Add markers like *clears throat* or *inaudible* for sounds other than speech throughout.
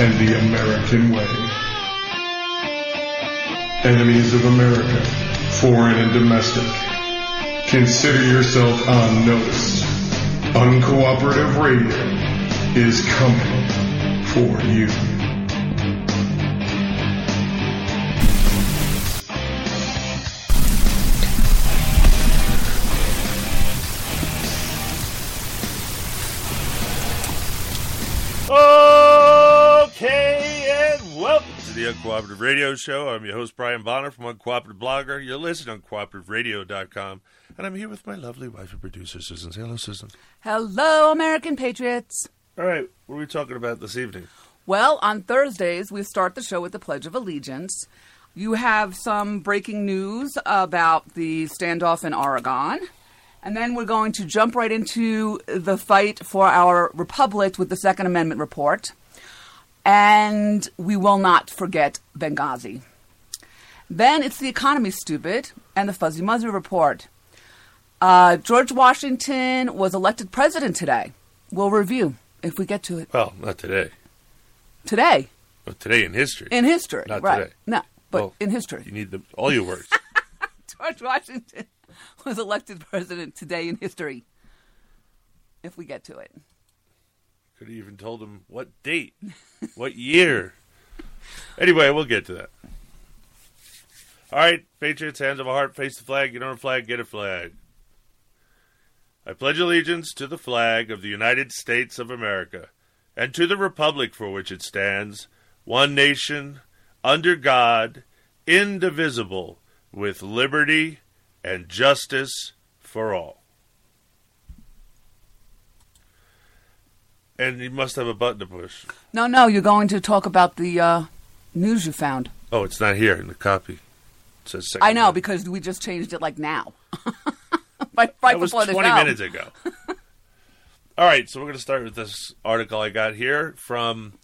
and the American way. Enemies of America, foreign and domestic, consider yourself on notice. Uncooperative radio is coming for you. Oh! Okay, and welcome to the Uncooperative Radio Show. I'm your host, Brian Bonner from Uncooperative Blogger. You're listening to UncooperativeRadio.com. And I'm here with my lovely wife and producer, Susan. Say hello, Susan. Hello, American Patriots. All right, what are we talking about this evening? Well, on Thursdays, we start the show with the Pledge of Allegiance. You have some breaking news about the standoff in Oregon. And then we're going to jump right into the fight for our republic with the Second Amendment report. And we will not forget Benghazi. Then it's the economy, stupid, and the Fuzzy Muzzy report. Uh, George Washington was elected president today. We'll review if we get to it. Well, not today. Today, But today in history. in history, Not right? today. No, but Well, in history. You need the, all your words. *laughs* George Washington *laughs* was elected president today in history. If we get to it, Could have even told him what date, what year. Anyway, we'll get to that. All right, Patriots, hands of a heart, face the flag. get on a flag, get a flag. I pledge allegiance to the flag of the United States of America and to the republic for which it stands, one nation, under God, indivisible, with liberty and justice for all. And you must have a button to push. no, no, you're going to talk about the uh, news you found. Oh, it's not here in the copy. It says second I know amendment. because we just changed it like now, *laughs* right, right that was before the 20 show. minutes ago. *laughs* All right, so we're going to start with this article I got here from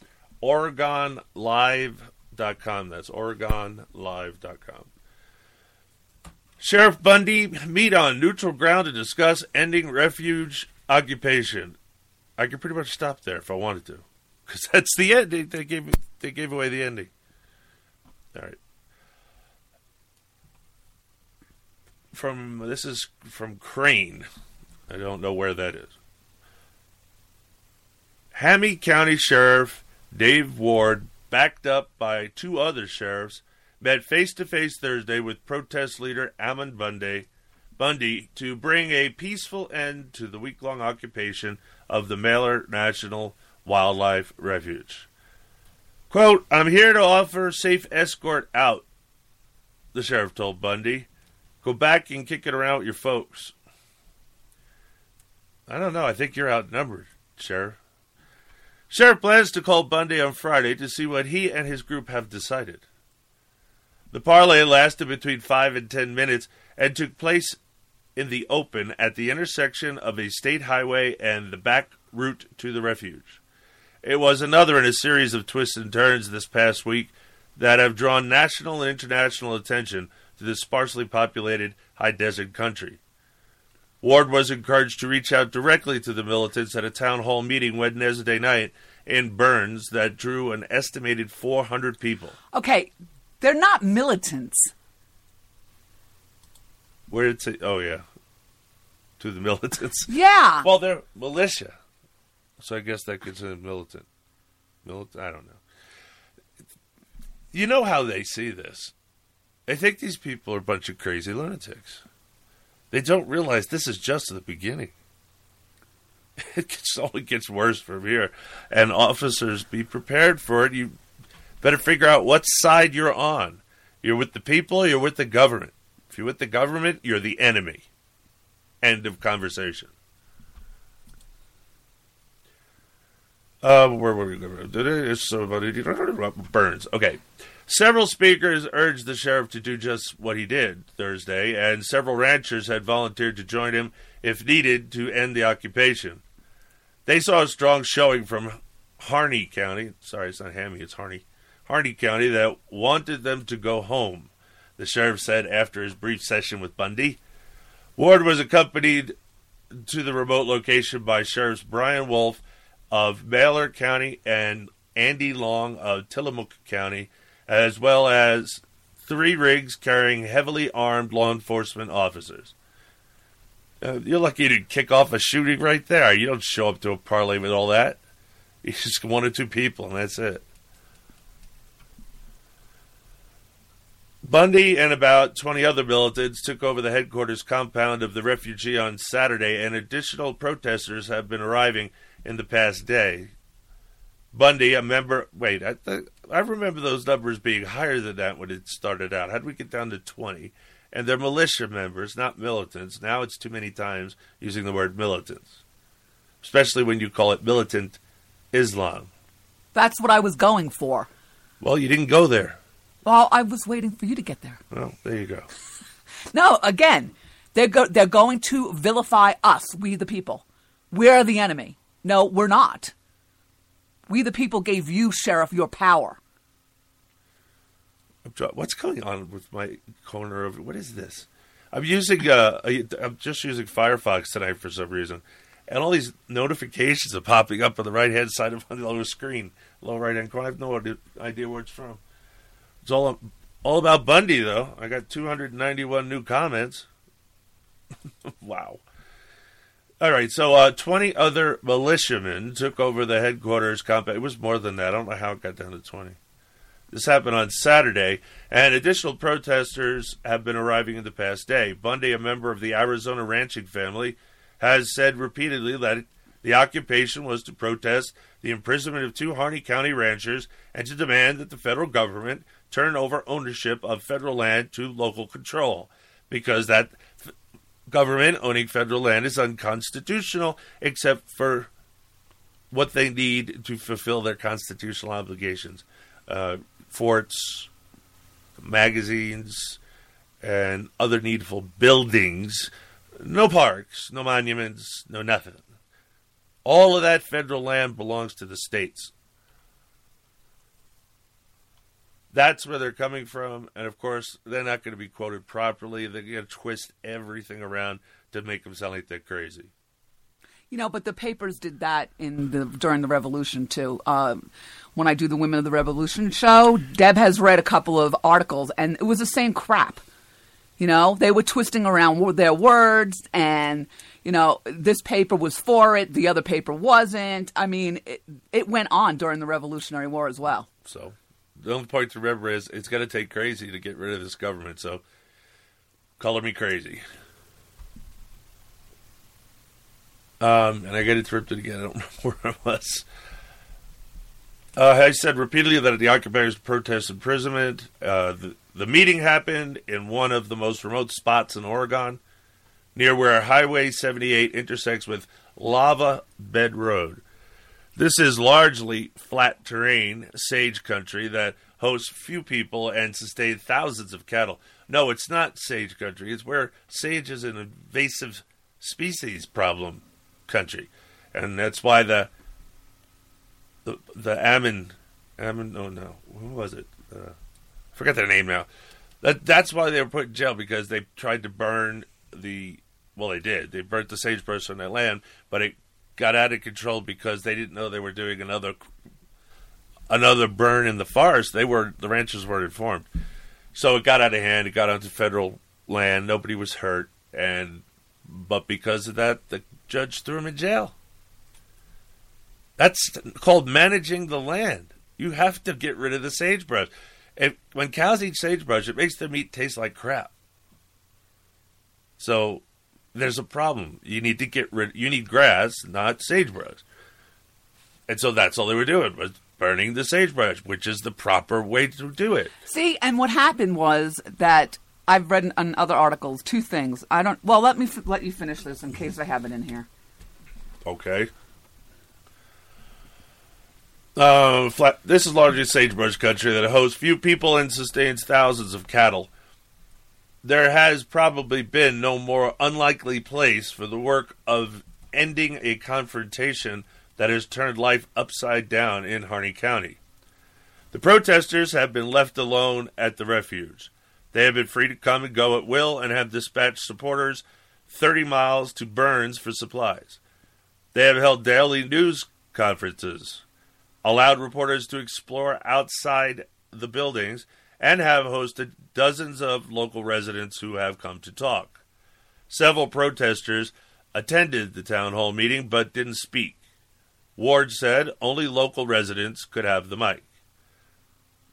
OregonLive.com. That's OregonLive.com. Sheriff Bundy meet on neutral ground to discuss ending refuge occupation. I could pretty much stop there if I wanted to, because *laughs* that's the end. They, gave they gave away the ending. All right. From this is from Crane. I don't know where that is. Hammy County Sheriff Dave Ward, backed up by two other sheriffs, met face to face Thursday with protest leader Ammon Bundy, Bundy to bring a peaceful end to the week long occupation of the Malheur National Wildlife Refuge. Quote, I'm here to offer safe escort out, the sheriff told Bundy. Go back and kick it around with your folks. I don't know. I think you're outnumbered, Sheriff. Sheriff plans to call Bundy on Friday to see what he and his group have decided. The parley lasted between five and ten minutes and took place in the open at the intersection of a state highway and the back route to the refuge. It was another in a series of twists and turns this past week that have drawn national and international attention to this sparsely populated high desert country. Ward was encouraged to reach out directly to the militants at a town hall meeting Wednesday night in Burns that drew an estimated 400 people. Okay, they're not militants. Where did it say? Oh, yeah. to the *laughs* militants. Yeah. Well, they're militia, so I guess that gets in militant. Militant. I don't know. You know how they see this. They think these people are a bunch of crazy lunatics. They don't realize this is just the beginning. *laughs* It gets, only gets worse from here. And officers, be prepared for it. You better figure out what side you're on. You're with the people, you're with the government. If you're with the government, you're the enemy. End of conversation. Uh, where were we going? It's somebody Burns. Okay. Several speakers urged the sheriff to do just what he did Thursday, and several ranchers had volunteered to join him if needed to end the occupation. They saw a strong showing from Harney County. Sorry, it's not Hammy, it's Harney. Harney County that wanted them to go home, the sheriff said after his brief session with Bundy. Ward was accompanied to the remote location by Sheriffs Brian Wolfe of Baylor County and Andy Long of Tillamook County, as well as three rigs carrying heavily armed law enforcement officers. Uh, you're lucky to kick off a shooting right there. You don't show up to a parlay with all that. *laughs* It's just one or two people, and that's it. Bundy and about 20 other militants took over the headquarters compound of the refugee on Saturday, and additional protesters have been arriving in the past day. Bundy, a member. Wait, I, th- I remember those numbers being higher than that when it started out. How did we get down to 20? And they're militia members, not militants. Now it's too many times using the word militants, especially when you call it militant Islam. That's what I was going for. Well, you didn't go there. Well, I was waiting for you to get there. Well, there you go. *laughs* No, again, they're go- they're going to vilify us, we the people. We're the enemy. No, we're not. We the people gave you, sheriff, your power. What's going on with my corner of what is this? I'm using uh, I'm just using Firefox tonight for some reason, and all these notifications are popping up on the right hand side of *laughs* my lower screen, lower right hand corner. I have no idea where it's from. It's all all about Bundy though. I got 291 new comments. *laughs* wow. All right, so uh, 20 other militiamen took over the headquarters compound. It was more than that. I don't know how it got down to 20. This happened on Saturday, and additional protesters have been arriving in the past day. Bundy, a member of the Arizona ranching family, has said repeatedly that the occupation was to protest the imprisonment of two Harney County ranchers and to demand that the federal government turn over ownership of federal land to local control because that f- government owning federal land is unconstitutional except for what they need to fulfill their constitutional obligations uh, forts, magazines, and other needful buildings. No parks, no monuments, no nothing. All of that federal land belongs to the states. That's where they're coming from, and of course, they're not going to be quoted properly. They're going to twist everything around to make them sound like they're crazy. You know, but the papers did that in the during the revolution too. Um, when I do the Women of the Revolution show, Deb has read a couple of articles, and it was the same crap. You know, they were twisting around their words, and you know, this paper was for it, the other paper wasn't. I mean, it, it went on during the Revolutionary War as well. So the only point to remember is it's going to take crazy to get rid of this government. So color me crazy. Um, and I get interrupted again. I don't *laughs* know where I was. Uh, I said repeatedly that the occupiers protest imprisonment. Uh, the, the meeting happened in one of the most remote spots in Oregon, near where Highway 78 intersects with Lava Bed Road. This is largely flat terrain, sage country that hosts few people and sustains thousands of cattle. No, it's not sage country. It's where sage is an invasive species problem country, and that's why the the the Ammon Ammon. Oh no, who was it? Uh, I forget their name now. That that's why they were put in jail because they tried to burn the. Well, they did. They burnt the sagebrush on their land, but it got out of control because they didn't know they were doing another another burn in the forest. They were the ranchers weren't informed, so it got out of hand. It got onto federal land. Nobody was hurt, and but because of that, the judge threw him in jail. That's called managing the land. You have to get rid of the sagebrush. If, when cows eat sagebrush, it makes their meat taste like crap. So there's a problem. You need to get rid. You need grass, not sagebrush. And so that's all they were doing was burning the sagebrush, which is the proper way to do it. See, and what happened was that I've read in, other articles two things. I don't. Well, let me f- let you finish this in case I have it in here. Okay. Uh, flat, this is largely sagebrush country that hosts few people and sustains thousands of cattle. There has probably been no more unlikely place for the work of ending a confrontation that has turned life upside down in Harney County. The protesters have been left alone at the refuge. They have been free to come and go at will and have dispatched supporters 30 miles to Burns for supplies. They have held daily news conferences, allowed reporters to explore outside the buildings, and have hosted dozens of local residents who have come to talk. Several protesters attended the town hall meeting but didn't speak. Ward said only local residents could have the mic.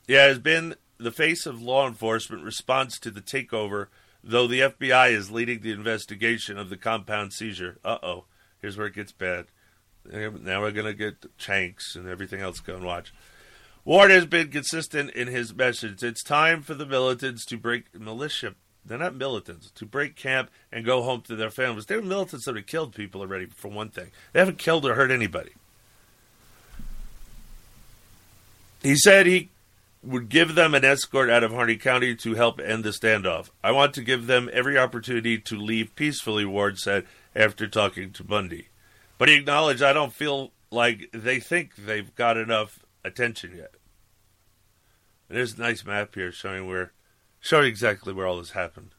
It has been the face of law enforcement response to the takeover, though the FBI is leading the investigation of the compound seizure. Uh oh, here's where it gets bad. Now we're going to get Chanks and everything else going watch. Ward has been consistent in his message. It's time for the militants to break militia. They're not militants to break camp and go home to their families. They're militants that have killed people already. For one thing, they haven't killed or hurt anybody. He said he would give them an escort out of Harney County to help end the standoff. I want to give them every opportunity to leave peacefully, Ward said after talking to Bundy. But he acknowledged, I don't feel like they think they've got enough attention yet. And there's a nice map here showing where, showing exactly where all this happened.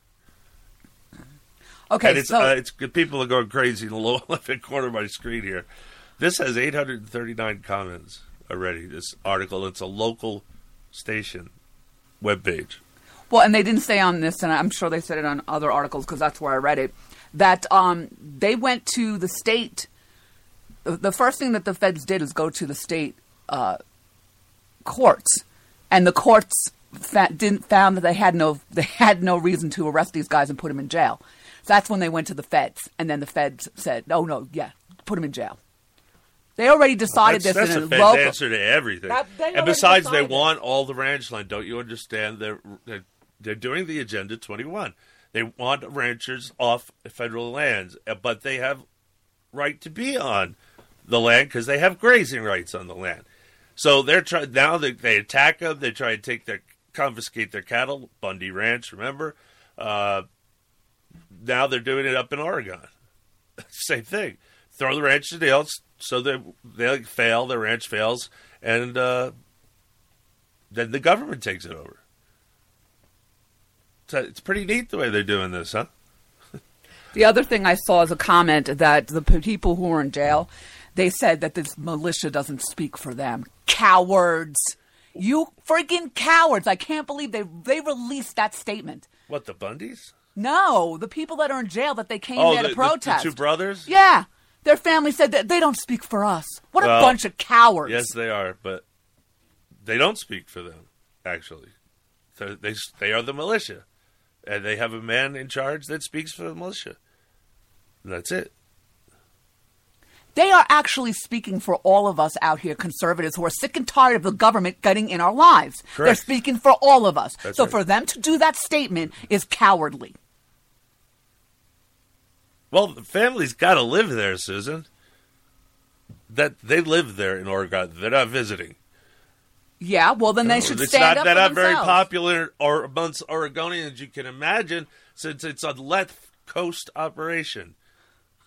Okay, and it's, so uh, it's people are going crazy in the *laughs* lower left corner of my screen here. This has 839 comments already. This article. It's a local station webpage. well, and they didn't say on this, and I'm sure they said it on other articles because that's where I read it. That um, they went to the state. The the first thing that the feds did is go to the state uh, courts, and the courts fa- didn't found that they had no *laughs* they had no reason to arrest these guys and put them in jail. So that's when they went to the feds, and then the feds said, "Oh no, yeah, put them in jail." They already decided That's, this that's in a a Fed's local. answer to everything. That- they and already besides, they want all the ranch land. Don't you understand? They're, they're they're doing the Agenda 21. They want ranchers off federal lands, uh, but they have right to be on the land because they have grazing rights on the land. So they're trying now. They, they attack them. They try to take their confiscate their cattle. Bundy Ranch, remember? Uh, now they're doing it up in Oregon. *laughs* Same thing. Throw the ranch to jail so they they fail. The ranch fails, and uh, then the government takes it over. So it's pretty neat the way they're doing this, huh? *laughs* The other thing I saw is a comment that the people who are in jail, they said that this militia doesn't speak for them. Cowards. You freaking cowards. I can't believe they they released that statement. What the Bundys? No, the people that are in jail that they came Oh, there the, to the- the protest. two brothers. Yeah. Their family said that they don't speak for us. What a bunch of cowards. Yes, they are, but they don't speak for them. Actually, They're- they they are the militia, and they have a man in charge that speaks for the militia. And that's it. They are actually speaking for all of us out here, conservatives, who are sick and tired of the government getting in our lives. They're speaking for all of us. That's so right. for them to do that statement is cowardly. Well, the family's got to live there, Susan. That they live there in Oregon. They're not visiting. Yeah, well then they uh, should it's stand not, up they're not very popular or amongst Oregonians, you can imagine, since it's a left coast operation.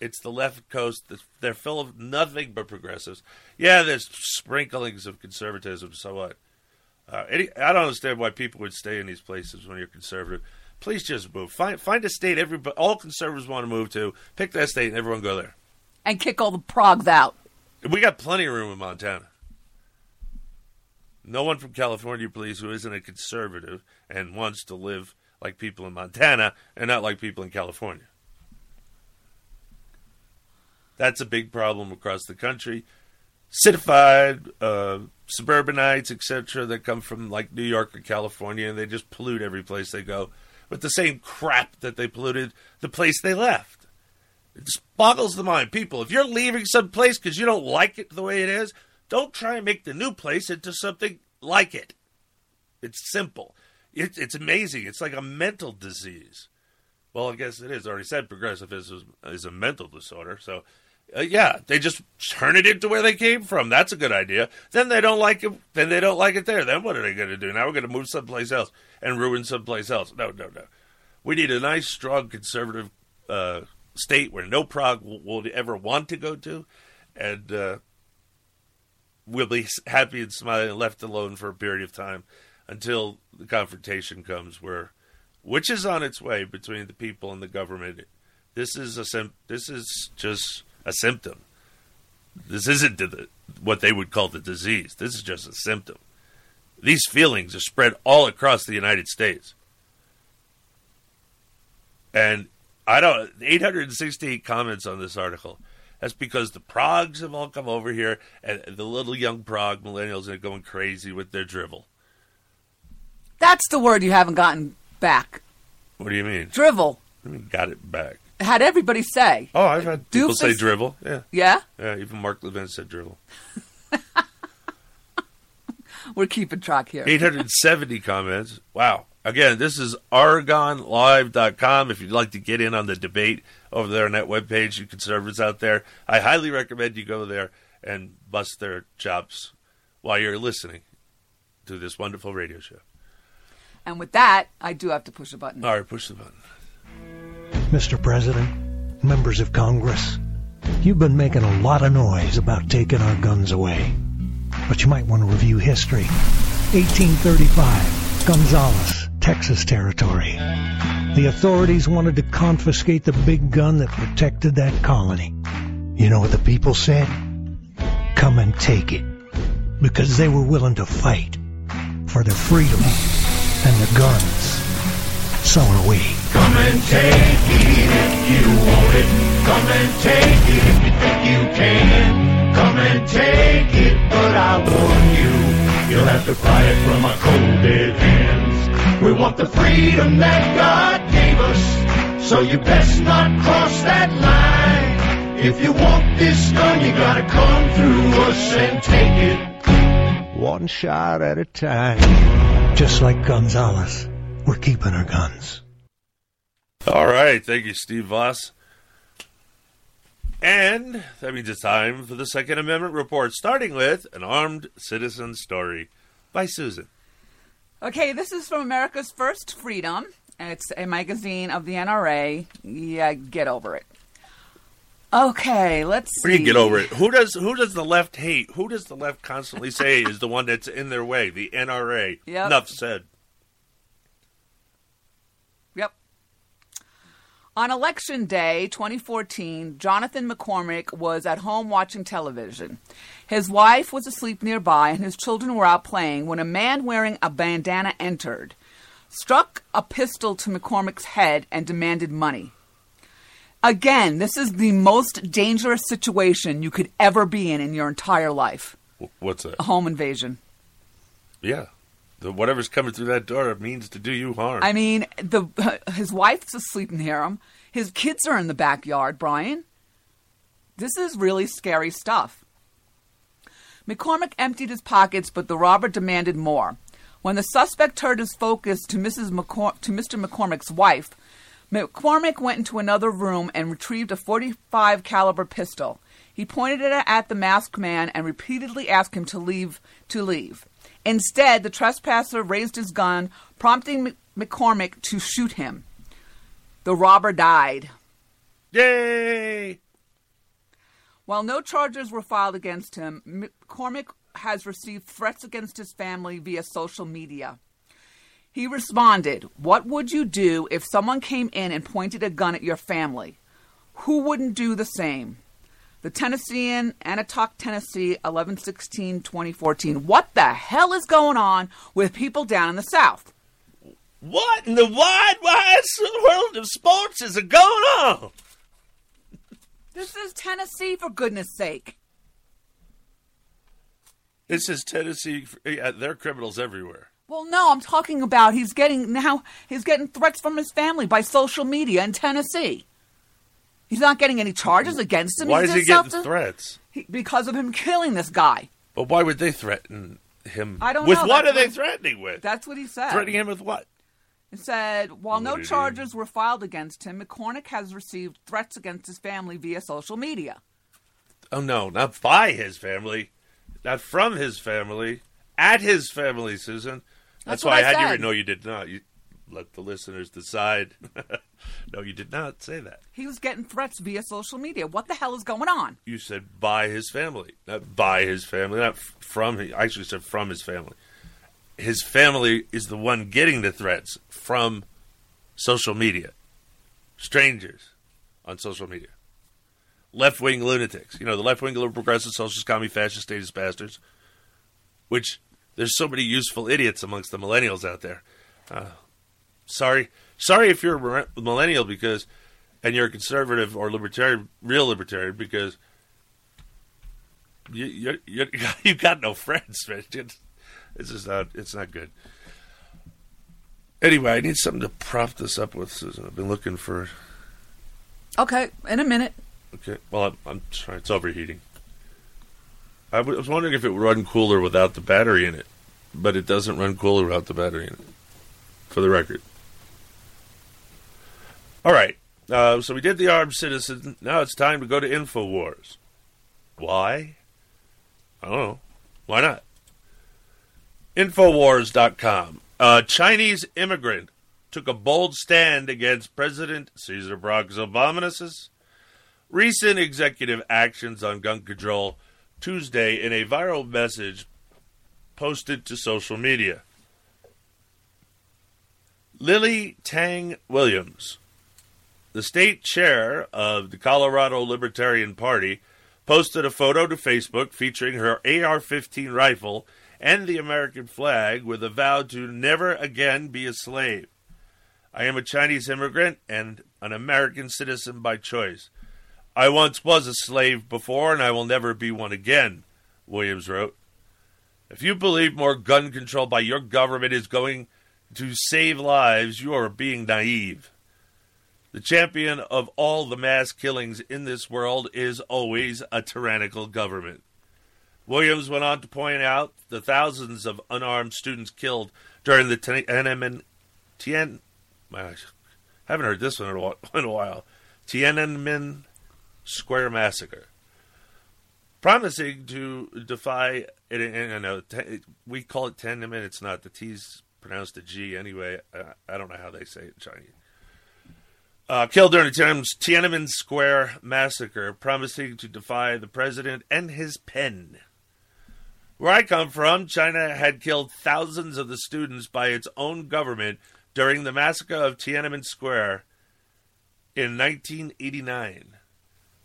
It's the left coast. They're full of nothing but progressives. Yeah, there's sprinklings of conservatism. So what? Uh, any, I don't understand why people would stay in these places when you're conservative. Please just move. Find find a state everybody, all conservatives want to move to. Pick that state and everyone go there. and kick all the progs out. We got plenty of room in Montana. No one from California, please, who isn't a conservative and wants to live like people in Montana and not like people in California. That's a big problem across the country. Citified, uh, suburbanites, etc., that come from like New York or California, and they just pollute every place they go with the same crap that they polluted the place they left. It just boggles the mind. People, if you're leaving some place because you don't like it the way it is, don't try and make the new place into something like it. It's simple. It, it's amazing. It's like a mental disease. Well, I guess it is. I already said progressivism is a mental disorder. So, uh, yeah, they just turn it into where they came from. That's a good idea. Then they don't like it. Then they don't like it there. Then what are they going to do? Now we're going to move someplace else and ruin someplace else. No, no, no. We need a nice, strong, conservative uh, state where no prog will, will, ever want to go to, and uh, we'll be happy and smiling and left alone for a period of time until the confrontation comes, where which is on its way between the people and the government. This is a this is just a symptom. This isn't the, what they would call the disease. This is just a symptom. These feelings are spread all across the United States. And I don't 868 comments on this article. That's because the progs have all come over here and the little young prog millennials are going crazy with their drivel. That's the word you haven't gotten back. What do you mean? Drivel. I mean, got it back. Had everybody say. Oh, I've had people Doofus. say drivel. Yeah. Yeah? Yeah, even Mark Levin said drivel. *laughs* We're keeping track here. 870 comments. Wow. Again, this is OregonLive.com. If you'd like to get in on the debate over there on that webpage, you conservatives out there, I highly recommend you go there and bust their chops while you're listening to this wonderful radio show. And with that, I do have to push a button. All right, push the button. Mr. President, members of Congress, you've been making a lot of noise about taking our guns away. But you might want to review history. 1835, Gonzales, Texas territory. The authorities wanted to confiscate the big gun that protected that colony. You know what the people said? Come and take it. Because they were willing to fight for their freedom and their guns. So are we. Come and take it if you want it. Come and take it if you think you can. Come and take it, but I warn you, you'll have to pry it from our cold dead hands. We want the freedom that God gave us, so you best not cross that line. If you want this gun, you gotta come through us and take it. One shot at a time. Just like Gonzales, we're keeping our guns. All right. Thank you, Steve Voss. And that means it's time for the Second Amendment report, starting with an armed citizen story by Susan. Okay, this is from America's First Freedom. It's a magazine of the NRA. Yeah, get over it. Okay, let's see. What do you get over it? Who does who does the left hate? Who does the left constantly say is the one that's in their way? The NRA. Yep. Enough said. Yep. On election day 2014, Jonathan McCormick was at home watching television. His wife was asleep nearby and his children were out playing when a man wearing a bandana entered, struck a pistol to McCormick's head, and demanded money. Again, this is the most dangerous situation you could ever be in in your entire life What's that? a home invasion. Yeah. The, whatever's coming through that door means to do you harm. I mean, the *laughs* his wife's asleep in near him. His kids are in the backyard, Brian. This is really scary stuff. McCormick emptied his pockets, but the robber demanded more. When the suspect turned his focus to Mrs. To Mr. McCormick's wife, McCormick went into another room and retrieved a 45 caliber pistol. He pointed it at the masked man and repeatedly asked him to leave to leave. Instead, the trespasser raised his gun, prompting McCormick to shoot him. The robber died. Yay! While no charges were filed against him, McCormick has received threats against his family via social media. He responded, What would you do if someone came in and pointed a gun at your family? Who wouldn't do the same? The Tennessean, Antioch, Tennessee, 1116 2014. What the hell is going on with people down in the South? What in the wide, wide world of sports is going on? This is Tennessee, for goodness sake. This is Tennessee. Yeah, there are criminals everywhere. Well, no, I'm talking about he's getting now he's getting threats from his family by social media in Tennessee. He's not getting any charges against him. Why He's is he getting to- threats? he- because of him killing this guy. But why would they threaten him? I don't with know. what That's are they threatening with? That's what he said. Threatening him with what? It said while no What he- charges were filed against him, McCormick has received threats against his family via social media. Oh no, not by his family, not from his family, at his family, Susan. That's, That's why what I I had you. said. Re- no, you did not. You let the listeners decide. *laughs* no, you did not say that. He was getting threats via social media. What the hell is going on? You said by his family, not by his family, not from. I actually said from his family. His family is the one getting the threats from social media, strangers on social media, left wing lunatics. You know, the left wing liberal progressive socialist commie fascist statist bastards. Which there's so many useful idiots amongst the millennials out there. Uh, sorry, sorry if you're a millennial because, and you're a conservative or libertarian, real libertarian because you you you, *laughs* you got no friends, man. *laughs* It's, just not it's not good. Anyway, I need something to prop this up with, Susan. I've been looking for. Okay, in a minute. Okay, well, I'm, I'm trying. It's overheating. I was wondering if it would run cooler without the battery in it, but it doesn't run cooler without the battery in it. For the record. All right. Uh, so we did the armed citizen. Now it's time to go to Infowars. Why? I don't know. Why not? Infowars.com. A Chinese immigrant took a bold stand against President Caesar Barack's Obama's recent executive actions on gun control Tuesday in a viral message posted to social media. Lily Tang Williams, the state chair of the Colorado Libertarian Party, posted a photo to Facebook featuring her AR 15 rifle and the American flag with a vow to never again be a slave. I am a Chinese immigrant and an American citizen by choice. I once was a slave before and I will never be one again, Williams wrote. If you believe more gun control by your government is going to save lives, you are being naive. The champion of all the mass killings in this world is always a tyrannical government. Williams went on to point out the thousands of unarmed students killed during the Tiananmen, Tien, I haven't heard this one *laughs* in a while. Tiananmen Square massacre, promising to defy. And, and I know te- we call it Tiananmen. It's not the T's pronounced a G anyway. I, I don't know how they say it in Chinese. Uh, killed during the Tiananmen, Tiananmen Square massacre, promising to defy the president and his pen. Where I come from, China had killed thousands of the students by its own government during the massacre of Tiananmen Square in 1989.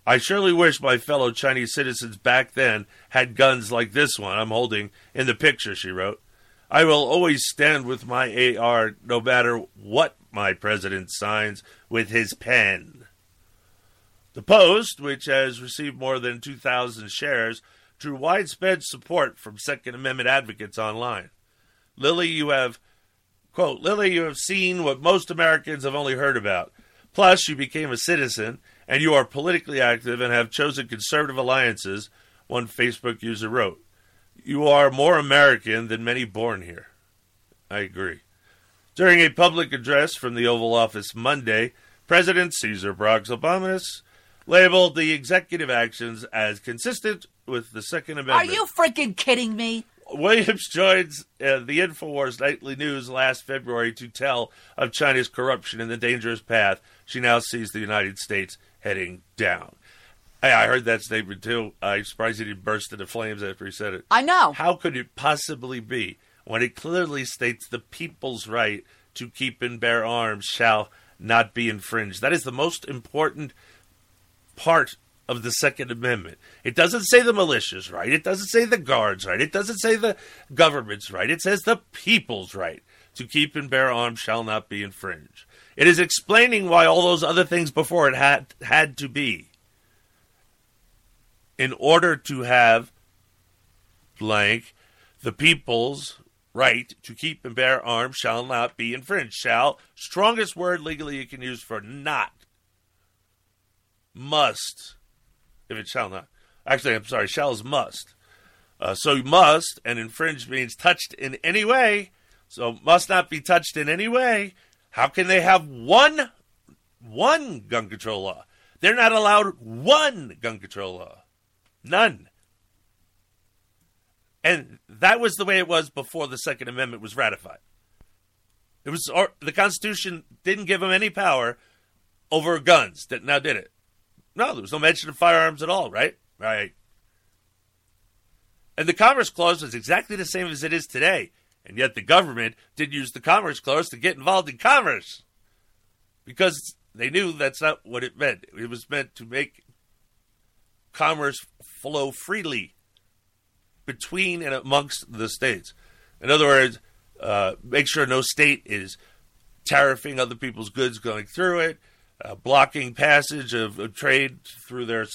I surely wish my fellow Chinese citizens back then had guns like this one I'm holding in the picture, she wrote. I will always stand with my AR no matter what my president signs with his pen. The Post, which has received more than 2,000 shares, drew widespread support from Second Amendment advocates online. Lily, you have, quote, Lily, you have seen what most Americans have only heard about. Plus, you became a citizen and you are politically active and have chosen conservative alliances, one Facebook user wrote. You are more American than many born here. I agree. During a public address from the Oval Office Monday, President Caesar Barack Obama labeled the executive actions as consistent with the Second Amendment. Are you freaking kidding me? Williams *laughs* joins uh, the InfoWars Nightly News last February to tell of China's corruption and the dangerous path she now sees the United States heading down. Hey, I heard that statement too. I'm surprised he didn't burst into flames after he said it. I know. How could it possibly be when it clearly states the people's right to keep and bear arms shall not be infringed? That is the most important part of the Second Amendment. It doesn't say the militia's right. It doesn't say the guards' right. It doesn't say the government's right. It says the people's right to keep and bear arms shall not be infringed. It is explaining why all those other things before it had had to be. in order to have blank, the people's right to keep and bear arms shall not be infringed. Shall, strongest word legally you can use for not. Must, if it shall not. Actually, I'm sorry, shall is must. Uh, so must, and infringed means touched in any way. So must not be touched in any way. How can they have one, one gun control law? They're not allowed one gun control law. None. And that was the way it was before the Second Amendment was ratified. It was or, the Constitution didn't give them any power over guns. That now did it? No, there was no mention of firearms at all. Right? Right. And the Commerce Clause was exactly the same as it is today. And yet the government did use the Commerce Clause to get involved in commerce because they knew that's not what it meant. It was meant to make commerce flow freely between and amongst the states. In other words, uh, make sure no state is tariffing other people's goods going through it, uh, blocking passage of, of, trade through their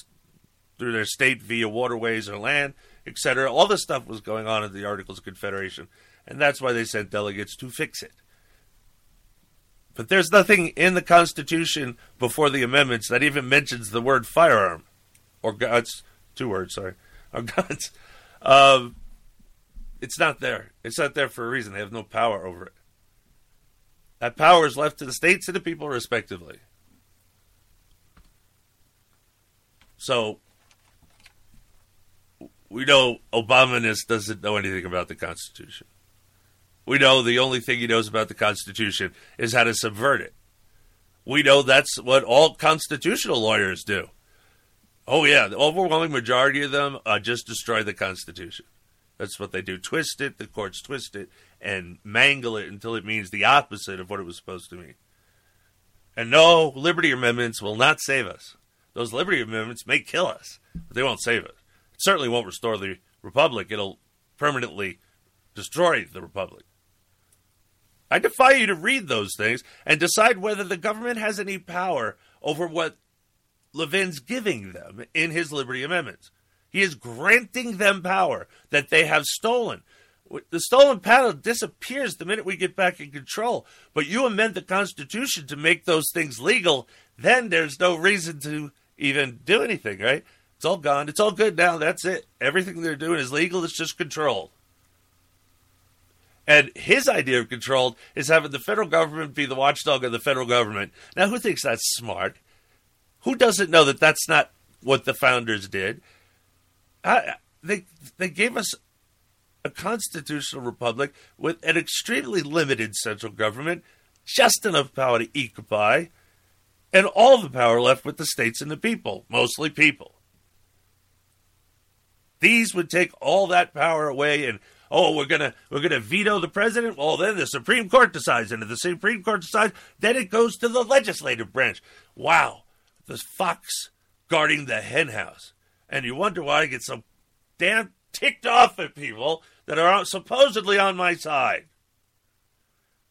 through their state via waterways or land, etc. All this stuff was going on in the Articles of Confederation, and that's why they sent delegates to fix it. But there's nothing in the Constitution before the amendments that even mentions the word firearm or guns. Two words, sorry, or guns. Um, it's not there. It's not there for a reason. They have no power over it. That power is left to the states and the people, respectively. So we know Obama doesn't know anything about the Constitution. We know the only thing he knows about the Constitution is how to subvert it. We know that's what all constitutional lawyers do. Oh yeah, the overwhelming majority of them uh, just destroy the Constitution. That's what they do. Twist it, the courts twist it, and mangle it until it means the opposite of what it was supposed to mean. And no, liberty amendments will not save us. Those liberty amendments may kill us, but they won't save us. It certainly won't restore the republic. It'll permanently destroy the republic. I defy you to read those things and decide whether the government has any power over what Levin's giving them in his Liberty Amendments. He is granting them power that they have stolen. The stolen power disappears the minute we get back in control. But you amend the Constitution to make those things legal, then there's no reason to even do anything, right? It's all gone. It's all good now. That's it. Everything they're doing is legal. It's just controlled. And his idea of controlled is having the federal government be the watchdog of the federal government. Now, who thinks that's smart? Who doesn't know that that's not what the founders did? I, they they gave us a constitutional republic with an extremely limited central government, just enough power to occupy, and all the power left with the states and the people, mostly people. These would take all that power away and oh, we're gonna we're gonna veto the president. Well, then the Supreme Court decides, and if the Supreme Court decides, then it goes to the legislative branch. Wow, the fox guarding the henhouse. And you wonder why I get so damn ticked off at people that are supposedly on my side.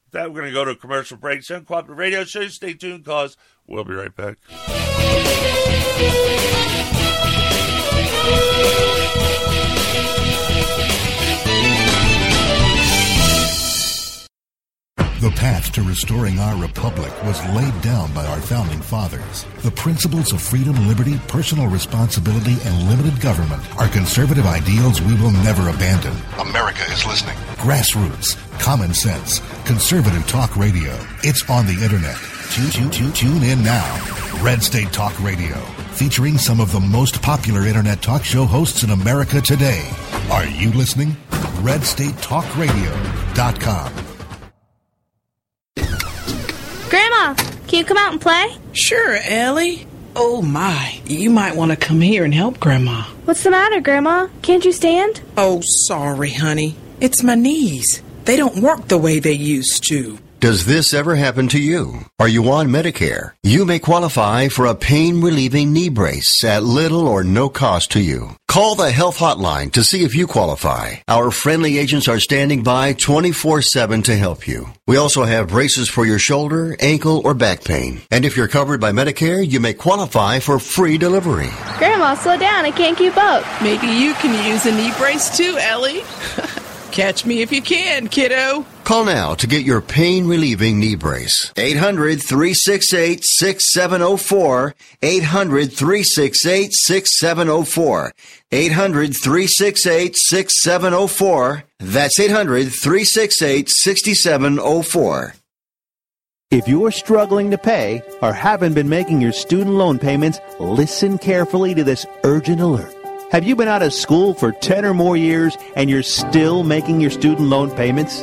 With That we're going to go to a commercial break. Sun Cooperative Radio Show. Stay tuned, cause we'll be right back. The path to restoring our republic was laid down by our founding fathers. The principles of freedom, liberty, personal responsibility, and limited government are conservative ideals we will never abandon. America is listening. Grassroots, common sense, conservative talk radio. It's on the internet. Tune, tune, tune, tune in now. Red State Talk Radio, featuring some of the most popular internet talk show hosts in America today. Are you listening? RedStateTalkRadio.com. Grandma, can you come out and play? Sure, Ellie. Oh my, you might want to come here and help Grandma. What's the matter, Grandma? Can't you stand? Oh, sorry, honey. It's my knees. They don't work the way they used to. Does this ever happen to you? Are you on Medicare? You may qualify for a pain relieving knee brace at little or no cost to you. Call the health hotline to see if you qualify. Our friendly agents are standing by 24 7 to help you. We also have braces for your shoulder, ankle, or back pain. And if you're covered by Medicare, you may qualify for free delivery. Grandma, slow down. I can't keep up. Maybe you can use a knee brace too, Ellie. *laughs* Catch me if you can, kiddo. Call now to get your pain relieving knee brace. 800 368 6704. 800 368 6704. 800 368 6704. That's 800 368 6704. If you're struggling to pay or haven't been making your student loan payments, listen carefully to this urgent alert. Have you been out of school for 10 or more years and you're still making your student loan payments?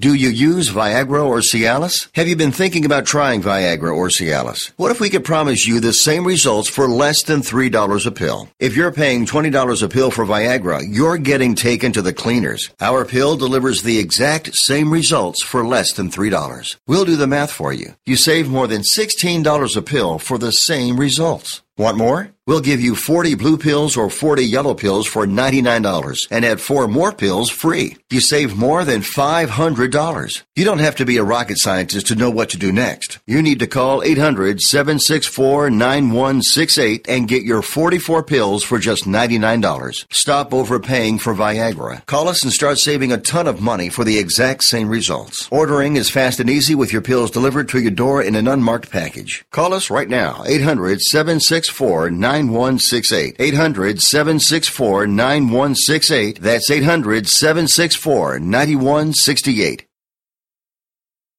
Do you use Viagra or Cialis? Have you been thinking about trying Viagra or Cialis? What if we could promise you the same results for less than $3 a pill? If you're paying $20 a pill for Viagra, you're getting taken to the cleaners. Our pill delivers the exact same results for less than $3. We'll do the math for you. You save more than $16 a pill for the same results. Want more? We'll give you 40 blue pills or 40 yellow pills for $99 and add four more pills free. You save more than $500. You don't have to be a rocket scientist to know what to do next. You need to call 800 764 9168 and get your 44 pills for just $99. Stop overpaying for Viagra. Call us and start saving a ton of money for the exact same results. Ordering is fast and easy with your pills delivered to your door in an unmarked package. Call us right now, 800 764 9168. 800 764 9168. That's 800 764 9168.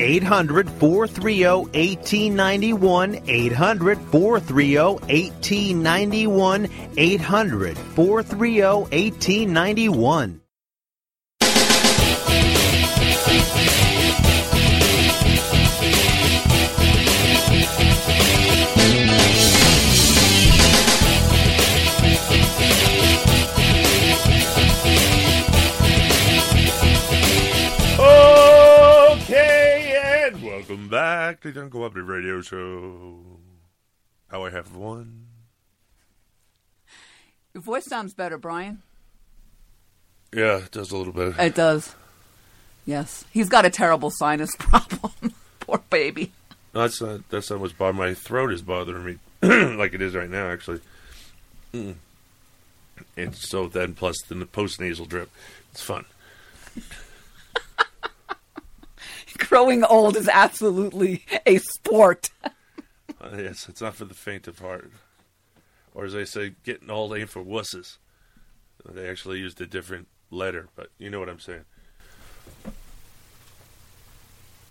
800 430 1891. 800 430 1891. 800 430 1891. Back to the Uncooperative Radio Show. How I have one. Your voice sounds better, Brian. Yeah, it does a little bit. It does. Yes. He's got a terrible sinus *laughs* problem. Poor baby. No, that's not. That's not what's bothering my throat is bothering me, *clears throat* like it is right now. Actually, Mm. and so then plus the post nasal drip, it's fun. Growing old is absolutely a sport. *laughs* Uh, yes, it's not for the faint of heart, or as they say, getting old ain't for wusses. They actually used a different letter, but you know what I'm saying.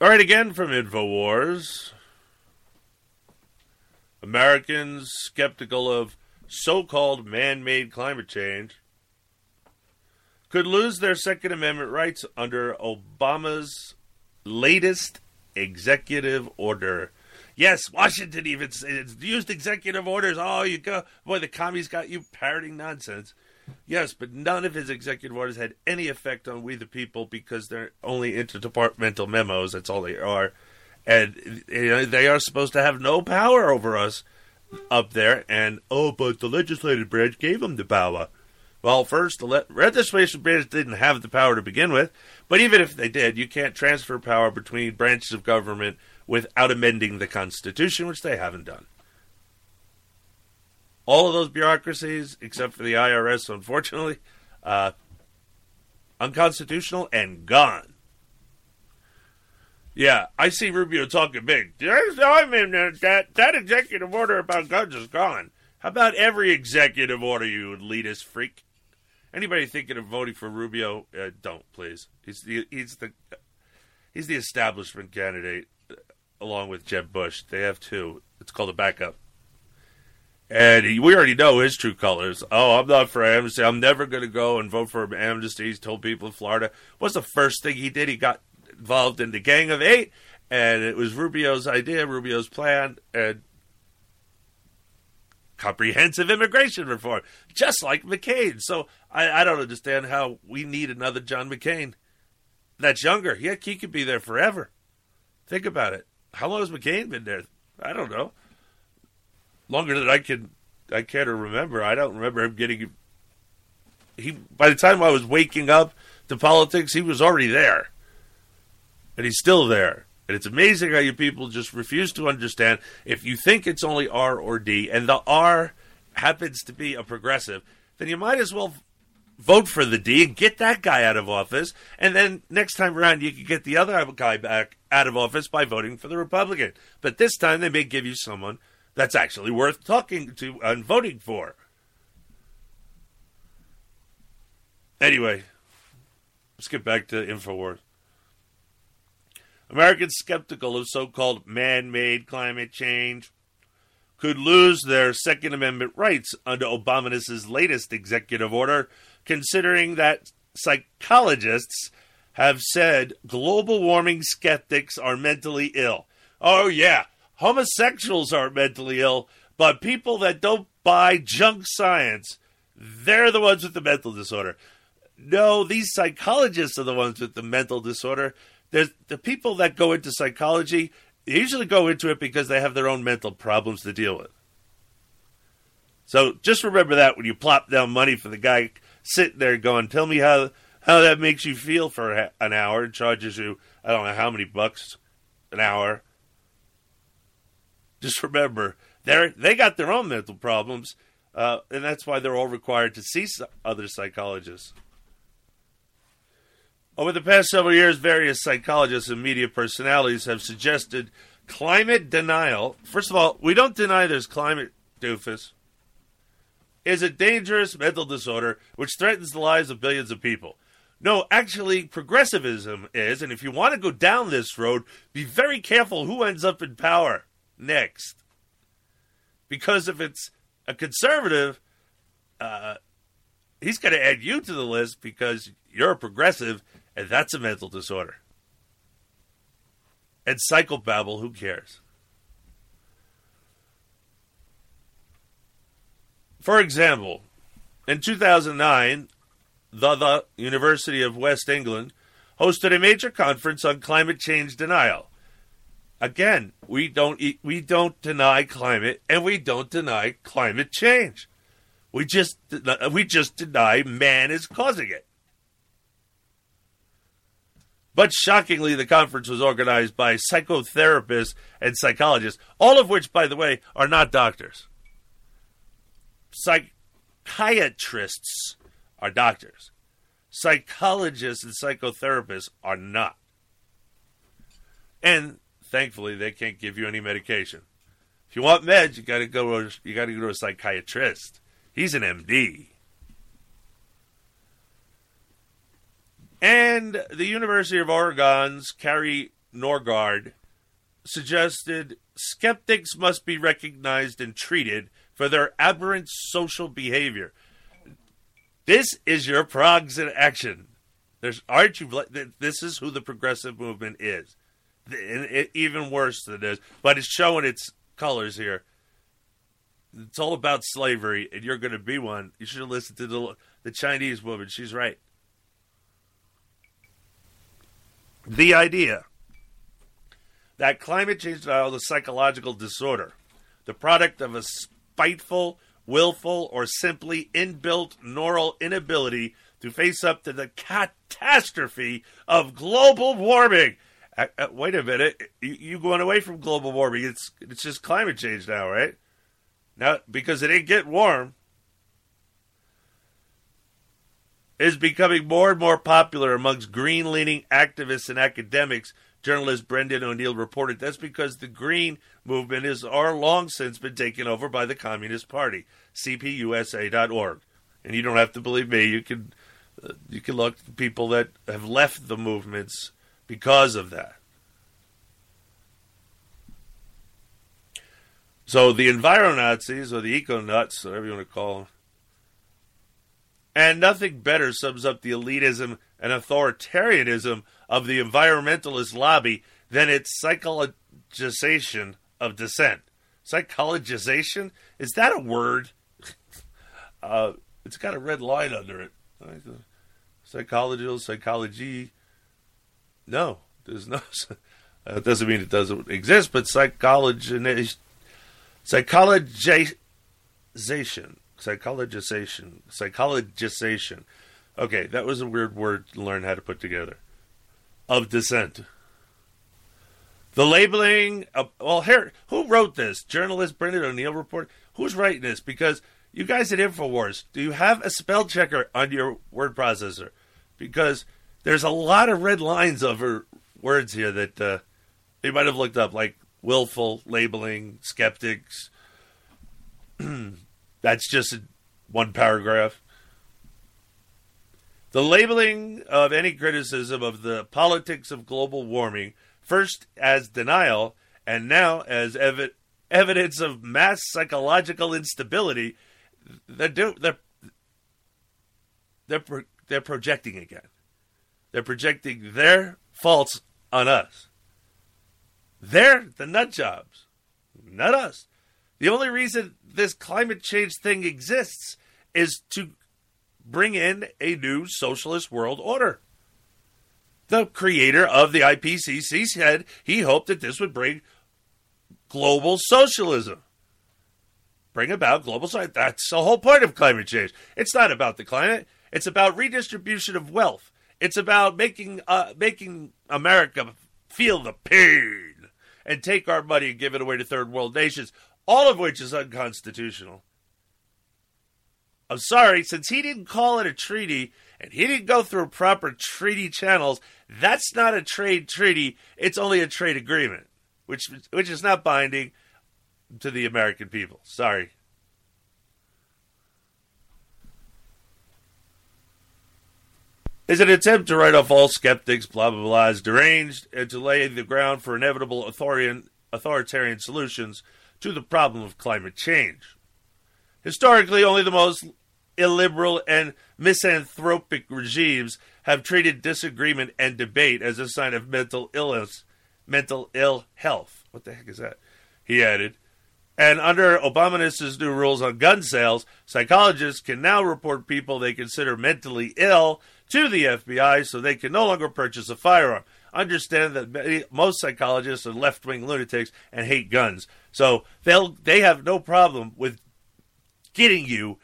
All right, again from Infowars. Americans skeptical of so called man made climate change could lose their Second Amendment rights under Obama's latest executive order. Yes, Washington even it's used executive orders. Oh, you go. Boy, the commies got you parroting nonsense. Yes, but none of his executive orders had any effect on we the people because they're only interdepartmental memos. That's all they are. And you know, they are supposed to have no power over us up there. And, oh, but the legislative branch gave them the power. Well, first, the legislative branch didn't have the power to begin with, but even if they did, you can't transfer power between branches of government without amending the Constitution, which they haven't done. All of those bureaucracies, except for the IRS, unfortunately, uh, unconstitutional and gone. Yeah, I see Rubio talking big. I mean, that that executive order about guns is gone. How about every executive order, you elitist freak? Anybody thinking of voting for Rubio, uh, don't please. He's the he's the he's the establishment candidate, uh, along with Jeb Bush. They have two. It's called a backup. And he, we already know his true colors. Oh, I'm not for amnesty. I'm never going to go and vote for amnesty. He's told people in Florida. What's the first thing he did? He got involved in the Gang of Eight, and it was Rubio's idea, Rubio's plan, and comprehensive immigration reform, just like McCain. So I, I don't understand how we need another John McCain that's younger. Yeah, he could be there forever. Think about it. How long has McCain been there? I don't know. Longer than I can I care to remember. I don't remember him getting he by the time I was waking up to politics, he was already there. And he's still there. And it's amazing how you people just refuse to understand if you think it's only R or D and the R happens to be a progressive, then you might as well vote for the D and get that guy out of office. And then next time around, you can get the other guy back out of office by voting for the Republican. But this time, they may give you someone that's actually worth talking to and voting for. Anyway, let's get back to InfoWars. Americans skeptical of so called man made climate change could lose their Second Amendment rights under Obama's latest executive order, considering that psychologists have said global warming skeptics are mentally ill. Oh, yeah, homosexuals are mentally ill, but people that don't buy junk science, they're the ones with the mental disorder. No, these psychologists are the ones with the mental disorder. There's the people that go into psychology they usually go into it because they have their own mental problems to deal with. So just remember that when you plop down money for the guy sitting there going, "Tell me how how that makes you feel for an hour," and charges you I don't know how many bucks an hour. Just remember they they got their own mental problems, uh, and that's why they're all required to see other psychologists. Over the past several years, various psychologists and media personalities have suggested climate denial. First of all, we don't deny there's climate doofus. Is a dangerous mental disorder which threatens the lives of billions of people. No, actually, progressivism is, and if you want to go down this road, be very careful who ends up in power next. Because if it's a conservative, uh, he's going to add you to the list because you're a progressive, and that's a mental disorder. And psychobabble, who cares? For example, in 2009, the, the University of West England hosted a major conference on climate change denial. Again, we don't we don't deny climate and we don't deny climate change. We just we just deny man is causing it. But shockingly, the conference was organized by psychotherapists and psychologists, all of which, by the way, are not doctors. Psychiatrists are doctors. Psychologists and psychotherapists are not. And thankfully, they can't give you any medication. If you want meds, you got to go. You got to go to a psychiatrist. He's an MD. And the University of Oregon's Kari Norgaard suggested skeptics must be recognized and treated for their aberrant social behavior. This is your progs in action. There's aren't you? This is who the progressive movement is. And it, even worse than this, but it's showing its colors here. It's all about slavery, and you're going to be one. You should have listened to the the Chinese woman. She's right. The idea that climate change denial is a psychological disorder, the product of a spiteful, willful, or simply inbuilt neural inability to face up to the catastrophe of global warming. Uh, uh, wait a minute, you, you going away from global warming? It's it's just climate change now, right? Now because it ain't get warm, is becoming more and more popular amongst green leaning activists and academics. Journalist Brendan O'Neill reported that's because the green movement has long since been taken over by the Communist Party. CPUSA.org. And you don't have to believe me. You can uh, you can look at people that have left the movements because of that. So the enviro Nazis or the eco nuts, whatever you want to call them, and nothing better sums up the elitism and authoritarianism of the environmentalist lobby than its psychologization of dissent. Psychologization? Is that a word? *laughs* uh, it's got a red line under it. Psychological, psychology. No, there's no. *laughs* That doesn't mean it doesn't exist, but psychology, psychologization Psychologization. Psychologization. Okay, that was a weird word to learn how to put together. Of dissent. The labeling. Of, well, here, who wrote this? Journalist Brendan O'Neill report. Who's writing this? Because you guys at Infowars, do you have a spell checker on your word processor? Because there's a lot of red lines over words here that uh, they might have looked up, like willful labeling, skeptics. *clears throat* That's just one paragraph. The labeling of any criticism of the politics of global warming, first as denial and now as ev- evidence of mass psychological instability, they're, do- they're, they're, pro- they're projecting again. They're projecting their faults on us. They're the nut jobs, not us. The only reason this climate change thing exists is to bring in a new socialist world order. The creator of the IPCC said he hoped that this would bring global socialism. Bring about global society. That's the whole point of climate change. It's not about the climate. It's about redistribution of wealth. It's about making uh, making America feel the pain and take our money and give it away to third world nations all of which is unconstitutional. I'm sorry, since he didn't call it a treaty and he didn't go through proper treaty channels, that's not a trade treaty. It's only a trade agreement, which which is not binding to the American people. Sorry. Is an attempt to write off all skeptics, blah blah blah, as deranged, and to lay the ground for inevitable authoritarian authoritarian solutions to the problem of climate change. Historically, only the most illiberal and misanthropic regimes have treated disagreement and debate as a sign of mental illness, mental ill health. What the heck is that? He added. And under Obama's new rules on gun sales, psychologists can now report people they consider mentally ill to the FBI so they can no longer purchase a firearm understand that many, most psychologists are left wing lunatics and hate guns. So they'll they have no problem with getting you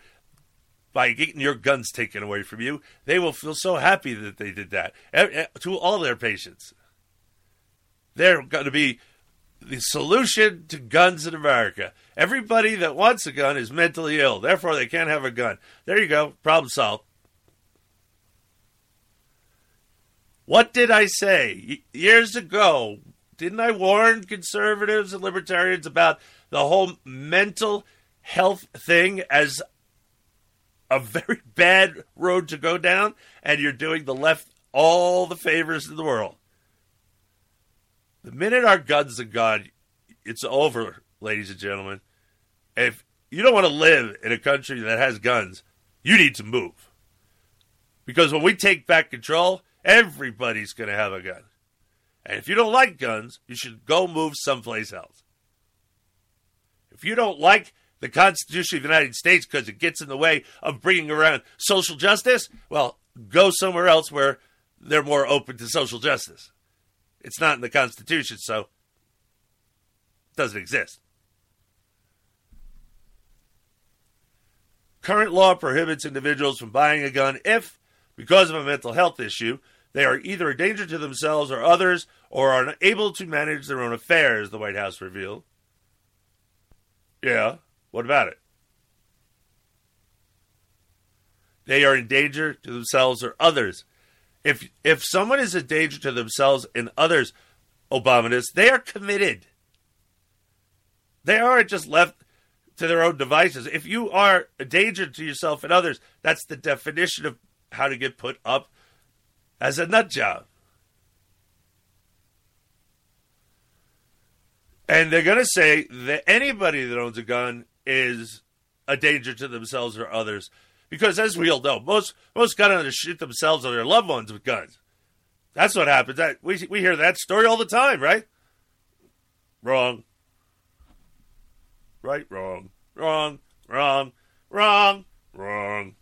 by getting your guns taken away from you. They will feel so happy that they did that eh, eh, to all their patients. They're going to be the solution to guns in America. Everybody that wants a gun is mentally ill, therefore they can't have a gun. There you go, problem solved. What did I say years ago? Didn't I warn conservatives and libertarians about the whole mental health thing as a very *laughs* bad road to go down? And you're doing the left all the favors in the world. The minute our guns are gone, it's over, ladies and gentlemen. If you don't want to live in a country that has guns, you need to move. Because when we take back control, everybody's going to have a gun. And if you don't like guns, you should go move someplace else. If you don't like the Constitution of the United States because it gets in the way of bringing around social justice, well, go somewhere else where they're more open to social justice. It's not in the Constitution, so it doesn't exist. Current law prohibits individuals from buying a gun if, because of a mental health issue, they are either a danger to themselves or others or are unable to manage their own affairs, the White House revealed. Yeah, what about it? They are in danger to themselves or others. If if someone is a danger to themselves and others, Obamanists, they are committed. They aren't just left to their own devices. If you are a danger to yourself and others, that's the definition of how to get put up as a nut job. And they're going to say that anybody that owns a gun is a danger to themselves or others. Because as we all know, most most gun owners shoot themselves or their loved ones with guns. That's what happens. We we hear that story all the time, right? Wrong. Right, wrong. Wrong. Wrong. Wrong. Wrong.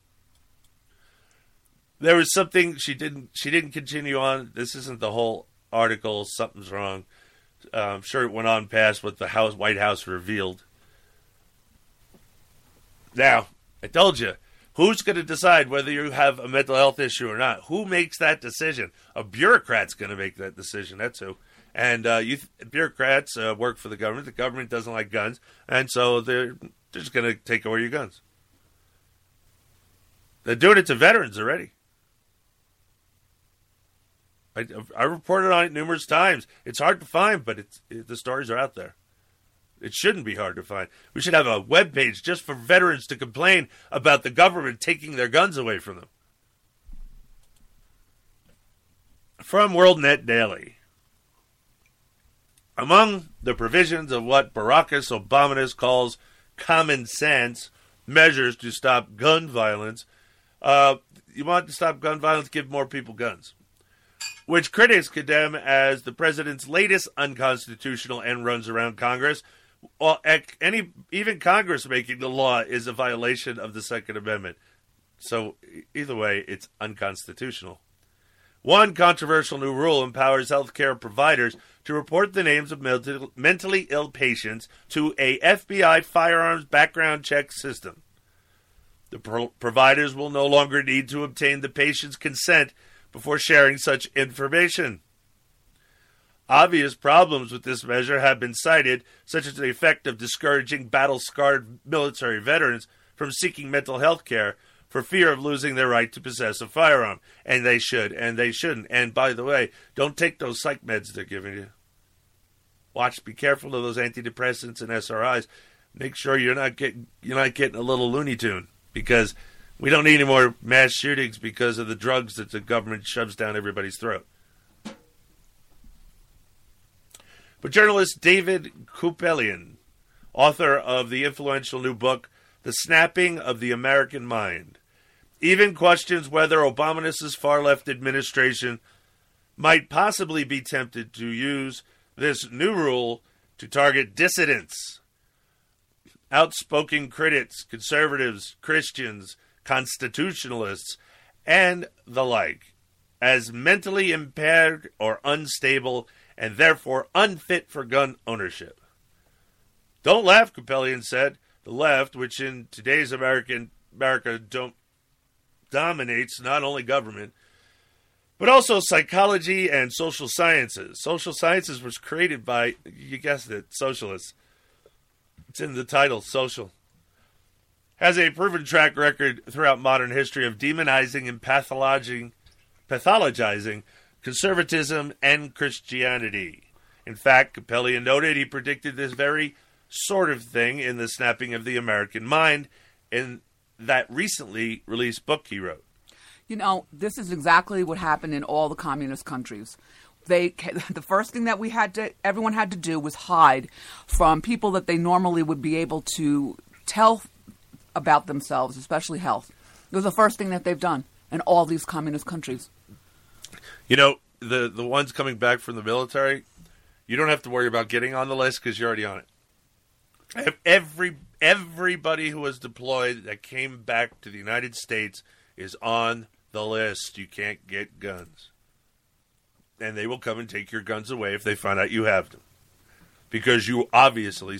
There was something she didn't she didn't continue on. This isn't the whole article. Something's wrong. Uh, I'm sure it went on past what the House White House revealed. Now, I told you, who's going to decide whether you have a mental health issue or not? Who makes that decision? A bureaucrat's going to make that decision. That's who. And uh, you th- bureaucrats uh, work for the government. The government doesn't like guns, and so they're, they're just going to take away your guns. They're doing it to veterans already. I, I reported on it numerous times. It's hard to find, but it's it, the stories are out there. It shouldn't be hard to find. We should have a web page just for veterans to complain about the government taking their guns away from them. From WorldNet Daily. Among the provisions of what Baracus Obama calls common sense measures to stop gun violence, uh, you want to stop gun violence, give more people guns which critics condemn as the president's latest unconstitutional end runs around Congress. Well, any even Congress making the law is a violation of the Second Amendment. So either way, it's unconstitutional. One controversial new rule empowers healthcare providers to report the names of mentally ill patients to a FBI firearms background check system. The pro- providers will no longer need to obtain the patient's consent before sharing such information. Obvious problems with this measure have been cited, such as the effect of discouraging battle scarred military veterans from seeking mental health care for fear of losing their right to possess a firearm. And they should, and they shouldn't. And by the way, don't take those psych meds they're giving you. Watch, be careful of those antidepressants and SRIs. Make sure you're not getting you're not getting a little Looney Tune because we don't need any more mass shootings because of the drugs that the government shoves down everybody's throat. But journalist David Kupelian, author of the influential new book, The Snapping of the American Mind, even questions whether Obama's far left administration might possibly be tempted to use this new rule to target dissidents, outspoken critics, conservatives, Christians, constitutionalists, and the like, as mentally impaired or unstable and therefore unfit for gun ownership. Don't laugh, Kupelian said. The left, which in today's American America don't, dominates not only government, but also psychology and social sciences. Social sciences was created by, you guessed it, socialists. It's in the title, social has a proven track record throughout modern history of demonizing and pathologizing, pathologizing conservatism and Christianity. In fact, Kupelian noted he predicted this very sort of thing in The Snapping of the American Mind in that recently released book he wrote. You know, this is exactly what happened in all the communist countries. They *laughs* the first thing that we had to everyone had to do was hide from people that they normally would be able to tell about themselves, especially health. It was the first thing that they've done in all these communist countries. You know, the the ones coming back from the military, you don't have to worry about getting on the list because you're already on it. Every everybody who was deployed that came back to the United States is on the list. You can't get guns, and they will come and take your guns away if they find out you have them, because you obviously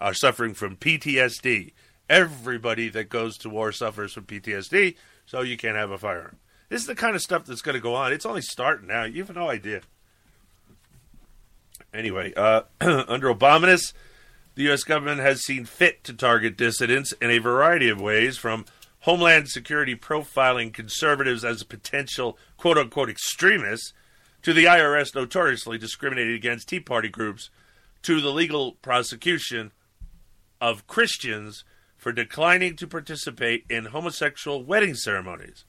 are suffering from PTSD. Everybody that goes to war suffers from PTSD, so you can't have a firearm. This is the kind of stuff that's going to go on. It's only starting now. You have no idea. Anyway, uh, *clears throat* under Obama's, the U.S. government has seen fit to target dissidents in a variety of ways, from Homeland Security profiling conservatives as potential quote unquote extremists, to the IRS notoriously discriminating against Tea Party groups, to the legal prosecution of Christians for declining to participate in homosexual wedding ceremonies.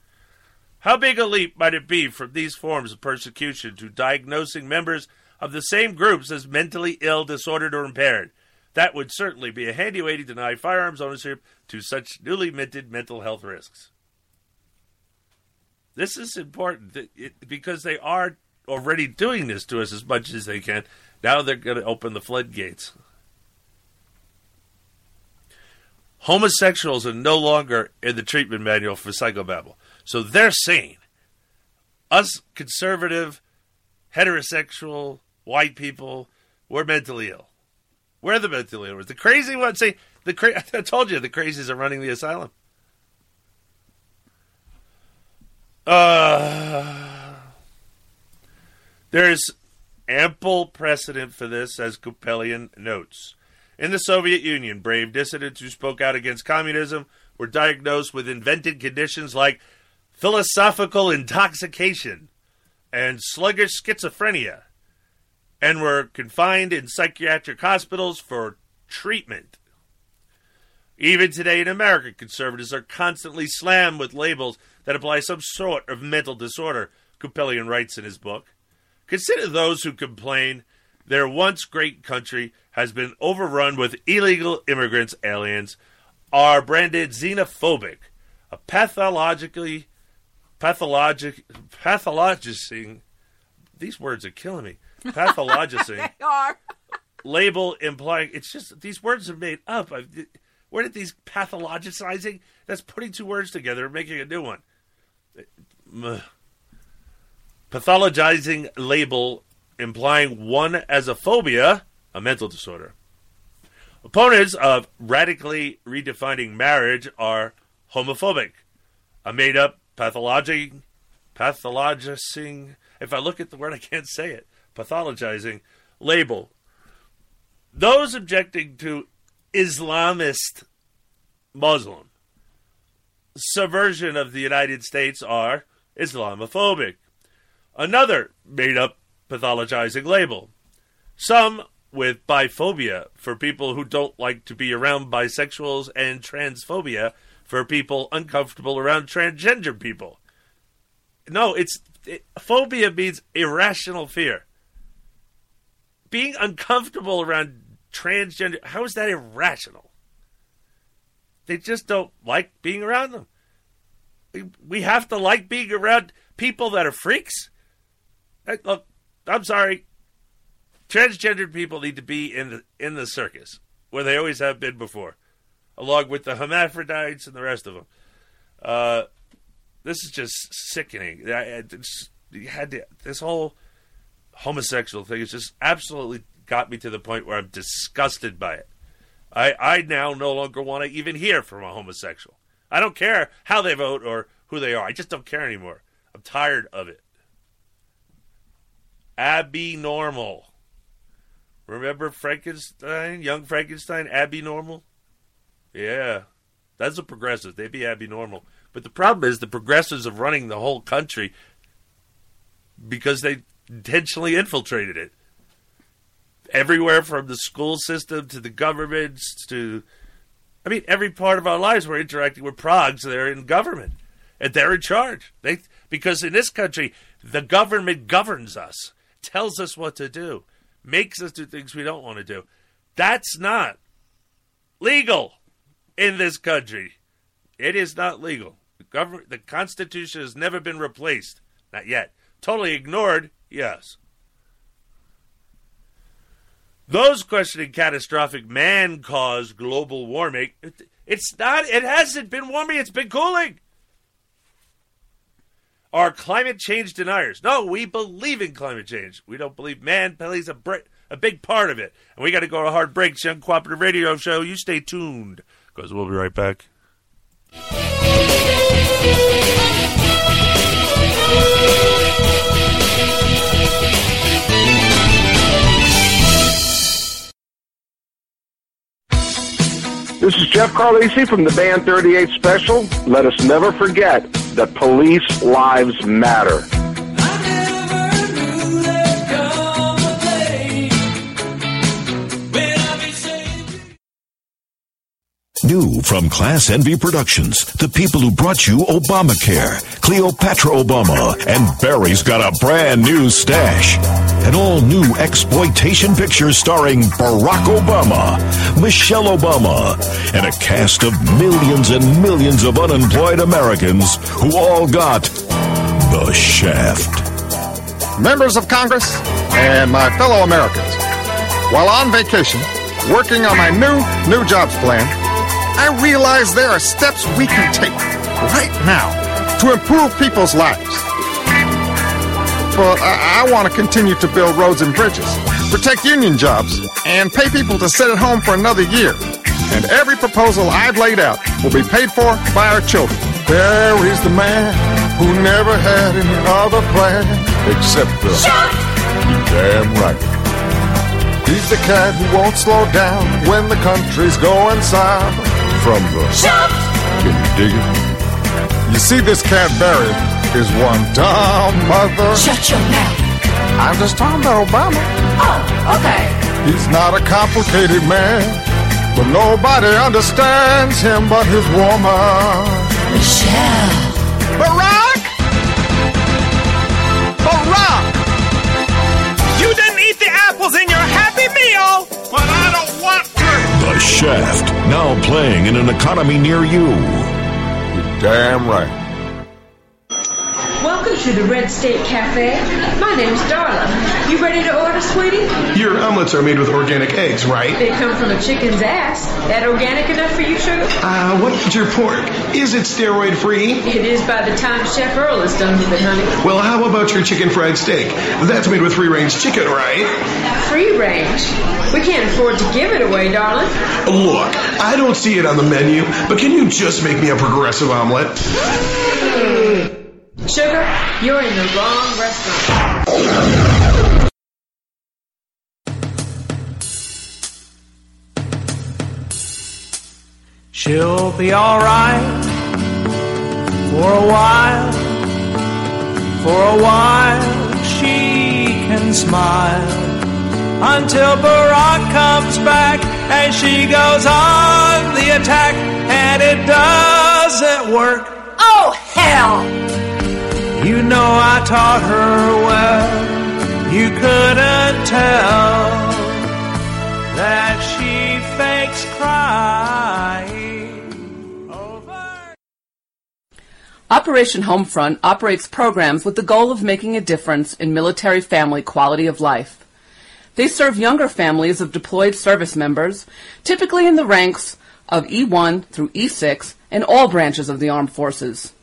How big a leap might it be from these forms of persecution to diagnosing members of the same groups as mentally ill, disordered, or impaired? That would certainly be a handy way to deny firearms ownership to such newly minted mental health risks. This is important because they are already doing this to us as much as they can. Now they're going to open the floodgates. Homosexuals are no longer in the treatment manual for psychobabble. So they're sane. us conservative, heterosexual, white people, we're mentally ill. We're the mentally ill. The crazy ones say the cra- *laughs* I told you the crazies are running the asylum. Uh, there's ample precedent for this, as Kupelian notes. In the Soviet Union, brave dissidents who spoke out against communism were diagnosed with invented conditions like philosophical intoxication and sluggish schizophrenia and were confined in psychiatric hospitals for treatment. Even today in America, conservatives are constantly slammed with labels that imply some sort of mental disorder, Kupelian writes in his book. Consider those who complain their once great country has been overrun with illegal immigrants, aliens, are branded xenophobic, a pathologically pathologic pathologizing these words are killing me. *laughs* Pathologizing *laughs* They are. label implying it's just these words are made up. I've, where did these pathologizing? That's putting two words together and making a new one. Pathologizing label implying one as a phobia, a mental disorder. Opponents of radically redefining marriage are homophobic, a made up pathologizing, pathologizing. If I look at the word, I can't say it. Pathologizing label. Those objecting to Islamist Muslim subversion of the United States are Islamophobic. Another made up pathologizing label. Some with biphobia for people who don't like to be around bisexuals and transphobia for people uncomfortable around transgender people. No, it's it, phobia means irrational fear. Being uncomfortable around transgender, how is that irrational? They just don't like being around them. We- have to like being around people that are freaks. Look, I'm sorry. Transgendered people need to be in the in the circus where they always have been before, along with the hermaphrodites and the rest of them. Uh, this is just sickening. I- I- had to, this whole homosexual thing has just absolutely got me to the point where I'm disgusted by it. I, I now no longer want to even hear from a homosexual. I don't care how they vote or who they are. I just don't care anymore. I'm tired of it. Abby Normal. Remember Frankenstein, young Frankenstein, Abby Normal? Yeah. That's a progressive. They'd be Normal. But the problem is the progressives are running the whole country because they intentionally infiltrated it. Everywhere from the school system to the governments to I mean, every part of our lives we're interacting with progs they're in government. And they're in charge. They because in this country, the government governs us, tells us what to do, makes us do things we don't want to do. That's not legal. in this country. It is not legal. The government, the Constitution has never been replaced. Not yet. Totally ignored. Yes. Those questioning catastrophic man-caused global warming, it's not. It hasn't been warming. It's been cooling. Are climate change deniers? No, we believe in climate change. We don't believe man plays a br- a big part of it. And we got to go to a hard break. Uncooperative Radio Show. You stay tuned because we'll be right back. This is Jeff Carlisi from the Band 38 Special. Let us never forget that police lives matter. New from Class Envy Productions, the people who brought you Obamacare, Cleopatra Obama, and Barry's got a brand new stash. An all new exploitation picture starring Barack Obama, Michelle Obama, and a cast of millions and millions of unemployed Americans who all got the shaft. Members of Congress and my fellow Americans, while on vacation, working on my new, new jobs plan, I realize there are steps we can take right now to improve people's lives. But I, I want to continue to build roads and bridges, protect union jobs, and pay people to sit at home for another year. And every proposal I've laid out will be paid for by our children. There is the man who never had any other plan except the. You damn right. He's the cat who won't slow down when the country's going south. From the Shut! Can you dig it? You see, this cat Barry is one dumb mother. Shut your mouth. I'm just talking about Obama. Oh, okay. He's not a complicated man, but nobody understands him but his woman. Michelle. Barack! Barack! You didn't eat the apples in your Happy Meal, but I don't want to. The Shaft, now playing in an economy near you. you Damn right. Welcome to the Red State Cafe. My name's Darla. You ready to order, sweetie? Your omelets are made with organic eggs, right? They come from a chicken's ass. That organic enough for you, sugar? Uh, what's your pork? Is it steroid free? It is by the time Chef Earl is done with it, honey. Well, how about your chicken fried steak? That's made with free range chicken, right? Free range. We can't afford to give it away, darling. Look, I don't see it on the menu, but can you just make me a progressive omelet? Sugar, you're in the wrong restaurant. She'll be alright for a while. For a while, she can smile until Barack comes back and she goes on the attack, and it doesn't work. Oh, hell! You know I taught her well. You couldn't tell that she fakes crying. Operation Homefront operates programs with the goal of making a difference in military family quality of life. They serve younger families of deployed service members, typically in the ranks of E1 through E6 in all branches of the armed forces.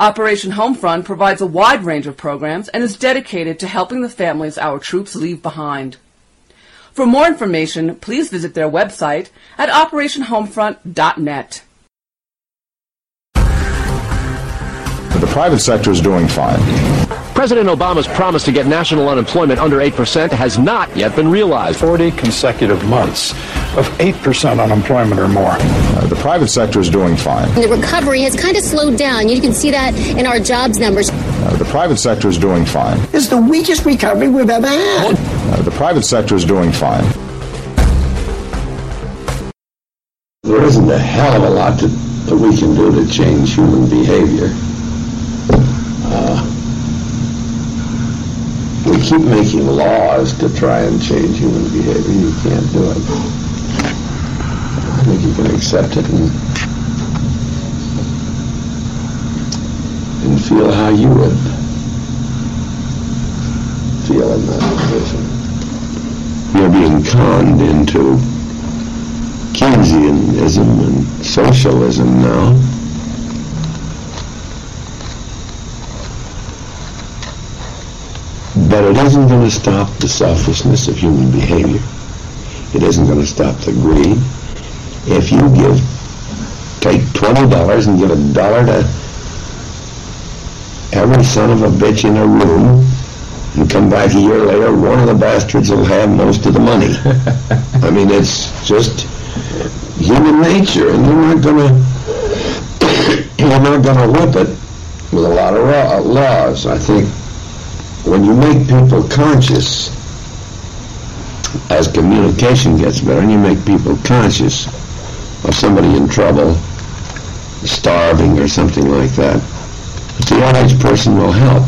Operation Homefront provides a wide range of programs and is dedicated to helping the families our troops leave behind. For more information, please visit their website at operationhomefront.net. The private sector is doing fine. President Obama's promise to get national unemployment under 8% has not yet been realized. 40 consecutive months of 8% unemployment or more. Uh, the private sector is doing fine. The recovery has kind of slowed down. You can see that in our jobs numbers. Uh, the private sector is doing fine. It's the weakest recovery we've ever had. Uh, the private sector is doing fine. There isn't a hell of a lot to, that we can do to change human behavior. We keep making laws to try and change human behavior. You can't do it. I think you can accept it and, and feel how you would feel in that position. You're being conned into Keynesianism and socialism now. But it isn't going to stop the selfishness of human behavior. It isn't going to stop the greed. If you give, take twenty dollars and give a dollar to every son of a bitch in a room, and come back a year later, one of the bastards will have most of the money. *laughs* I mean, it's just human nature, and you're not gonna *coughs* you're not gonna whip it with a lot of laws. I think when you make people conscious, as communication gets better, and you make people conscious of somebody in trouble, starving or something like that, the average person will help.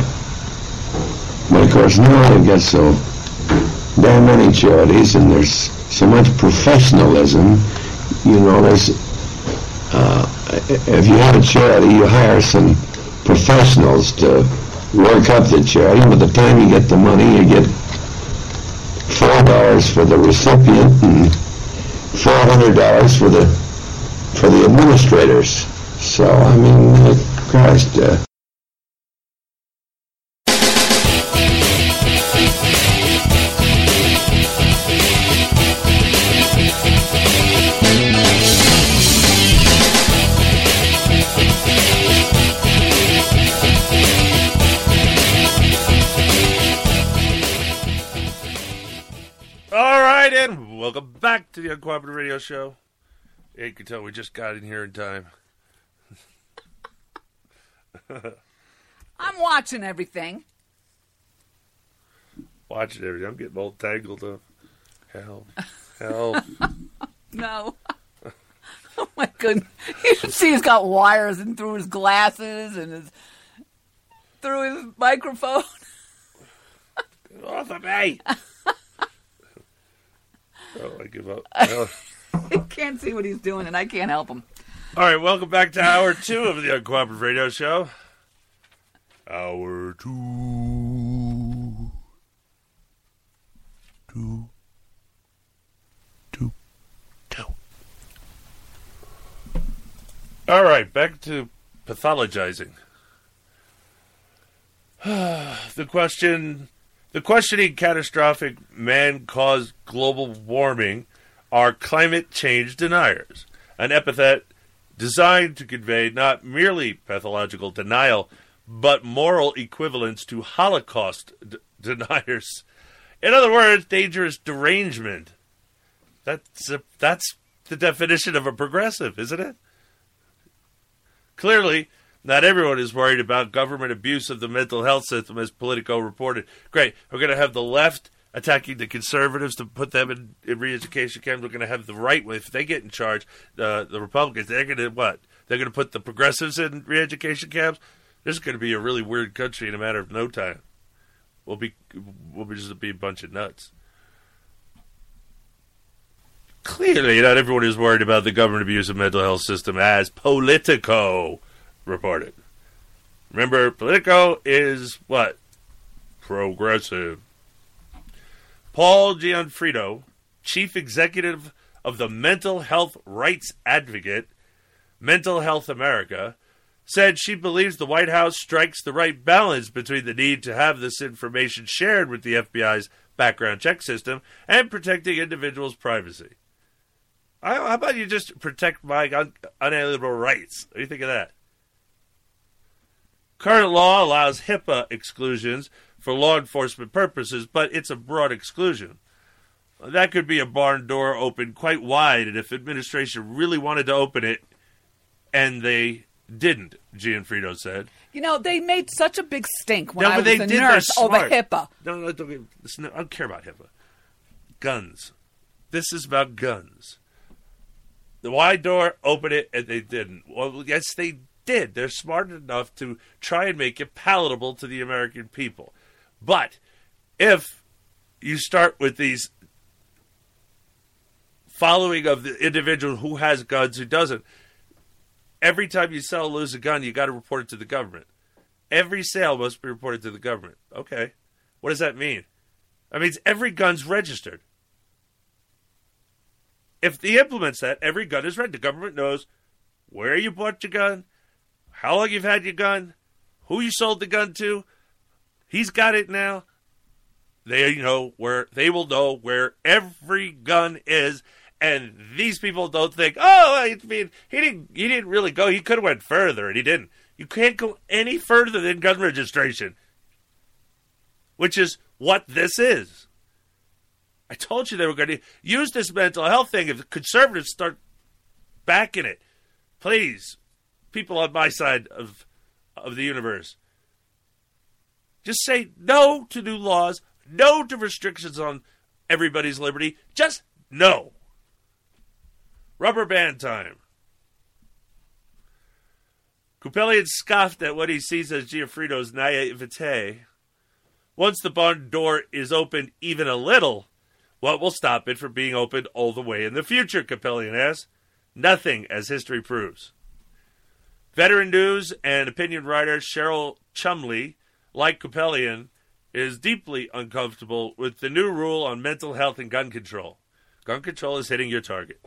But of course now they've so damn many charities and there's so much professionalism, you know, there's, uh, if you have a charity, you hire some professionals to work up the charity. By the time you get the money, you get four dollars for the recipient and four hundred dollars for the for the administrators. So I mean, uh, Christ. Uh, welcome back to the Uncooperative Radio Show. Yeah, you can tell we just got in here in time. I'm watching everything. Watching everything. I'm getting all tangled up. Help. Help. *laughs* No. *laughs* oh my goodness. *laughs* You should see he's got wires in through his glasses and his through his microphone. Get off of me. Oh, I give up. *laughs* I can't see what he's doing and I can't help him. All right, welcome back to hour two of the Uncooperative Radio Show. Hour two. Two. Two. Two. All right, back to pathologizing. *sighs* the question, the questioning catastrophic man-caused global warming are climate change deniers, an epithet designed to convey not merely pathological denial, but moral equivalence to Holocaust d- deniers. In other words, dangerous derangement. That's a, that's the definition of a progressive, isn't it? Clearly, not everyone is worried about government abuse of the mental health system, as Politico reported. Great, we're going to have the left attacking the conservatives to put them in, in re-education camps. We're going to have the right, if they get in charge, uh, the Republicans, they're going to what? They're going to put the progressives in re-education camps. This is going to be a really weird country in a matter of no time. We'll be, we'll be just be a bunch of nuts. Clearly, not everyone is worried about the government abuse of mental health system, as Politico reported. Remember, Politico is what? Progressive. Paul Gionfriddo, chief executive of the Mental Health Rights Advocate, Mental Health America, said she believes the White House strikes the right balance between the need to have this information shared with the FBI's background check system and protecting individuals' privacy. How about you just protect my un- unalienable rights? What do you think of that? Current law allows HIPAA exclusions for law enforcement purposes, but it's a broad exclusion. That could be a barn door open quite wide, and if administration really wanted to open it, and they didn't, Gionfriddo said. You know, they made such a big stink when No, I but was they a did, nurse over. HIPAA. No, no, don't, listen, I don't care about HIPAA. Guns. This is about guns. The wide door, open it, and they didn't. Well, yes, they did. They're smart enough to try and make it palatable to the American people. But if you start with these following of the individual who has guns, who doesn't. Every time you sell or lose a gun, you got to report it to the government. Every sale must be reported to the government. Okay. What does that mean? That means every gun's registered. If he implements that, every gun is registered. The government knows where you bought your gun, how long you've had your gun, who you sold the gun to. He's got it now. They know where they will know where every gun is, and these people don't think, oh, I mean, he didn't, he didn't really go. He could have went further, and he didn't. You can't go any further than gun registration, which is what this is. I told you they were going to use this mental health thing. If conservatives start backing it, please, people on my side of of the universe, just say no to new laws, no to restrictions on everybody's liberty. Just no. Rubber band time. Kupelian scoffed at what he sees as Gionfriddo's naivete. Once the barn door is opened even a little, what will stop it from being opened all the way in the future, Kupelian asks. Nothing, as history proves. Veteran news and opinion writer Cheryl Chumley, like Kupelian, is deeply uncomfortable with the new rule on mental health and gun control. Gun control is hitting your target.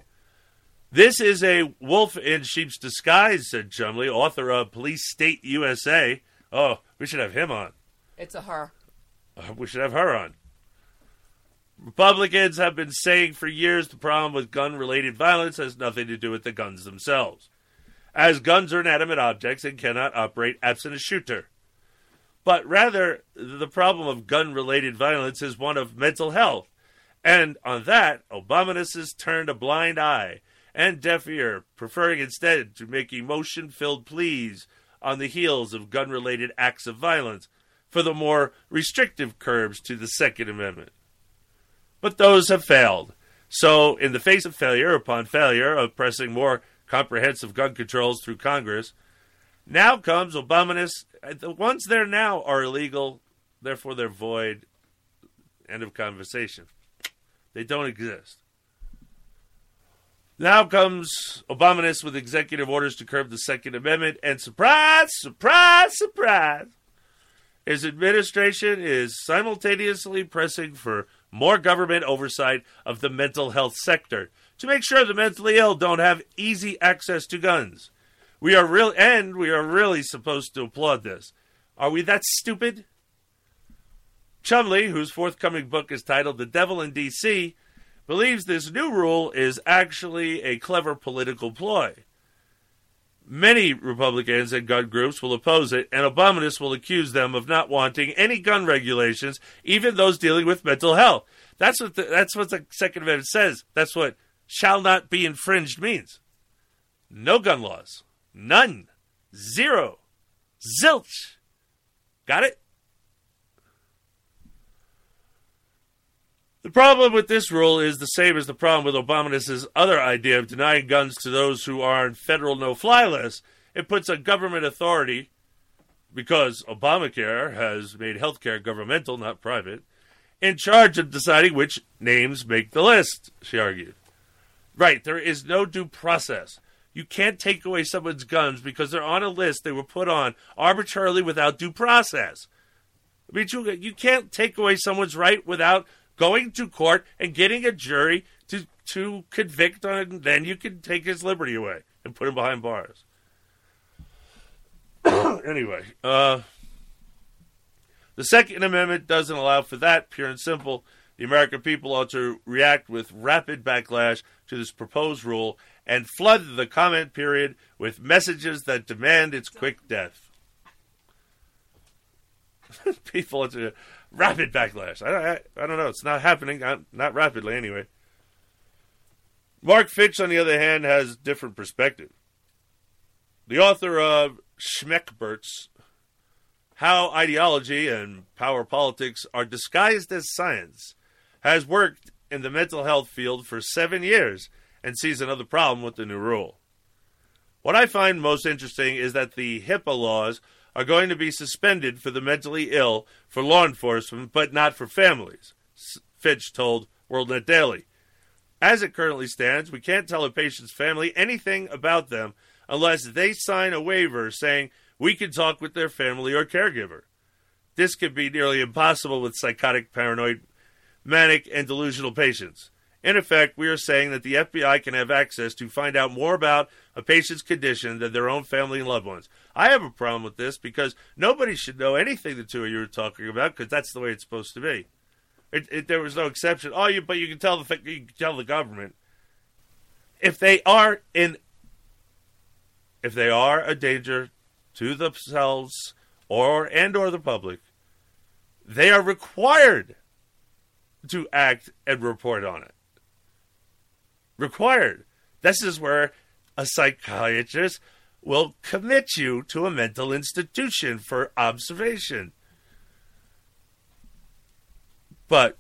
This is a wolf in sheep's disguise, said Chumley, author of Police State USA. Oh, we should have him on. It's a her. Uh, we should have her on. Republicans have been saying for years the problem with gun related violence has nothing to do with the guns themselves, as guns are inanimate objects and cannot operate absent a shooter. But rather, the problem of gun related violence is one of mental health. And on that, Obama has turned a blind eye and deaf ear, preferring instead to make emotion filled pleas on the heels of gun related acts of violence for the more restrictive curbs to the Second Amendment. But those have failed. So, in the face of failure upon failure of pressing more comprehensive gun controls through Congress, now comes Obama's. The ones there now are illegal, therefore they're void. End of conversation. They don't exist. Now comes Obamanist with executive orders to curb the Second Amendment, and surprise, surprise, surprise, his administration is simultaneously pressing for more government oversight of the mental health sector to make sure the mentally ill don't have easy access to guns. We are real, and we are really supposed to applaud this. Are we that stupid? Chumley, whose forthcoming book is titled "The Devil in D.C." believes this new rule is actually a clever political ploy. Many Republicans and gun groups will oppose it, and Obamanists will accuse them of not wanting any gun regulations, even those dealing with mental health. That's what the, that's what the Second Amendment says. That's what shall not be infringed means. No gun laws. None. Zero. Zilch. Got it? The problem with this rule is the same as the problem with Obama's other idea of denying guns to those who are on federal no-fly lists. It puts a government authority, because Obamacare has made healthcare governmental, not private, in charge of deciding which names make the list, she argued. Right, there is no due process. You can't take away someone's guns because they're on a list they were put on arbitrarily without due process. I mean, you, you can't take away someone's right without going to court and getting a jury to to convict on it, and then you can take his liberty away and put him behind bars. *coughs* anyway, uh, the Second Amendment doesn't allow for that, pure and simple. The American people ought to react with rapid backlash to this proposed rule and flood the comment period with messages that demand its quick death. *laughs* people ought to rapid backlash. I, I, I don't know. It's not happening. Not rapidly, anyway. Mark Fitch, on the other hand, has different perspective. The author of Schmeckberts, How Ideology and Power Politics Are Disguised as Science, has worked in the mental health field for seven years and sees another problem with the new rule. What I find most interesting is that the HIPAA laws are going to be suspended for the mentally ill for law enforcement, but not for families, Fitch told WorldNet Daily. As it currently stands, we can't tell a patient's family anything about them unless they sign a waiver saying we can talk with their family or caregiver. This could be nearly impossible with psychotic, paranoid, manic, and delusional patients. In effect, we are saying that the FBI can have access to find out more about a patient's condition than their own family and loved ones. I have a problem with this because nobody should know anything the two of you are talking about because that's the way it's supposed to be. It, it, there was no exception. Oh, you but you can tell the you can tell the government if they are in if they are a danger to themselves or and or the public, they are required to act and report on it. Required. This is where a psychiatrist will commit you to a mental institution for observation. But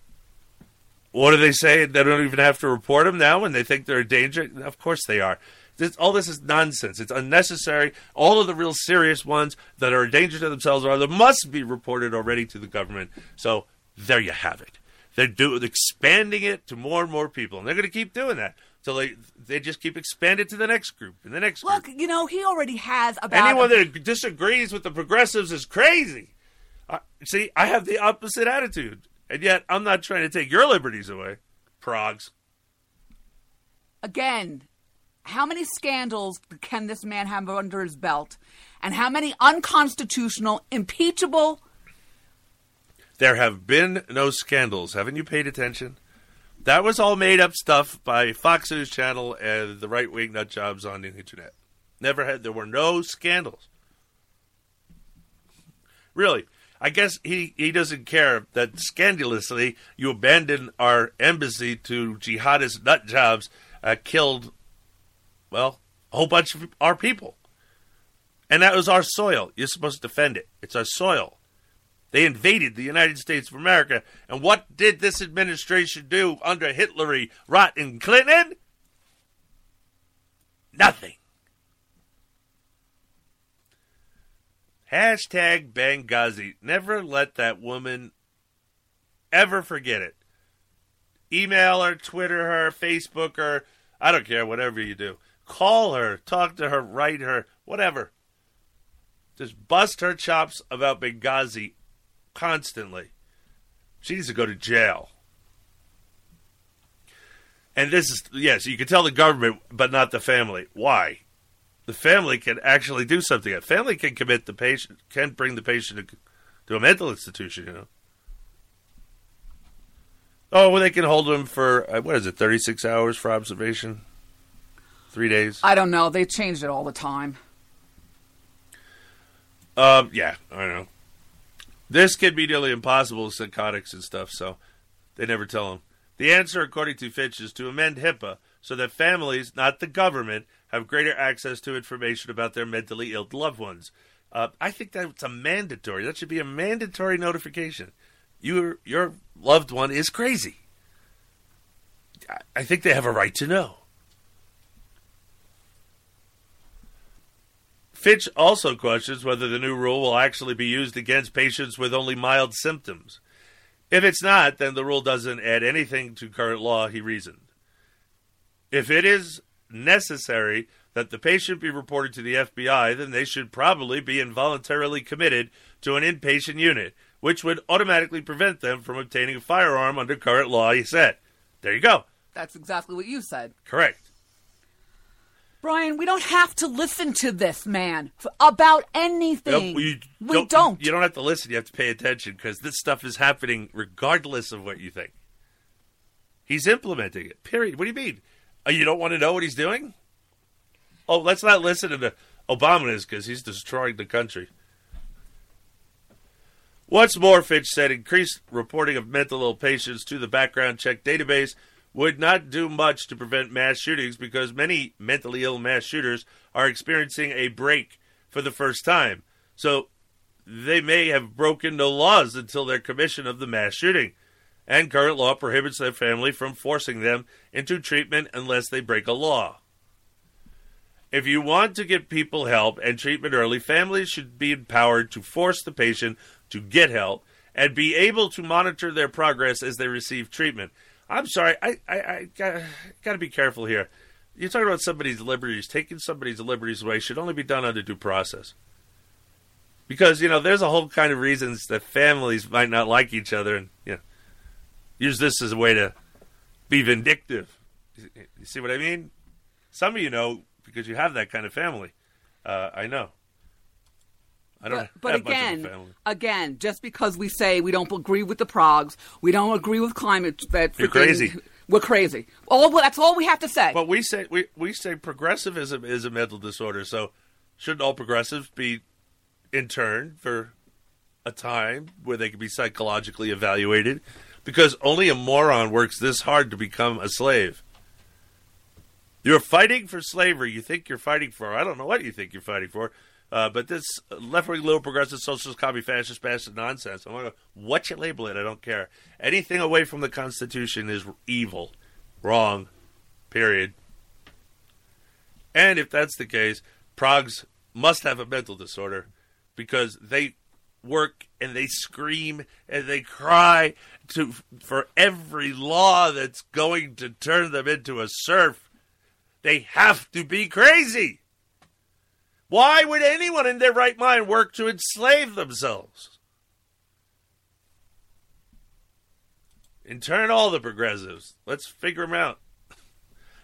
what do they say? They don't even have to report them now when they think they're a danger? Of course they are. This, all this is nonsense. It's unnecessary. All of the real serious ones that are a danger to themselves or other must be reported already to the government. So there you have it. They're do, expanding it to more and more people, and they're going to keep doing that until they they just keep expanding it to the next group and the next group. Look, group. you know, he already has about Anyone that disagrees with the progressives is crazy. Uh, see, I have the opposite attitude, and yet I'm not trying to take your liberties away, progs. again. How many scandals can this man have under his belt, and how many unconstitutional, impeachable? There have been no scandals. Haven't you paid attention? That was all made up stuff by Fox News Channel and the right wing nut jobs on the internet. Never had. There were no scandals. Really, I guess he, he doesn't care that scandalously you abandoned our embassy to jihadist nut jobs, uh, killed, well, a whole bunch of our people. And that was our soil. You're supposed to defend it. It's our soil. They invaded the United States of America. And what did this administration do under Hitlery, rotten Clinton? Nothing. Hashtag Benghazi. Never let that woman ever forget it. Email her, Twitter her, Facebook her. I don't care, whatever you do. Call her, talk to her, write her, whatever. Just bust her chops about Benghazi constantly. She needs to go to jail. And this is, yes, you can tell the government, but not the family. Why? The family can actually do something. A family can commit the patient, can bring the patient to, to a mental institution, you know. Oh, well, they can hold them for, uh, what is it, 36 hours for observation? Three days? I don't know. They changed it all the time. Um, yeah, I know. This can be nearly impossible with psychotics and stuff, so they never tell them. The answer, according to Fitch, is to amend HIPAA so that families, not the government, have greater access to information about their mentally ill loved ones. Uh, I think that's a mandatory. That should be a mandatory notification. Your your loved one is crazy. I- I think they have a right to know. Fitch also questions whether the new rule will actually be used against patients with only mild symptoms. If it's not, then the rule doesn't add anything to current law, he reasoned. If it is necessary that the patient be reported to the FBI, then they should probably be involuntarily committed to an inpatient unit, which would automatically prevent them from obtaining a firearm under current law, he said. There you go. That's exactly what you said. Correct. Brian, we don't have to listen to this man about anything. Nope, you we don't. You don't have to listen. You have to pay attention because this stuff is happening regardless of what you think. He's implementing it. Period. What do you mean? Uh, you don't want to know what he's doing? Oh, let's not listen to the Obama because he's destroying the country. What's more, Fitch said increased reporting of mental ill patients to the background check database would not do much to prevent mass shootings because many mentally ill mass shooters are experiencing a break for the first time. So they may have broken no laws until their commission of the mass shooting. And current law prohibits their family from forcing them into treatment unless they break a law. If you want to get people help and treatment early, families should be empowered to force the patient to get help and be able to monitor their progress as they receive treatment. I'm sorry. I I, I got to be careful here. You're talking about somebody's liberties. Taking somebody's liberties away should only be done under due process. Because you know, there's a whole kind of reasons that families might not like each other, and you know, use this as a way to be vindictive. You see what I mean? Some of you know because you have that kind of family. Uh, I know. I don't. But, but have much of a again, again, just because we say we don't agree with the progs, we don't agree with climate, that You're freaking- crazy. We're crazy. All that's all we have to say. But we say we we say progressivism is a mental disorder. So shouldn't all progressives be interned for a time where they can be psychologically evaluated? Because only a moron works this hard to become a slave. You're fighting for slavery. You think you're fighting for? I don't know what you think you're fighting for. Uh, but this left wing, liberal, progressive, socialist, copy, fascist, bastard nonsense. I'm gonna what you label it. I don't care. Anything away from the Constitution is evil, wrong, period. And if that's the case, progs must have a mental disorder because they work and they scream and they cry to for every law that's going to turn them into a serf. They have to be crazy. Why would anyone in their right mind work to enslave themselves? Intern all the progressives. Let's figure them out.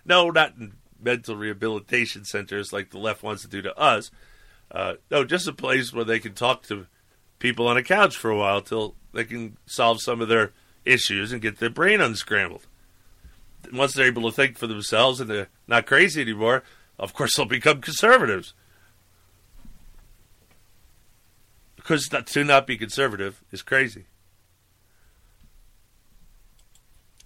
No, not in mental rehabilitation centers like the left wants to do to us. Uh, no, just a place where they can talk to people on a couch for a while till they can solve some of their issues and get their brain unscrambled. Once they're able to think for themselves and they're not crazy anymore, of course they'll become conservatives. Because to not be conservative is crazy.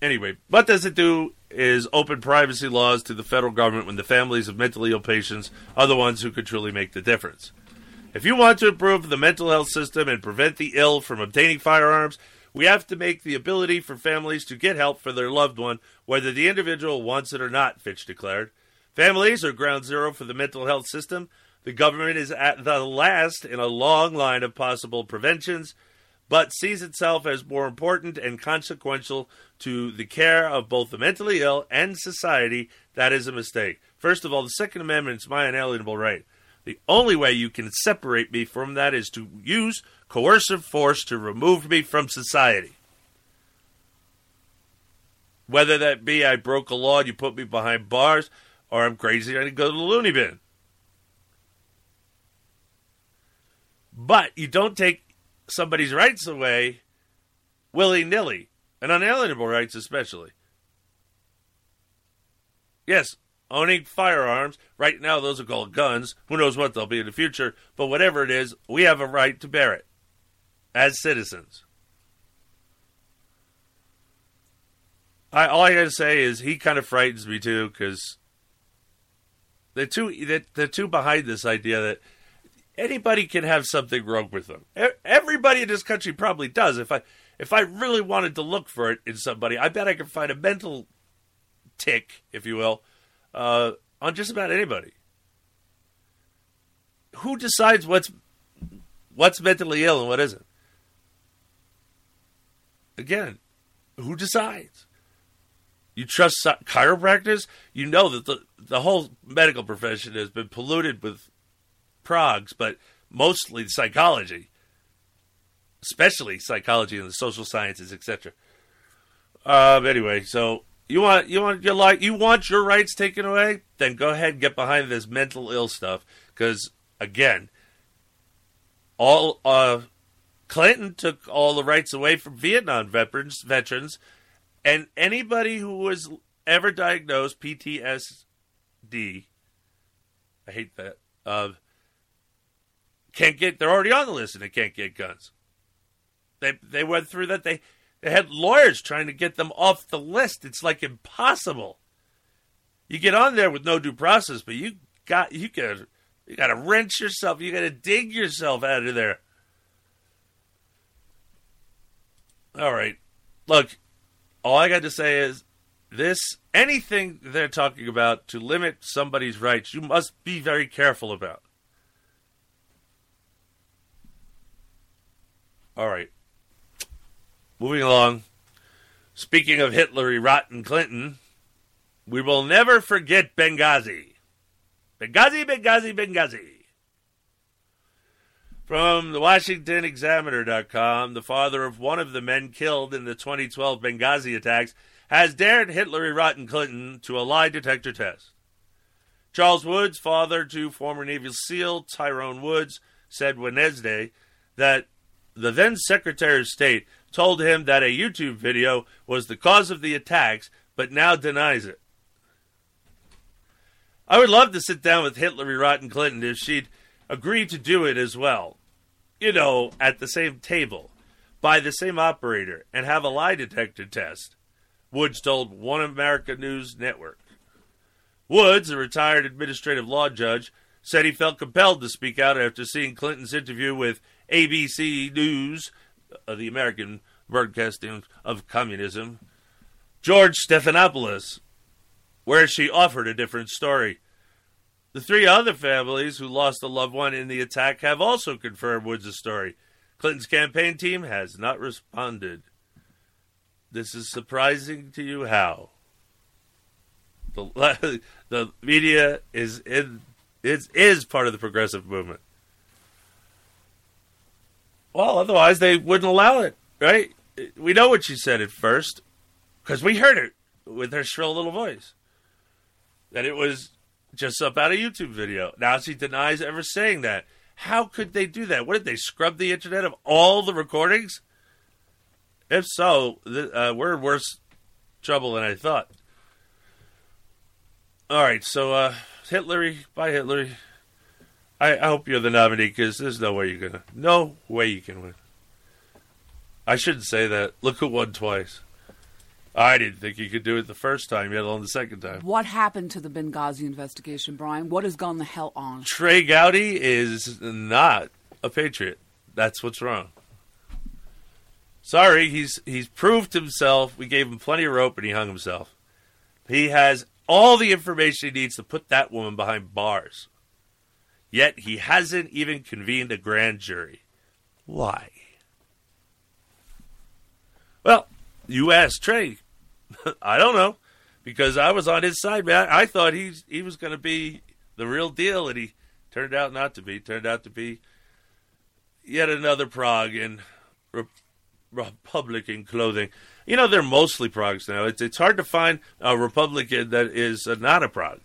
Anyway, what does it do is open privacy laws to the federal government when the families of mentally ill patients are the ones who could truly make the difference. If you want to improve the mental health system and prevent the ill from obtaining firearms, we have to make the ability for families to get help for their loved one, whether the individual wants it or not, Fitch declared. Families are ground zero for the mental health system. The government is at the last in a long line of possible preventions, but sees itself as more important and consequential to the care of both the mentally ill and society. That is a mistake. First of all, the Second Amendment is my inalienable right. The only way you can separate me from that is to use coercive force to remove me from society. Whether that be I broke a law and you put me behind bars, or I'm crazy and I go to the loony bin. But you don't take somebody's rights away willy nilly, and unalienable rights especially. Yes, owning firearms, right now those are called guns. Who knows what they'll be in the future, but whatever it is, we have a right to bear it as citizens. I, all I gotta say is he kind of frightens me too because they're too they're, they're too behind this idea that anybody can have something wrong with them. Everybody in this country probably does. If I if I really wanted to look for it in somebody, I bet I could find a mental tick, if you will, uh, on just about anybody. Who decides what's what's mentally ill and what isn't? Again, who decides? You trust chi- chiropractors? You know that the the whole medical profession has been polluted with progs, but mostly psychology, especially psychology and the social sciences, etc. Um, anyway, so you want you want your like you want your rights taken away? Then go ahead and get behind this mental ill stuff, because again, all uh, Clinton took all the rights away from Vietnam veterans veterans, and anybody who was ever diagnosed PTSD. I hate that. Uh, can't get. They're already on the list and they can't get guns. They they went through that. They they had lawyers trying to get them off the list. It's like impossible. You get on there with no due process, but you got you got you got to wrench yourself. You got to dig yourself out of there. All right, look. All I got to say is this: anything they're talking about to limit somebody's rights, you must be very careful about. All right. Moving along. Speaking of Hitlery rotten Clinton, we will never forget Benghazi. Benghazi, Benghazi, Benghazi. From the Washington Examiner.com, the father of one of the men killed in the 2012 Benghazi attacks has dared Hitlery rotten Clinton to a lie detector test. Charles Woods, father to former Navy SEAL Tyrone Woods, said Wednesday that the then Secretary of State told him that a YouTube video was the cause of the attacks, but now denies it. I would love to sit down with Hitlery rotten Clinton if she'd agree to do it as well. You know, at the same table, by the same operator, and have a lie detector test, Woods told One America News Network. Woods, a retired administrative law judge, said he felt compelled to speak out after seeing Clinton's interview with ABC News, uh, the American broadcasting of communism, George Stephanopoulos, where she offered a different story. The three other families who lost a loved one in the attack have also confirmed Woods' story. Clinton's campaign team has not responded. This is surprising to you how? The, *laughs* the media is in is is part of the progressive movement. Well, otherwise they wouldn't allow it, right? We know what she said at first because we heard it with her shrill little voice. That it was just up out a YouTube video. Now she denies ever saying that. How could they do that? What did they scrub the internet of all the recordings? If so, th- uh, we're in worse trouble than I thought. All right, so uh, Hitlery, bye Hitlery. I, I hope you're the nominee because there's no way you're gonna, no way you can win. I shouldn't say that. Look who won twice. I didn't think you could do it the first time, yet alone the second time. What happened to the Benghazi investigation, Brian? What has gone the hell on? Trey Gowdy is not a patriot. That's what's wrong. Sorry, he's he's proved himself. We gave him plenty of rope, and he hung himself. He has all the information he needs to put that woman behind bars. Yet he hasn't even convened a grand jury. Why? Well, you asked Trey. *laughs* I don't know because I was on his side, man. I thought he's he was going to be the real deal, and he turned out not to be. Turned out to be yet another prog in Re- Republican clothing. You know, they're mostly progs now. It's it's hard to find a Republican that is uh, not a prog.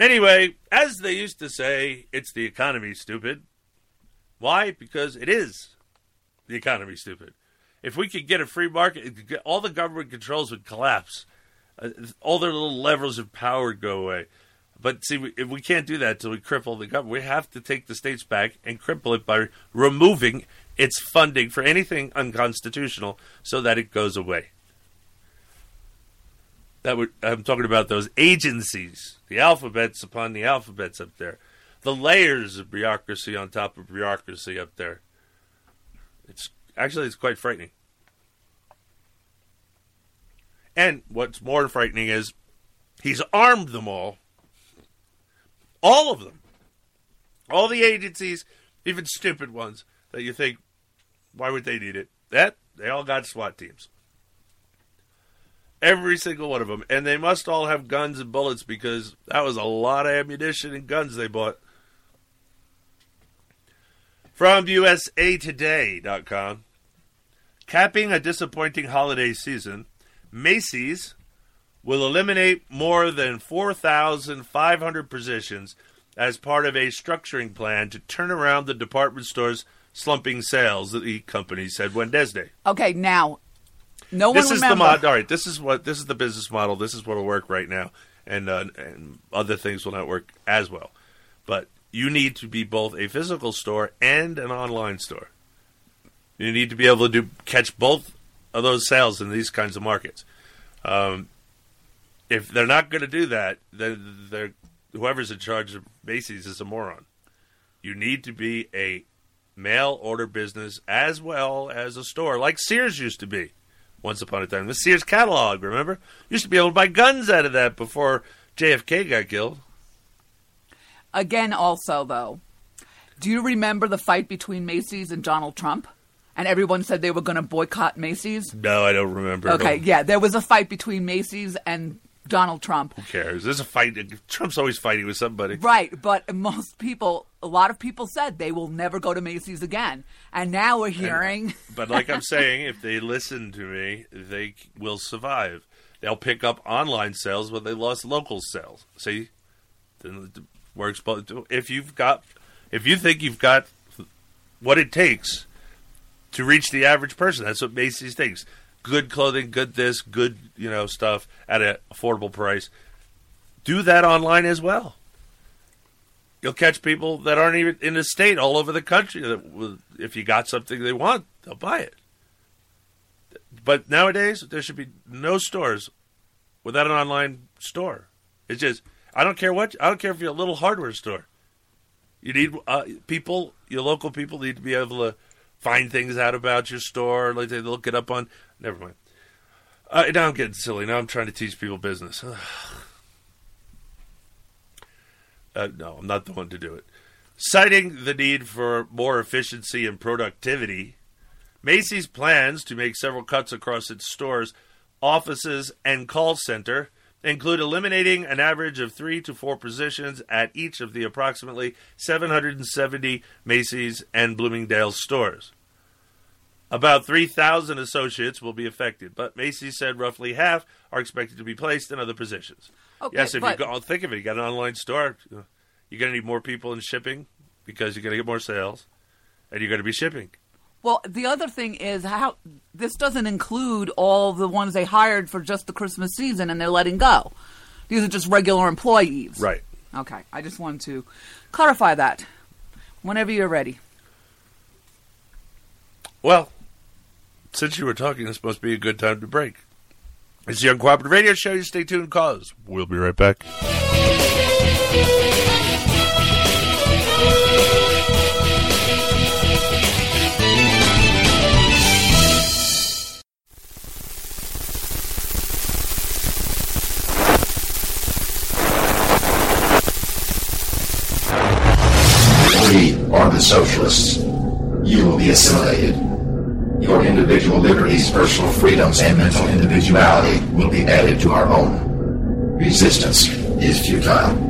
Anyway, as they used to say, it's the economy, stupid. Why? Because it is the economy, stupid. If we could get a free market, all the government controls would collapse. Uh, all their little levers of power would go away. But see, we, we can't do that until we cripple the government, we have to take the states back and cripple it by removing its funding for anything unconstitutional so that it goes away. That I'm talking about those agencies, the alphabets upon the alphabets up there, the layers of bureaucracy on top of bureaucracy up there. It's actually it's quite frightening. And what's more frightening is he's armed them all. All of them. All the agencies, even stupid ones that you think, why would they need it? That they all got SWAT teams. Every single one of them. And they must all have guns and bullets because that was a lot of ammunition and guns they bought. From USAToday.com. Capping a disappointing holiday season, Macy's will eliminate more than 4,500 positions as part of a structuring plan to turn around the department store's slumping sales, the company said Wednesday. Okay, now, no this one is remember. the mod. All right, this is what this is the business model. This is what will work right now, and uh, and other things will not work as well. But you need to be both a physical store and an online store. You need to be able to do catch both of those sales in these kinds of markets. Um, if they're not going to do that, then they're, whoever's in charge of Macy's is a moron. You need to be a mail order business as well as a store, like Sears used to be once upon a time. The Sears catalog, remember? Used to be able to buy guns out of that before JFK got killed. Again, also, though, do you remember the fight between Macy's and Donald Trump? and everyone said they were going to boycott Macy's. No, I don't remember. Okay, yeah, there was a fight between Macy's and Donald Trump. Who cares? There's a fight. Trump's always fighting with somebody. Right, but most people, a lot of people said they will never go to Macy's again. And now we're hearing. Uh, but like I'm saying, if *laughs* they listen to me, they will survive. They'll pick up online sales when they lost local sales. See, then it works. both. If you've got, if you think you've got what it takes to reach the average person, that's what Macy's thinks. Good clothing, good this, good you know stuff at an affordable price. Do that online as well. You'll catch people that aren't even in the state all over the country. That if you got something they want, they'll buy it. But nowadays, there should be no stores without an online store. It's just I don't care what I don't care if you're a little hardware store. You need uh, people, your local people need to be able to find things out about your store. Like they look it up on. Never mind. Uh, now I'm getting silly. Now I'm trying to teach people business. *sighs* Uh, no, I'm not the one to do it. Citing the need for more efficiency and productivity, Macy's plans to make several cuts across its stores, offices, and call center include eliminating an average of three to four positions at each of the approximately 770 Macy's and Bloomingdale's stores. About 3,000 associates will be affected, but Macy's said roughly half are expected to be placed in other positions. Okay, yes, if but- you go, oh, think of it, you got an online store, you're going to need more people in shipping because you're going to get more sales, and you're going to be shipping. Well, the other thing is how this doesn't include all the ones they hired for just the Christmas season and they're letting go. These are just regular employees. Right. Okay. I just wanted to clarify that. Whenever you're ready. Well, since you were talking, this must be a good time to break. It's the Uncooperative Radio Show. You stay tuned, cause we'll be right back. Socialists. You will be assimilated. Your individual liberties, personal freedoms, and mental individuality will be added to our own. Resistance is futile.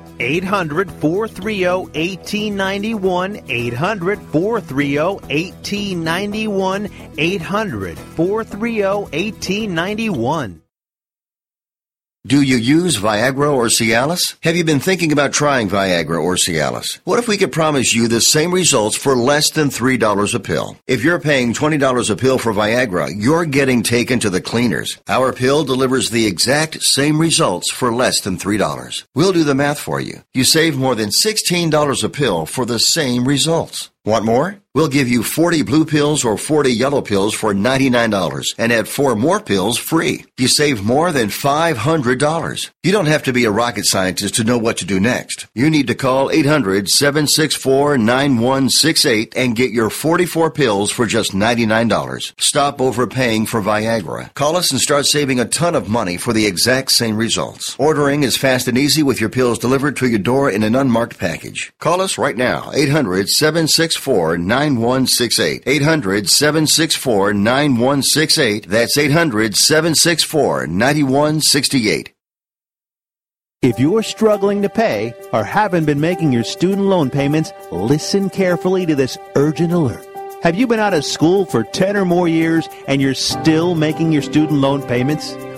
800 430 1891. 800 430 1891. 800 430 1891. Do you use Viagra or Cialis? Have you been thinking about trying Viagra or Cialis? What if we could promise you the same results for less than $3 a pill? If you're paying $20 a pill for Viagra, you're getting taken to the cleaners. Our pill delivers the exact same results for less than $3. We'll do the math for you. You save more than $16 a pill for the same results. Want more? We'll give you 40 blue pills or 40 yellow pills for $99 and add four more pills free. You save more than $500. You don't have to be a rocket scientist to know what to do next. You need to call 800 764 9168 and get your 44 pills for just $99. Stop overpaying for Viagra. Call us and start saving a ton of money for the exact same results. Ordering is fast and easy with your pills delivered to your door in an unmarked package. Call us right now, 800 764 9168. 800 764 9168. That's 800 764 9168. If you're struggling to pay or haven't been making your student loan payments, listen carefully to this urgent alert. Have you been out of school for 10 or more years and you're still making your student loan payments?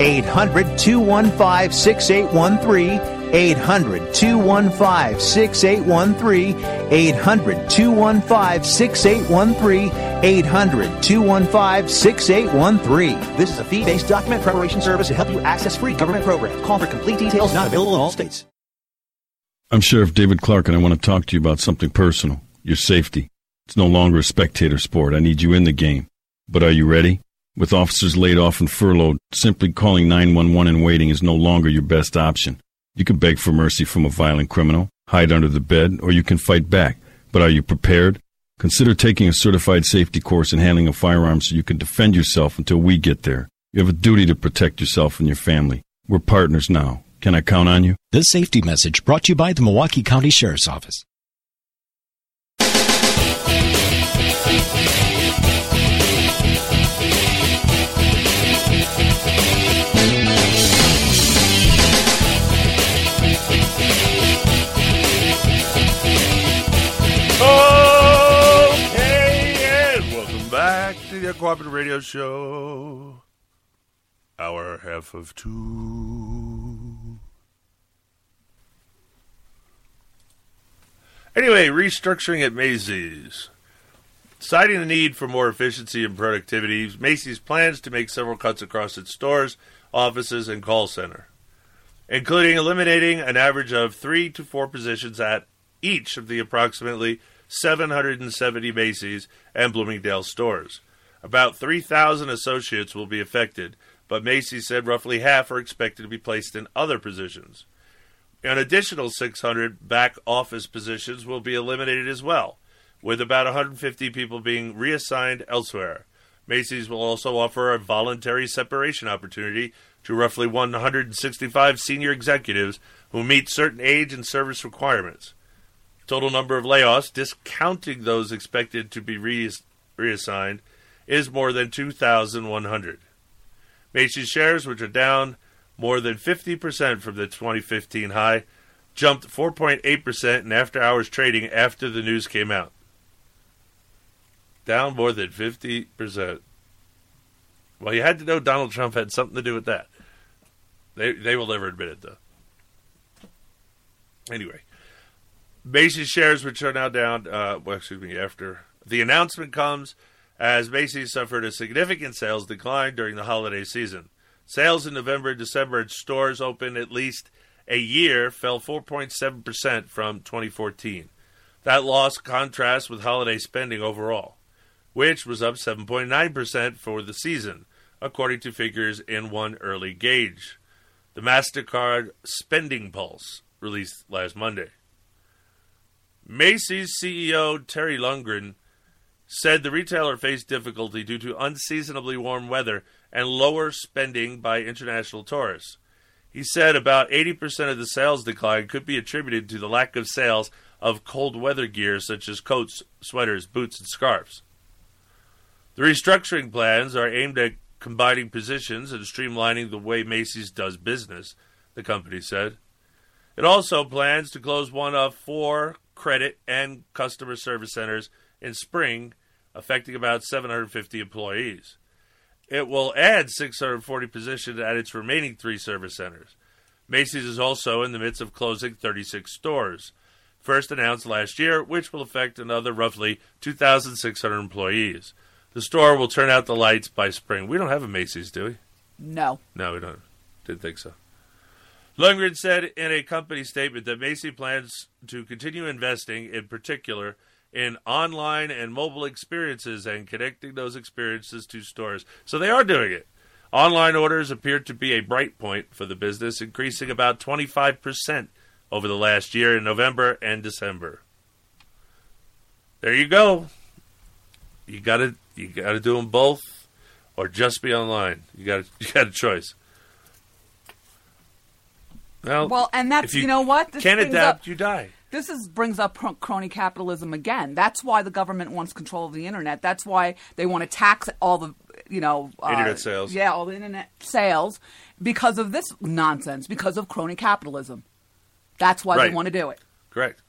800 215 6813. 800 215 6813. 800 215 6813. 800 215 6813. This is a fee based document preparation service to help you access free government programs. Call for complete details, not available in all states. I'm Sheriff David Clarke, and I want to talk to you about something personal your safety. It's no longer a spectator sport. I need you in the game. But are you ready? With officers laid off and furloughed, simply calling 911 and waiting is no longer your best option. You can beg for mercy from a violent criminal, hide under the bed, or you can fight back. But are you prepared? Consider taking a certified safety course in handling a firearm so you can defend yourself until we get there. You have a duty to protect yourself and your family. We're partners now. Can I count on you? This safety message brought to you by the Milwaukee County Sheriff's Office. To Cooperative Radio Show. Hour half of two. Anyway, restructuring at Macy's. Citing the need for more efficiency and productivity, Macy's plans to make several cuts across its stores, offices, and call center, including eliminating an average of three to four positions at each of the approximately 770 Macy's and Bloomingdale stores. About 3,000 associates will be affected, but Macy's said roughly half are expected to be placed in other positions. An additional 600 back office positions will be eliminated as well, with about 150 people being reassigned elsewhere. Macy's will also offer a voluntary separation opportunity to roughly 165 senior executives who meet certain age and service requirements. Total number of layoffs, discounting those expected to be reass- reassigned, is more than 2,100. Macy's shares, which are down more than 50% from the 2015 high, jumped 4.8% in after hours trading after the news came out. Down more than 50%. Well, you had to know Donald Trump had something to do with that. They, they will never admit it, though. Anyway, Macy's shares, which are now down, uh, well, excuse me, after the announcement comes, as Macy's suffered a significant sales decline during the holiday season. Sales in November and December at stores open at least a year fell 4.7% from 2014. That loss contrasts with holiday spending overall, which was up 7.9% for the season, according to figures in one early gauge. The MasterCard Spending Pulse, released last Monday. Macy's CEO Terry Lundgren said the retailer faced difficulty due to unseasonably warm weather and lower spending by international tourists. He said about 80% of the sales decline could be attributed to the lack of sales of cold weather gear such as coats, sweaters, boots, and scarves. The restructuring plans are aimed at combining positions and streamlining the way Macy's does business, the company said. It also plans to close one of four credit and customer service centers in spring, affecting about 750 employees. It will add 640 positions at its remaining three service centers. Macy's is also in the midst of closing 36 stores, first announced last year, which will affect another roughly 2,600 employees. The store will turn out the lights by spring. We don't have a Macy's, do we? No. No, we don't. Didn't think so. Lundgren said in a company statement that Macy plans to continue investing, in particular, in online and mobile experiences and connecting those experiences to stores. So they are doing it. Online orders appear to be a bright point for the business, increasing about 25% over the last year in November and December. There you go. You got to you got to do them both or just be online. You got you got a choice. Well, Well, and that's if you, know what this can't adapt, up, you die. This is brings up crony capitalism again. That's why the government wants control of the internet. That's why they want to tax all the you know uh, Internet sales. Yeah, all the internet sales because of this nonsense. Because of crony capitalism. That's why Right. they want to do it Correct.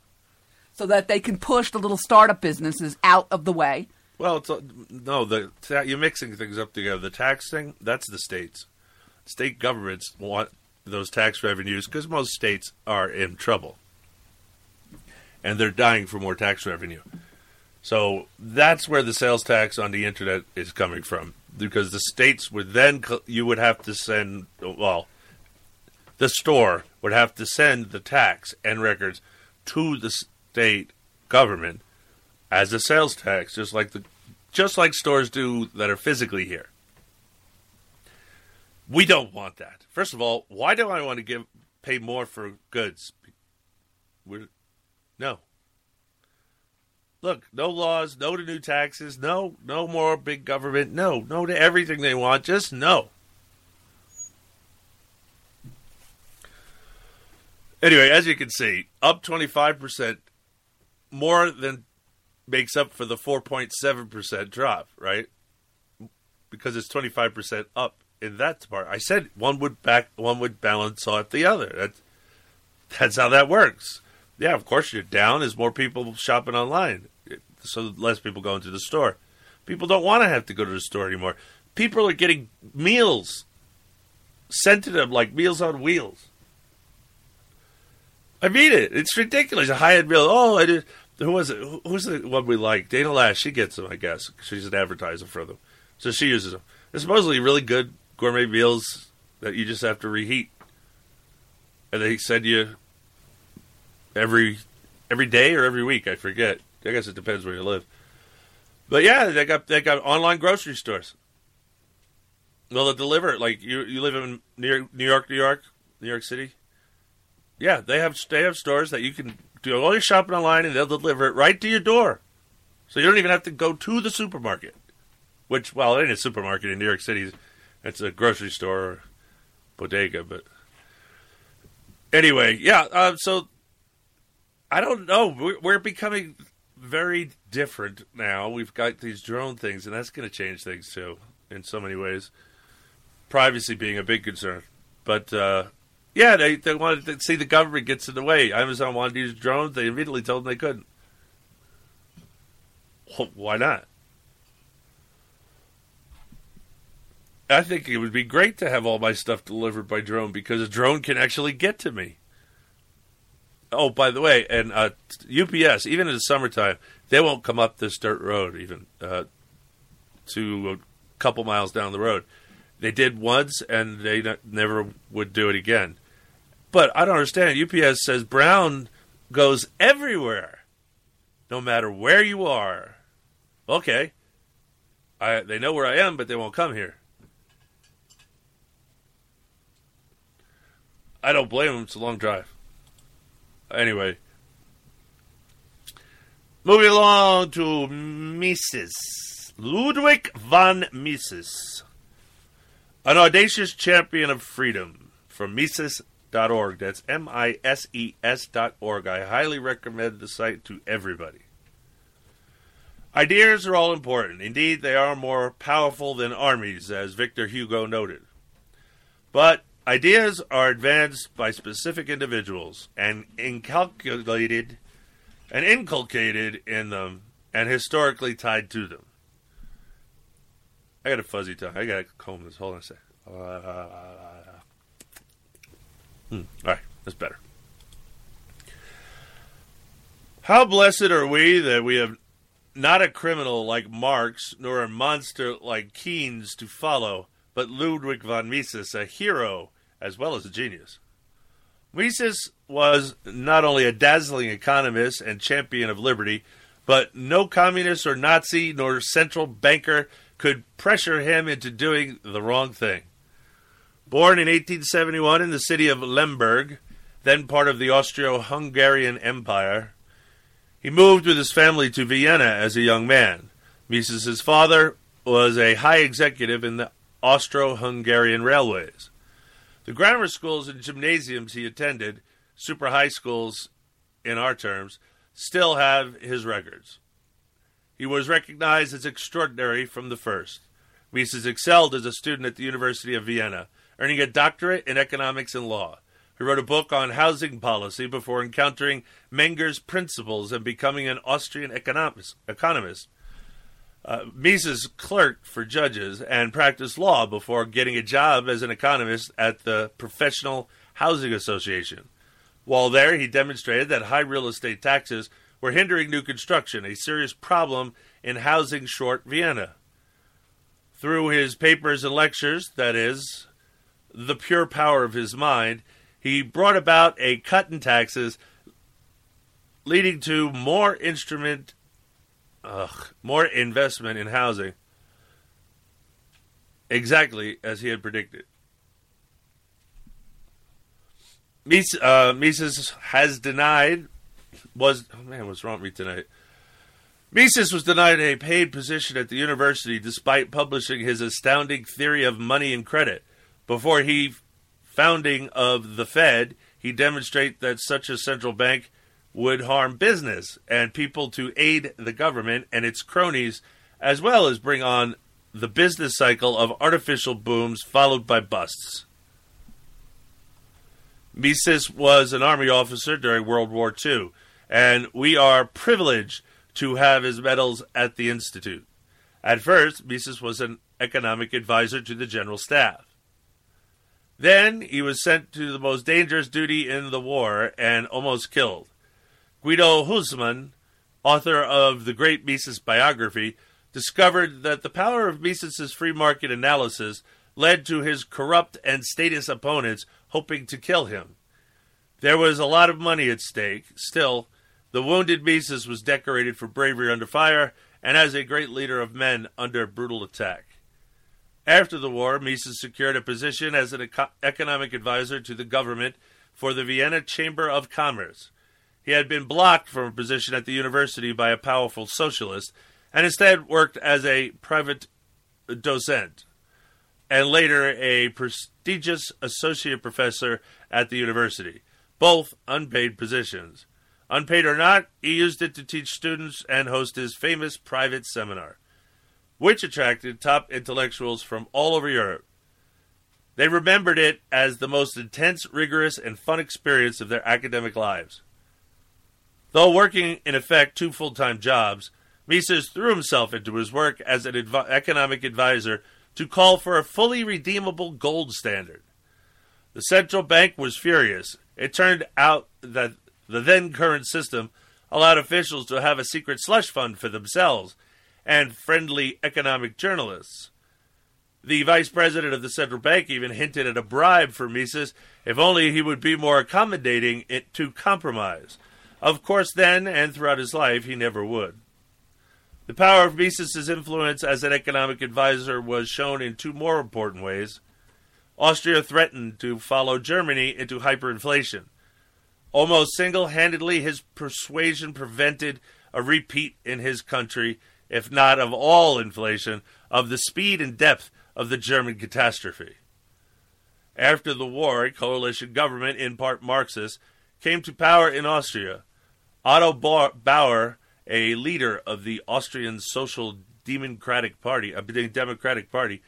so that they can push the little startup businesses out of the way. Well, it's, no, the you're mixing things up together. The tax thing, that's the states. State governments want those tax revenues because most states are in trouble. And they're dying for more tax revenue. So that's where the sales tax on the internet is coming from. Because the states would then, you would have to send, well, the store would have to send the tax and records to the state government as a sales tax, just like the just like stores do that are physically here. We don't want that. First of all, why do I want to give pay more for goods? We're, no. Look, no laws, no to new taxes, no, no more big government, no, no to everything they want, just no. Anyway, as you can see, up 25%, more than makes up for the 4.7% drop, right? Because it's 25% up in that part. I said one would back one would balance off the other. That's that's how that works. Yeah, of course you're down as more people shopping online. So less people go into the store. People don't want to have to go to the store anymore. People are getting meals sent to them like meals on wheels. I mean it. It's ridiculous. A high end meal. Oh, I did. Who was it? Who's the one we like? Dana Loesch. She gets them, I guess. She's an advertiser for them, so she uses them. They're supposedly really good gourmet meals that you just have to reheat, and they send you every every day or every week. I forget. I guess it depends where you live. But yeah, they got they got online grocery stores. Well, they deliver it. Like you, you live in New York, New York, New York, New York City. Yeah, they have they have stores that you can do all your shopping online, and they'll deliver it right to your door. So you don't even have to go to the supermarket. Which, well, it ain't a supermarket in New York City. It's a grocery store or bodega. But anyway, yeah. Uh, so I don't know. We're, becoming very different now. We've got these drone things, and that's going to change things too in so many ways. Privacy being a big concern, but uh, yeah, they they wanted to see the government gets in the way. Amazon wanted to use drones. They immediately told them they couldn't. Well, why not? I think it would be great to have all my stuff delivered by drone because a drone can actually get to me. Oh, by the way, and uh, UPS, even in the summertime, they won't come up this dirt road even uh, to a couple miles down the road. They did once, and they n- never would do it again. But I don't understand. UPS says Brown goes everywhere, no matter where you are. Okay, I, they know where I am, but they won't come here. I don't blame them. It's a long drive. Anyway, moving along to Mises Ludwig von Mises, an audacious champion of freedom from Mises.org. That's M I S E S dot org. I highly recommend the site to everybody. Ideas are all important. Indeed, they are more powerful than armies, as Victor Hugo noted. But ideas are advanced by specific individuals and incalculated and inculcated in them and historically tied to them. I got a fuzzy tongue. I got to comb this. Hold on a sec. Uh, hmm. All right, that's better. How blessed are we that we have not a criminal like Marx, nor a monster like Keynes to follow, but Ludwig von Mises, a hero as well as a genius. Mises was not only a dazzling economist and champion of liberty, but no communist or Nazi nor central banker could pressure him into doing the wrong thing. Born in 1871 in the city of Lemberg, then part of the Austro Hungarian Empire, he moved with his family to Vienna as a young man. Mises' father was a high executive in the Austro Hungarian Railways. The grammar schools and gymnasiums he attended, super high schools in our terms, still have his records. He was recognized as extraordinary from the first. Mises excelled as a student at the University of Vienna, earning a doctorate in economics and law. He wrote a book on housing policy before encountering Menger's principles and becoming an Austrian economist. economist. Uh, Mises clerked for judges and practiced law before getting a job as an economist at the Professional Housing Association. While there, he demonstrated that high real estate taxes were hindering new construction, a serious problem in housing short Vienna. Through his papers and lectures, that is, the pure power of his mind, he brought about a cut in taxes, leading to more instrument, ugh, more investment in housing, exactly as he had predicted. Mises, uh, Mises has denied was oh man, what's wrong with me tonight? Mises was denied a paid position at the university despite publishing his astounding theory of money and credit. Before he founding of the Fed, he demonstrated that such a central bank would harm business and people to aid the government and its cronies, as well as bring on the business cycle of artificial booms followed by busts. Mises was an army officer during World War II, and we are privileged to have his medals at the Institute. At first, Mises was an economic advisor to the General Staff. Then he was sent to the most dangerous duty in the war and almost killed. Guido Hülsmann, author of the great Mises biography, discovered that the power of Mises's free market analysis led to his corrupt and statist opponents hoping to kill him. There was a lot of money at stake. Still, the wounded Mises was decorated for bravery under fire and as a great leader of men under brutal attack. After the war, Mises secured a position as an eco- economic advisor to the government for the Vienna Chamber of Commerce. He had been blocked from a position at the university by a powerful socialist and instead worked as a private docent and later a prestigious associate professor at the university, both unpaid positions. Unpaid or not, he used it to teach students and host his famous private seminar which attracted top intellectuals from all over Europe. They remembered it as the most intense, rigorous, and fun experience of their academic lives. Though working in effect two full time jobs, Mises threw himself into his work as an adv- economic advisor to call for a fully redeemable gold standard. The central bank was furious. It turned out that the then current system allowed officials to have a secret slush fund for themselves and friendly economic journalists. The vice president of the central bank even hinted at a bribe for Mises if only he would be more accommodating to compromise. Of course, then and throughout his life, he never would. The power of Mises's influence as an economic advisor was shown in two more important ways. Austria threatened to follow Germany into hyperinflation. Almost single handedly, his persuasion prevented a repeat in his country if not of all inflation, of the speed and depth of the German catastrophe. After the war, a coalition government, in part Marxist, came to power in Austria. Otto Bauer, a leader of the Austrian Social Democratic Party, uh, a Democratic Party,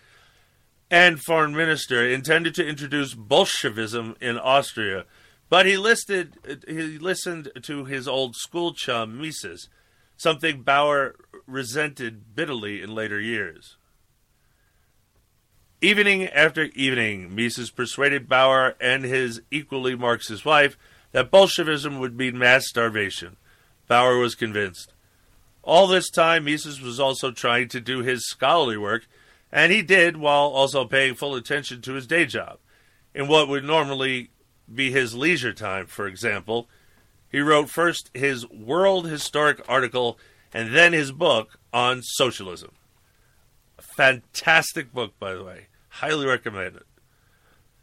and foreign minister, intended to introduce Bolshevism in Austria, but he listed he listened to his old school chum Mises, something Bauer resented bitterly in later years. Evening after evening, Mises persuaded Bauer and his equally Marxist wife that Bolshevism would mean mass starvation. Bauer was convinced. All this time, Mises was also trying to do his scholarly work, and he did while also paying full attention to his day job. In what would normally be his leisure time, for example, he wrote first his World Historic article and then his book on socialism. A fantastic book, by the way. Highly recommend it.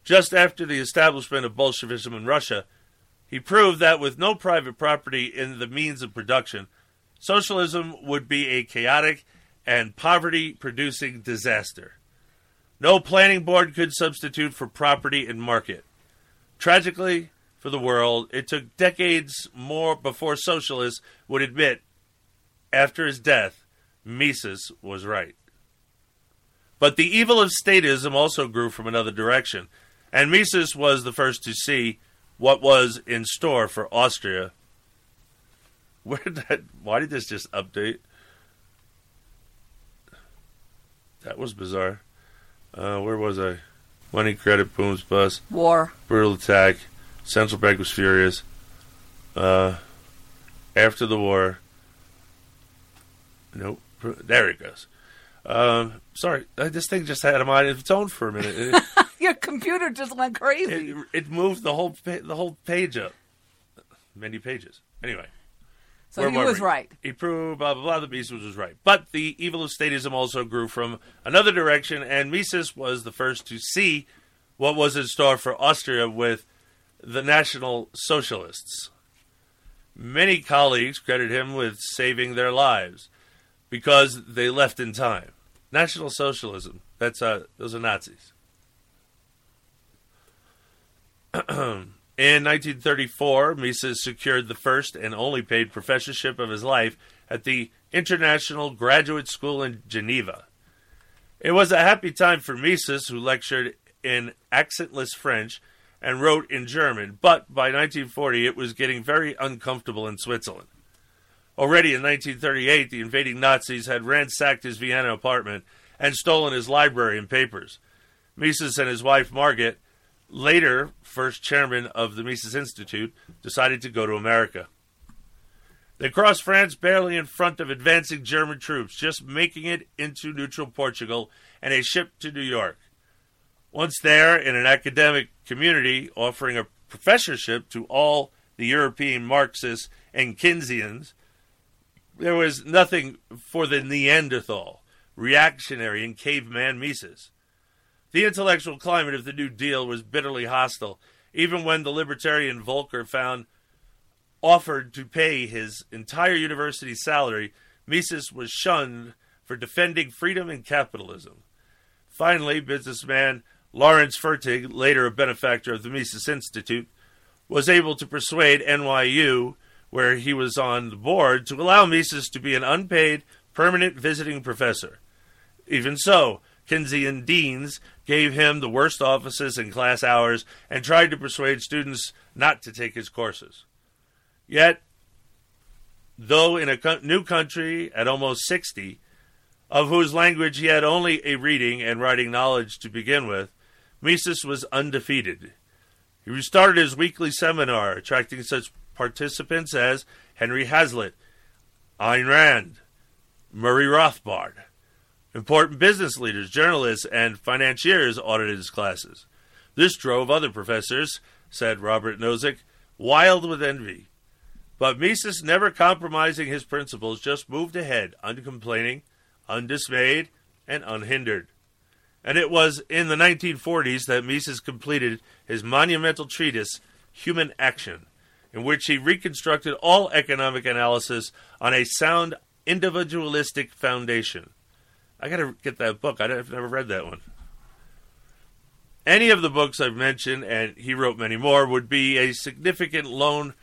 Just after the establishment of Bolshevism in Russia, he proved that with no private property in the means of production, socialism would be a chaotic and poverty producing disaster. No planning board could substitute for property and market. Tragically for the world, it took decades more before socialists would admit, after his death, Mises was right. But the evil of statism also grew from another direction, and Mises was the first to see what was in store for Austria. Where did that? Why did this just update? That was bizarre. Uh, where was I? Money, credit, booms, bust. War. Brutal attack. Central bank was furious. Uh, after the war. Nope. There it goes. Um, sorry, this thing just had a mind of its own for a minute. *laughs* Your computer just went crazy. it, it moved the whole pa- the whole page up, many pages. Anyway, So where he was we? right. He proved blah blah blah. The Mises was right, but the evil of statism also grew from another direction, and Mises was the first to see what was in store for Austria with the National Socialists. Many colleagues credit him with saving their lives because they left in time. National Socialism. That's uh, those are Nazis. In 1934, Mises secured the first and only paid professorship of his life at the International Graduate School in Geneva. It was a happy time for Mises, who lectured in accentless French and wrote in German, but by 1940 it was getting very uncomfortable in Switzerland. Already in 1938, the invading Nazis had ransacked his Vienna apartment and stolen his library and papers. Mises and his wife Margaret, later first chairman of the Mises Institute, decided to go to America. They crossed France barely in front of advancing German troops, just making it into neutral Portugal and a ship to New York. Once there, in an academic community offering a professorship to all the European Marxists and Keynesians, there was nothing for the Neanderthal, reactionary, and caveman Mises. The intellectual climate of the New Deal was bitterly hostile, even when the libertarian Volker Fund offered to pay his entire university salary, Mises was shunned for defending freedom and capitalism. Finally, businessman Lawrence Fertig, later a benefactor of the Mises Institute, was able to persuade NYU, where he was on the board, to allow Mises to be an unpaid, permanent visiting professor. Even so, Keynesian deans gave him the worst offices and class hours and tried to persuade students not to take his courses. Yet, though in a co- new country at almost 60, of whose language he had only a reading and writing knowledge to begin with, Mises was undefeated. He restarted his weekly seminar, attracting such participants as Henry Hazlitt, Ayn Rand, Murray Rothbard. Important business leaders, journalists, and financiers audited his classes. This drove other professors, said Robert Nozick, wild with envy. But Mises, never compromising his principles, just moved ahead, uncomplaining, undismayed, and unhindered. And it was in the 1940s that Mises completed his monumental treatise, Human Action, in which he reconstructed all economic analysis on a sound individualistic foundation. I got to get that book. I've never read that one. Any of the books I've mentioned, and he wrote many more, would be a significant lone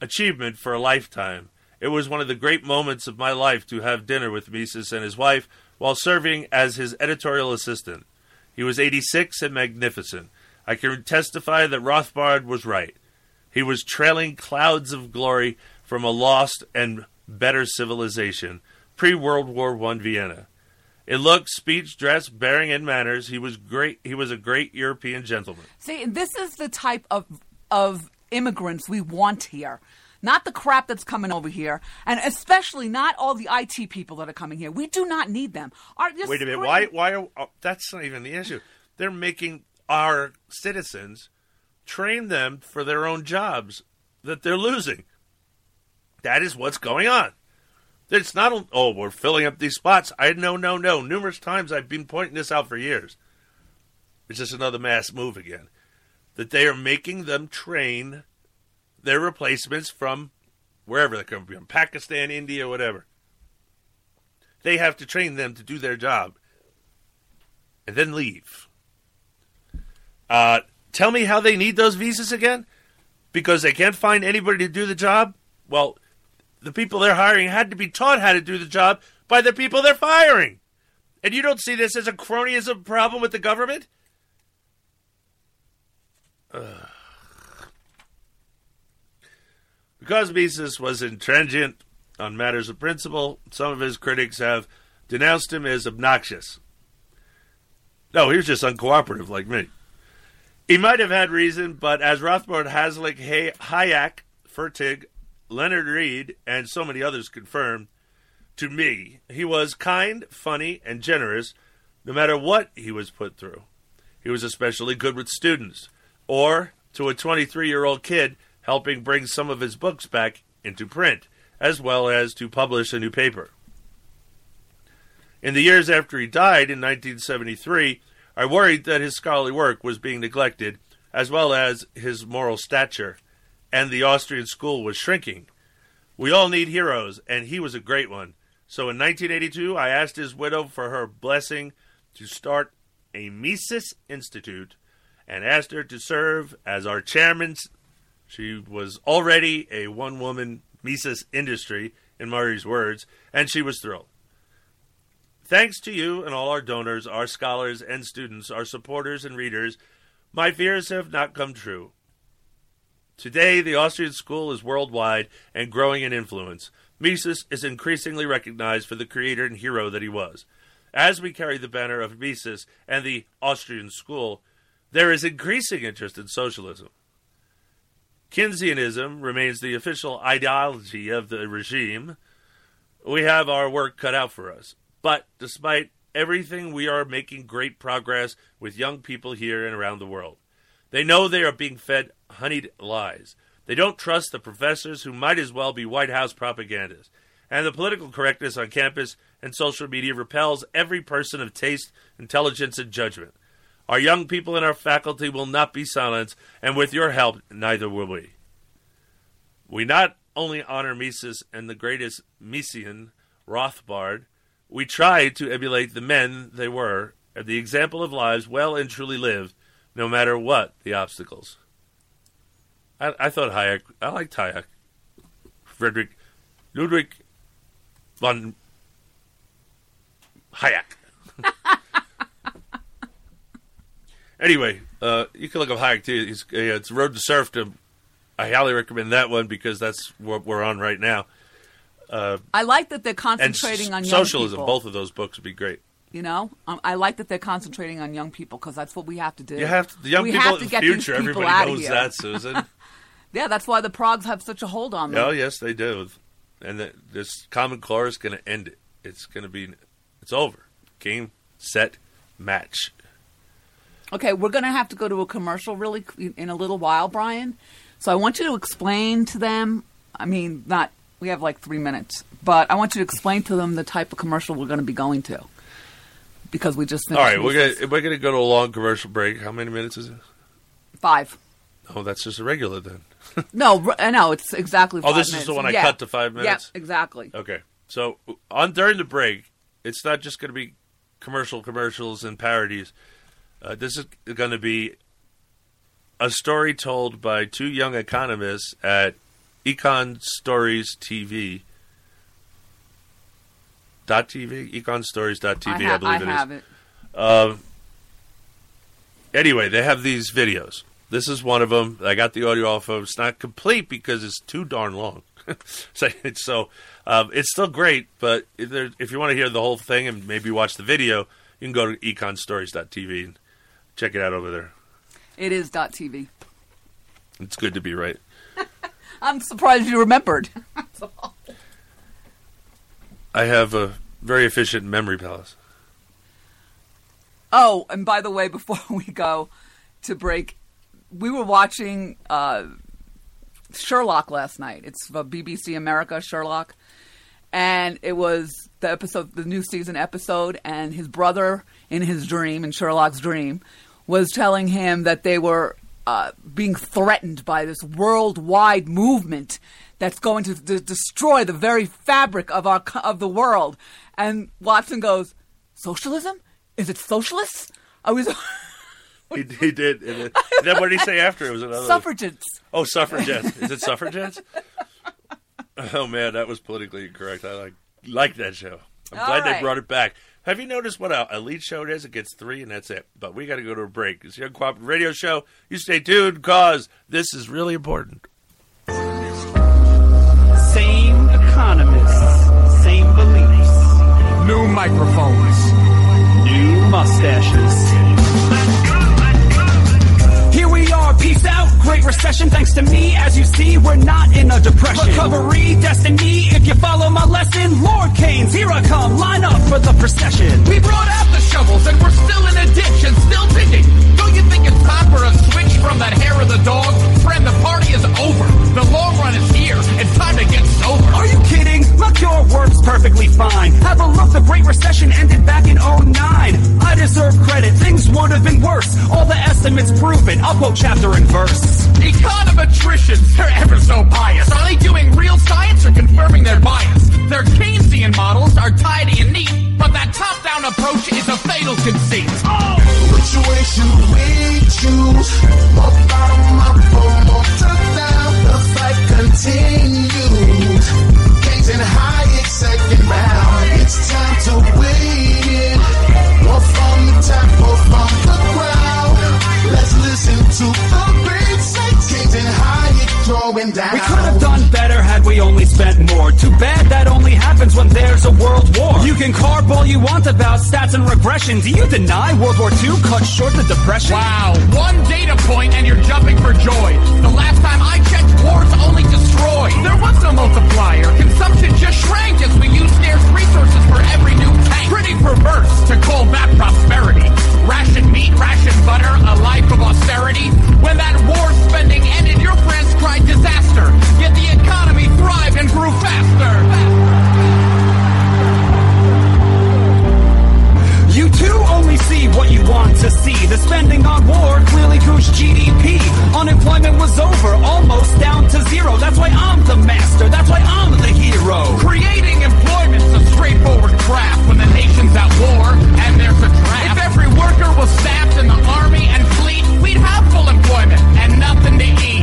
achievement for a lifetime. It was one of the great moments of my life to have dinner with Mises and his wife while serving as his editorial assistant. He was 86 and magnificent. I can testify that Rothbard was right. He was trailing clouds of glory from a lost and better civilization, pre World War I Vienna. In look, speech, dress, bearing, and manners, he was great. He was a great European gentleman. See, this is the type of of immigrants we want here. Not the crap that's coming over here, and especially not all the IT people that are coming here. We do not need them. Are, just Wait a minute. scream- Why? Why? Are, oh, that's not even the issue. They're making our citizens train them for their own jobs that they're losing. That is what's going on. It's not. Oh, we're filling up these spots. I no, no, no. Numerous times I've been pointing this out for years. It's just another mass move again. That they are making them train their replacements from wherever they come from, Pakistan, India, whatever. They have to train them to do their job. and then leave. Uh, tell me how they need those visas again? Because they can't find anybody to do the job? Well, the people they're hiring had to be taught how to do the job by the people they're firing. And you don't see this as a cronyism problem with the government? Ugh. Because Mises was intransigent on matters of principle, some of his critics have denounced him as obnoxious. No, he was just uncooperative like me. He might have had reason, but as Rothbard, Hazlitt, Hay- Hayek, Fertig, Leonard Read, and so many others confirmed, to me, he was kind, funny, and generous no matter what he was put through. He was especially good with students, or to a 23 year old kid helping bring some of his books back into print, as well as to publish a new paper. In the years after he died in 1973, I worried that his scholarly work was being neglected, as well as his moral stature, and the Austrian school was shrinking. We all need heroes, and he was a great one. So in 1982, I asked his widow for her blessing to start a Mises Institute and asked her to serve as our chairman. She was already a one woman Mises industry, in Murray's words, and she was thrilled. Thanks to you and all our donors, our scholars and students, our supporters and readers, my fears have not come true. Today, the Austrian school is worldwide and growing in influence. Mises is increasingly recognized for the creator and hero that he was. As we carry the banner of Mises and the Austrian school, there is increasing interest in socialism. Keynesianism remains the official ideology of the regime. We have our work cut out for us. But despite everything, we are making great progress with young people here and around the world. They know they are being fed honeyed lies. They don't trust the professors who might as well be White House propagandists. And the political correctness on campus and social media repels every person of taste, intelligence, and judgment. Our young people and our faculty will not be silenced, and with your help, neither will we. We not only honor Mises and the greatest Misesian, Rothbard, we try to emulate the men they were and the example of lives well and truly lived, no matter what the obstacles. I, I thought Hayek, I liked Hayek. Frederick Ludwig von Hayek. *laughs* anyway, uh, you can look up Hayek too. He's, uh, it's Road to Serfdom. I highly recommend that one because that's what we're on right now. Uh, I like that they're concentrating on socialism. people. Both of those books would be great. You know, um, I like that they're concentrating on young people because that's what we have to do. You have to, the young we people have to the get these future. people Everybody knows that, *laughs* Susan. Yeah, that's why the progs have such a hold on them. oh yes, they do. And the, this Common Core is going to end it. It's going to be. It's over. Game, set, match. Okay, we're going to have to go to a commercial really in a little while, Brian. So I want you to explain to them. I mean, not we have like three minutes, but I want you to explain to them the type of commercial we're going to be going to because we just All finished right, we're gonna we're gonna go to a long commercial break. How many minutes is it? five. Oh, that's just a regular then. *laughs* No, I know it's exactly. Oh, this is the one I Yeah. cut to five minutes? Yeah, exactly. Okay, so on during the break, it's not just going to be commercial commercials and parodies. Uh, this is going to be a story told by two young economists at Econ Stories TV. Dot TV, Econ Stories dot TV, I, I, ha- believe I it is. have it. Um, anyway, they have these videos. This is one of them. I got the audio off of. It's not complete because it's too darn long. *laughs* so it's so um, it's still great, but if, there, if you want to hear the whole thing and maybe watch the video, you can go to econstories.tv and check it out over there. It is dot TV. It's good to be right. *laughs* I'm surprised you remembered. *laughs* I have a very efficient memory palace. Oh, and by the way, before *laughs* we go to break, we were watching uh, Sherlock last night. It's BBC America Sherlock, and it was the episode, the new season episode, and his brother in his dream, in Sherlock's dream, was telling him that they were uh, being threatened by this worldwide movement that's going to d- destroy the very fabric of our of the world. And Watson goes, "Socialism? Is it socialists? I was *laughs* He, he did. And then, what did he say after? It was another suffragettes. Oh, suffragettes. Is it suffragettes? *laughs* oh man, that was politically incorrect. I like like that show. I'm All glad right. they brought it back. Have you noticed what a elite show it is? It gets three, and that's it. But we got to go to a break. It's the Uncooperative Radio Show. You stay tuned, cause this is really important. Economists, same beliefs. New microphones. New mustaches. Here we are, peace out, great recession. Thanks to me, as you see, we're not in a depression. Recovery, destiny, if you follow my lesson. Lord Keynes, here I come, line up for the procession. We brought out the shovels and we're still in a ditch and still digging. Don't you think it's time for a switch from that hair of the dog? Friend, the party is over. The long run is here. It's time to get sober. Are you kidding? My cure works perfectly fine. Have a look, the Great Recession ended back in 09. I deserve credit, things would have been worse. All the estimates proven, I'll quote chapter and verse. Econometricians, they're ever so biased. Are they doing real science or confirming their bias? Their Keynesian models are tidy and neat, but that top-down approach is a fatal conceit. Oh! Which way should we choose? More bottom up or more top down? The fight happens when there's a world war. You can carp all you want about stats and regression. Do you deny World War II cut short the depression? Wow, one data point and you're jumping for joy. The last time I checked, wars only destroy. There was no multiplier. Consumption just shrank as we used scarce resources for every new tank. Pretty perverse to call that prosperity. Ration meat, ration butter, a life of austerity. When that war spending ended, your friends cried disaster. Yet the economy thrived and grew faster. You too only see what you want to see. The spending on war clearly goosed GDP. Unemployment was over, almost down to zero. That's why I'm the master. That's why I'm the hero. Creating employment's a straightforward craft when the nation's at war and there's a draft. If every worker was staffed in the army and fleet, we'd have full employment and nothing to eat.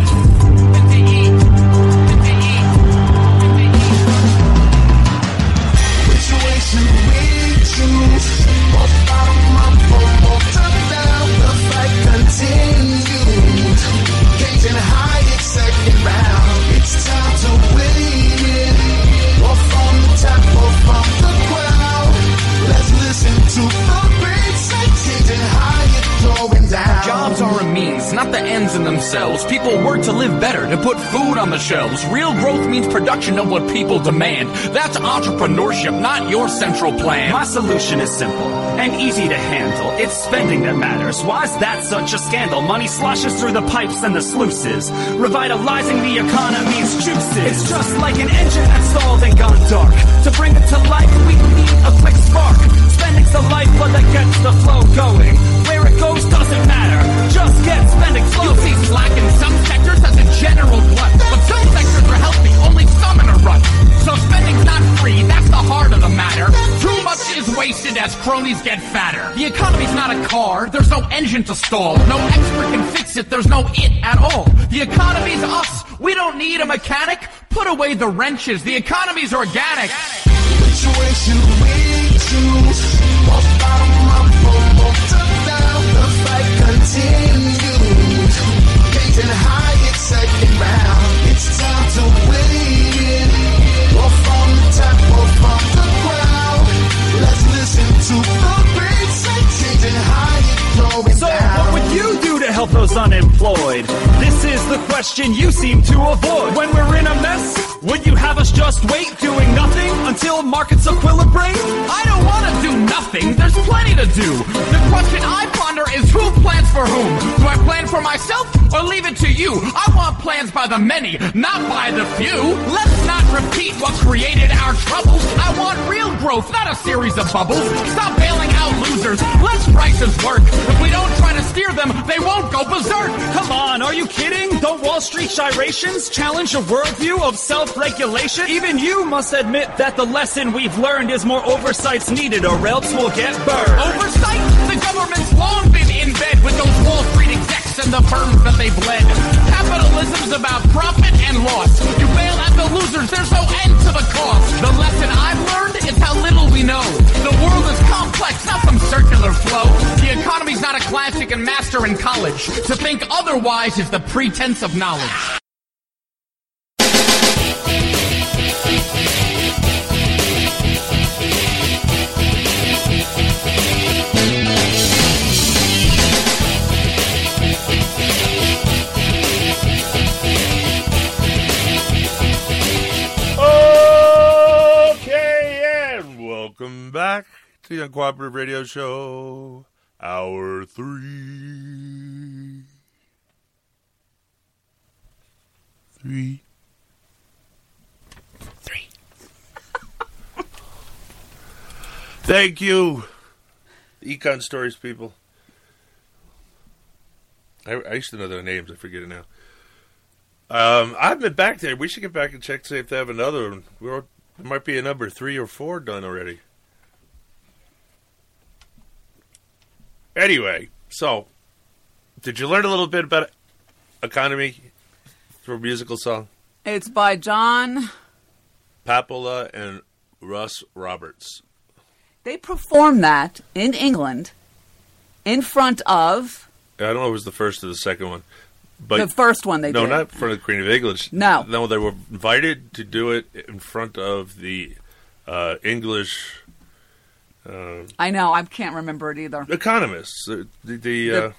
Not the ends in themselves. People work to live better, to put food on the shelves. Real growth means production of what people demand. That's entrepreneurship, not your central plan. My solution is simple and easy to handle. It's spending that matters. Why is that such a scandal? Money sloshes through the pipes and the sluices, revitalizing the economy's juices. It's just like an engine that's stalled and gone dark. To bring it to life, we need a quick spark. Spending's the lifeblood that gets the flow going. Where it goes doesn't matter. Just get spending You'll see slack in some sectors as a general glut, but some sectors are healthy, only some in a rut. So spending's not free, that's the heart of the matter. Too much is wasted as cronies get fatter. The economy's not a car, there's no engine to stall. No expert can fix it, there's no it at all. The economy's us, we don't need a mechanic. Put away the wrenches, the economy's organic. Way should we choose? So, what would you do to help those unemployed? This is the question you seem to avoid. When we're in a mess, would you have us just wait, doing nothing until markets equilibrate? I don't want to do nothing. There's plenty to do. The question I ponder is who plans for whom? Do I plan for myself or leave it to you? I want plans by the many, not by the few. Let's not repeat what created our troubles. I want real growth, not a series of bubbles. Stop bailing out losers. Let's prices work. If we don't try to steer them, they won't go berserk. Come on, are you kidding? Don't Wall Street gyrations challenge your worldview of self-regulation? Even you must admit that the lesson we've learned is more oversight's needed or else we'll get burned. Oversight? The government's long been in bed with those Wall Street execs and the firms that they bled. Capitalism's about profit and loss. You bail out the losers, there's no end to the cost. The lesson I've learned is how little we know. The world is complex, not some circular flow. The economy's not a classic and master in college. To think otherwise is the pretense of knowledge. Welcome back to the Uncooperative Radio Show, Hour 3. Three. Three. Thank you, Econ Stories people. I, I used to know their names. I forget it now. Um, I've been back there. We should get back and check to see if they have another one. We're, there might be a number three or four done already. Anyway, so did you learn a little bit about economy through a musical song? It's by John. Papola and Russ Roberts. They performed that in England in front of I don't know if it was the first or the second one, but the first one they no, did. not in front of the Queen of English. No. no, they were invited to do it in front of the uh, English uh, I know. I can't remember it either. economists, the the, the, uh,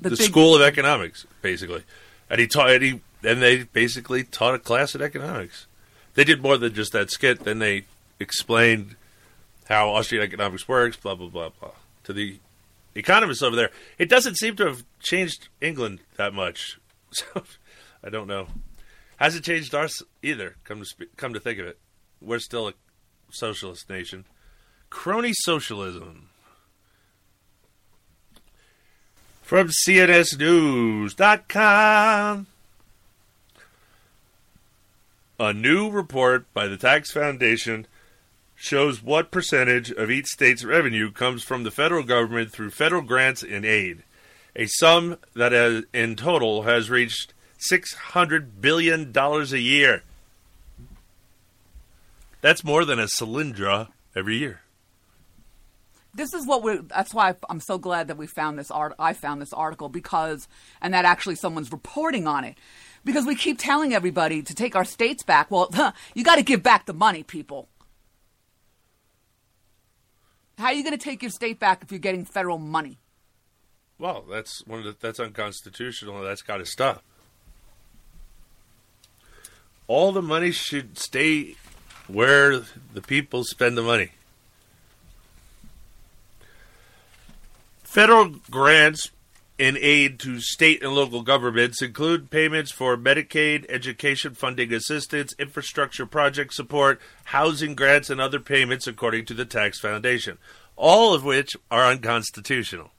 the the big- School of Economics, basically. And he taught, and, he, and they basically taught a class in economics. They did more than just that skit. Then they explained how Austrian economics works, blah blah blah blah, to the economists over there. It doesn't seem to have changed England that much. *laughs* So I don't know. Hasn't changed ours either. Come to come to think of it, we're still a socialist nation. Crony socialism. From CNSNews.com. A new report by the Tax Foundation shows what percentage of each state's revenue comes from the federal government through federal grants and aid, a sum that has, in total has reached $600 billion a year. That's more than a Solyndra every year. This is what we're. That's why I'm so glad that we found this art. I found this article because, and that actually someone's reporting on it, because we keep telling everybody to take our states back. Well, *laughs* you got to give back the money, people. How are you going to take your state back if you're getting federal money? Well, that's one of the, that's unconstitutional. That's got to stop. All the money should stay where the people spend the money. Federal grants and aid to state and local governments include payments for Medicaid, education funding assistance, infrastructure project support, housing grants, and other payments according to the Tax Foundation, all of which are unconstitutional.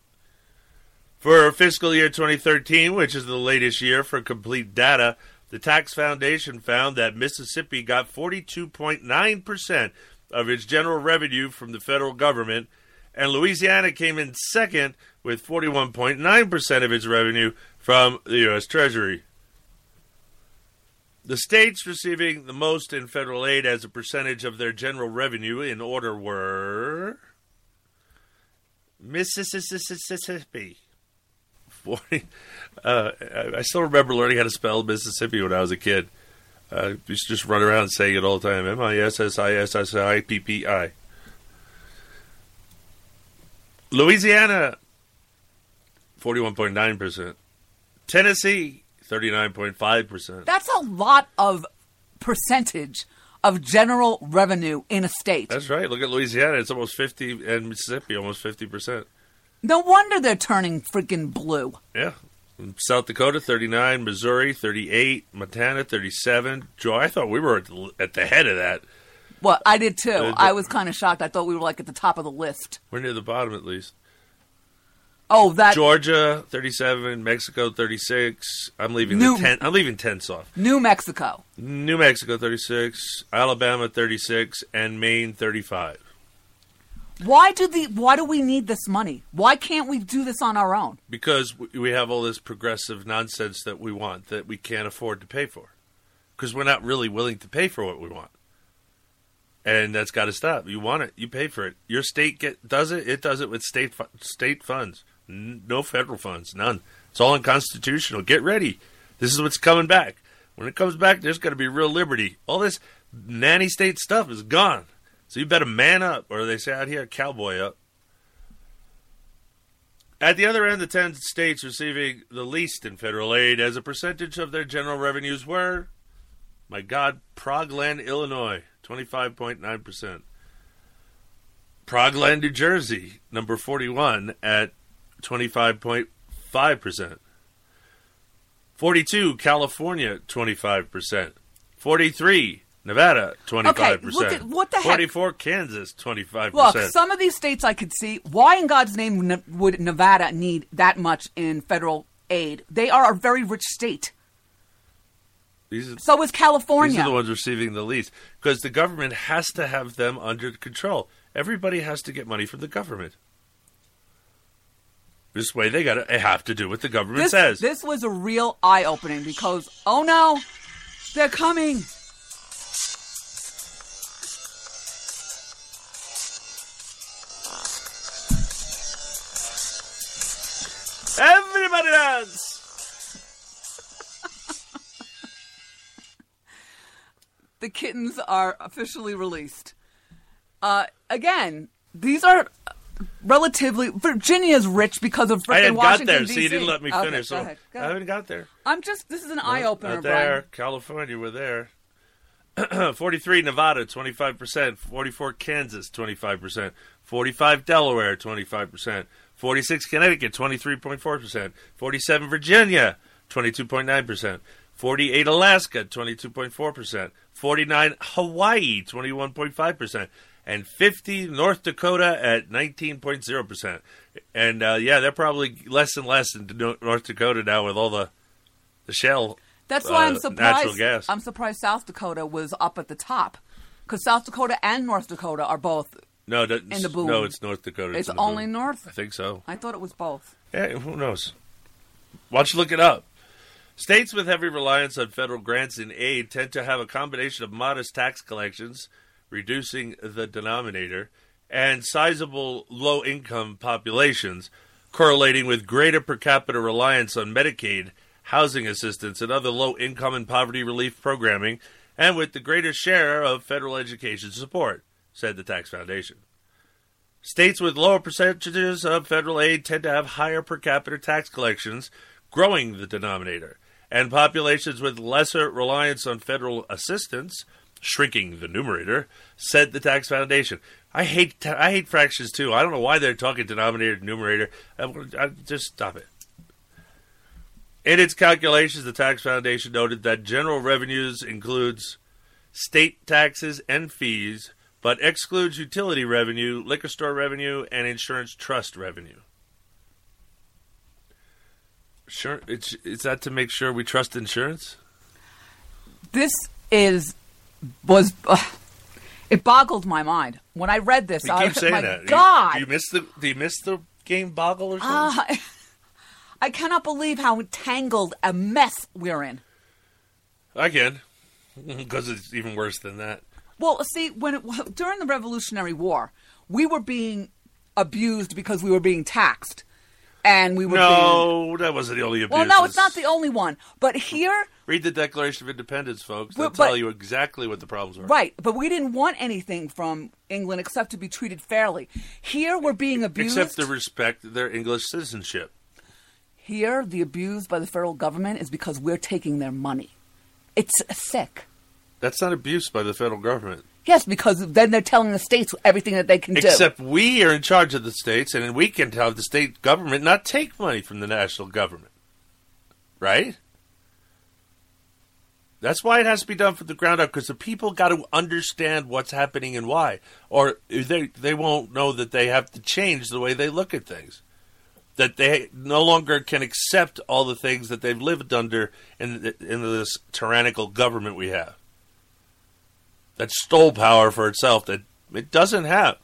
For fiscal year 2013, which is the latest year for complete data, the Tax Foundation found that Mississippi got 42.9% of its general revenue from the federal government, and Louisiana came in second with 41.9% of its revenue from the U.S. Treasury. The states receiving the most in federal aid as a percentage of their general revenue in order were Mississippi. 40, uh, I- still remember learning how to spell Mississippi when I was a kid. Uh, used to just run around saying it all the time. M I S S I S S I P P I. Louisiana, forty-one point nine percent. Tennessee, thirty-nine point five percent. That's a lot of percentage of general revenue in a state. That's right. Look at Louisiana; it's almost fifty, and Mississippi almost fifty percent. No wonder they're turning freaking blue. Yeah. South Dakota, 39. Missouri, 38. Montana, 37. Joe, I thought we were at the, head of that. Well, I did too. Uh, I was kind of shocked. I thought we were like at the top of the list. We're near the bottom, at least. Oh, that Georgia 37, Mexico 36. I'm leaving New- the 10 I'm leaving 10 off. New Mexico. New Mexico 36, Alabama 36 and Maine 35. Why do the why do we need this money? Why can't we do this on our own? Because we have all this progressive nonsense that we want that we can't afford to pay for. Because we're not really willing to pay for what we want. And that's got to stop. You want it, you pay for it. Your state get does it, it does it with state fu- state funds. N- no federal funds, none. It's all unconstitutional. Get ready. This is what's coming back. When it comes back, there's going to be real liberty. All this nanny state stuff is gone. So you better man up, or they say out here, cowboy up. At the other end, the 10 states receiving the least in federal aid as a percentage of their general revenues were, my God, Progland, Illinois, 25.9%. Progland, New Jersey, number 41 at 25.5%. 42, California, 25%. 43, Nevada, 25%. Okay, look at- what the heck? 44, Kansas, 25%. Look, some of these states I could see. Why in God's name would Nevada need that much in federal aid? They are a very rich state. These are, So is California. These are the ones receiving the least because the government has to have them under control. Everybody has to get money from the government. This way, they got to have to do what the government this, says. this was a real eye opening because oh no, they're coming. Everybody dance. The kittens are officially released. Uh, again, these are relatively Virginia's rich because of I freaking hadn't got Washington there, so you didn't let me Okay, finish. go so ahead, go I ahead. haven't got there. I'm just this is an eye opener, Not there. Brian. California, we're there. *clears throat* 43 Nevada, 25%. 44 Kansas, 25%. 45 Delaware, 25%. 46 Connecticut, 23.4%. 47 Virginia, 22.9%. 48 Alaska, 22.4%. 49 Hawaii, 21.5%. And 50 North Dakota at 19.0%. And uh, yeah, they're probably less and less in North Dakota now with all the the shell. That's why uh, I'm surprised. Natural gas. I'm surprised South Dakota was up at the top because South Dakota and North Dakota are both. No, in the boom. no, it's North Dakota. It's the only boom. North? I think so. I thought it was both. Yeah, who knows? Why don't you look it up? States with heavy reliance on federal grants and aid tend to have a combination of modest tax collections, reducing the denominator, and sizable low income populations, correlating with greater per capita reliance on Medicaid, housing assistance, and other low income and poverty relief programming, and with the greater share of federal education support, said the Tax Foundation. States with lower percentages of federal aid tend to have higher per capita tax collections, growing the denominator, and populations with lesser reliance on federal assistance, shrinking the numerator, said the Tax Foundation. I hate ta- I hate fractions too. I don't know why they're talking denominator to numerator. I, I, just stop it. In its calculations, the Tax Foundation noted that general revenues includes state taxes and fees, but excludes utility revenue, liquor store revenue, and insurance trust revenue. Sure, it's is that to make sure we trust insurance? This is was. Uh, *sighs* it boggled my mind when I read this. You I keep was saying my that. God, Do you miss the do you miss the game boggle or something? Ah, *laughs* I cannot believe how tangled a mess we're in. I can, *laughs* because it's even worse than that. Well, see, when it, *laughs* during the Revolutionary War, we were being abused because we were being taxed, and we were being, No, that wasn't the only abuse. Well, no, it's not the only one. But here, Read the Declaration of Independence, folks. They'll But- tell you exactly what the problems were. right? But we didn't want anything from England except to be treated fairly. Here, we're being abused. Except to respect their English citizenship. Here, the abuse by the federal government is because we're taking their money. It's sick. That's not abuse by the federal government. Yes, because then they're telling the states everything that they can do. Except we are in charge of the states, and we can tell the state government not take money from the national government. Right? That's why it has to be done from the ground up, because the people got to understand what's happening and why, or they they won't know that they have to change the way they look at things. that they no longer can accept all the things that they've lived under in, in this tyrannical government we have. That stole power for itself that it doesn't have.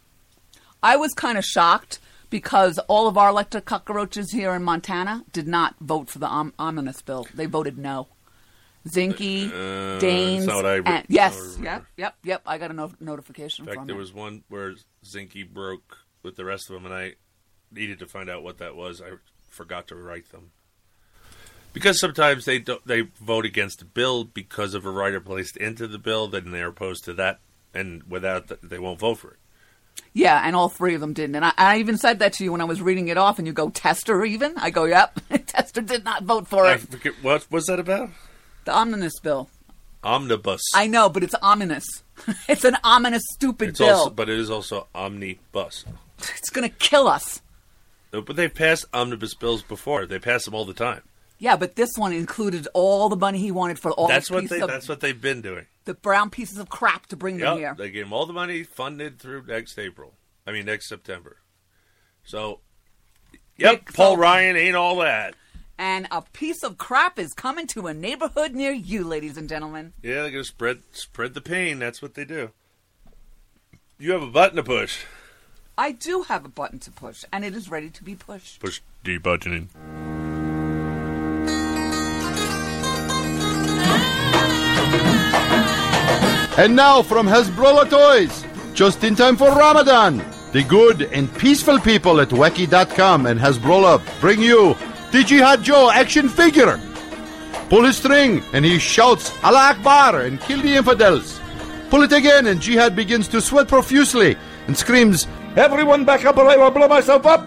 I was kind of shocked because all of our elected cockroaches here in Montana did not vote for the om- omnibus bill. They voted no. Zinke, Uh, Daines, that's not what I re- and, yes, not what I yep, yep, yep. I got a no- notification In fact, there it. was one where Zinke broke with the rest of them, and I needed to find out what that was. I forgot to write them because sometimes they don't, they vote against a bill because of a writer placed into the bill, then they're opposed to that, and without that, they won't vote for it. Yeah, and all three of them didn't. And I, I even said that to you when I was reading it off, and you go, Tester even? I go, yep, *laughs* Tester did not vote for I it. forget what was that about? The omnibus bill. Omnibus. I know, but it's ominous. *laughs* it's an ominous, stupid It's bill. also, but it is also omnibus. it's going to kill us. But they've passed omnibus bills before. They pass them all the time. Yeah, but this one included all the money he wanted for all that's what they. of That's what they've been doing. the brown pieces of crap to bring them here. they gave him all the money funded through next April. I mean next September. So, yep, Paul Ryan ain't all that. And a piece of crap is coming to a neighborhood near you, ladies and gentlemen. Yeah, they're gonna spread spread the pain. That's what they do. You have a button to push. I do have a button to push, and it is ready to be pushed. Push D And now from Hezbollah Toys, just in time for Ramadan, the good and peaceful people at Wacky.com and Hezbollah bring you the Jihad Joe action figure. Pull his string and he shouts Allah Akbar and kill the infidels. Pull it again and Jihad begins to sweat profusely and screams, Everyone back up or I will blow myself up.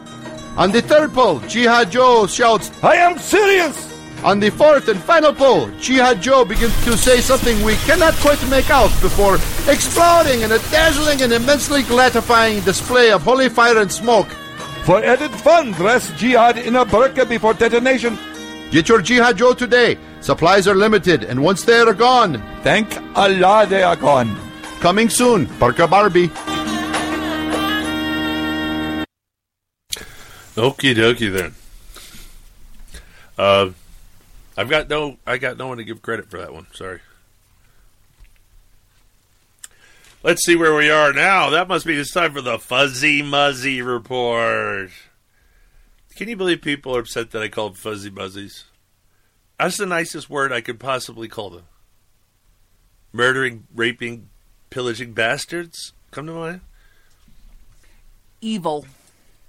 On the third pull, Jihad Joe shouts, I am serious. On the fourth and final pull, Jihad Joe begins to say something we cannot quite make out before exploding in a dazzling and immensely gratifying display of holy fire and smoke. For added fun, dress Jihad in a burqa before detonation. Get your Jihad Joe today. Supplies are limited, and once they are gone, thank Allah they are gone. Coming soon, Burqa Barbie. Okie dokie then. Uh, I've got no, I got no one to give credit for that one. Sorry. Let's see where we are now. That must be it's time for the Fuzzy Muzzy report. Can you believe people are upset that I called Fuzzy Muzzies? That's the nicest word I could possibly call them. Murdering, raping, pillaging bastards come to mind. Evil.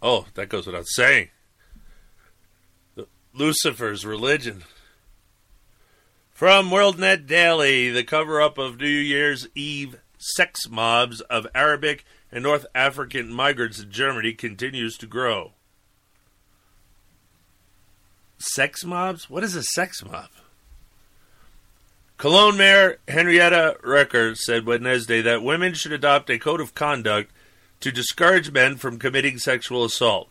Oh, that goes without saying. The Lucifer's religion. From WorldNet Daily, the cover up of New Year's Eve sex mobs of Arabic and North African migrants in Germany continues to grow. Sex mobs? What is a sex mob? Cologne Mayor Henrietta Reker said Wednesday that women should adopt a code of conduct to discourage men from committing sexual assault.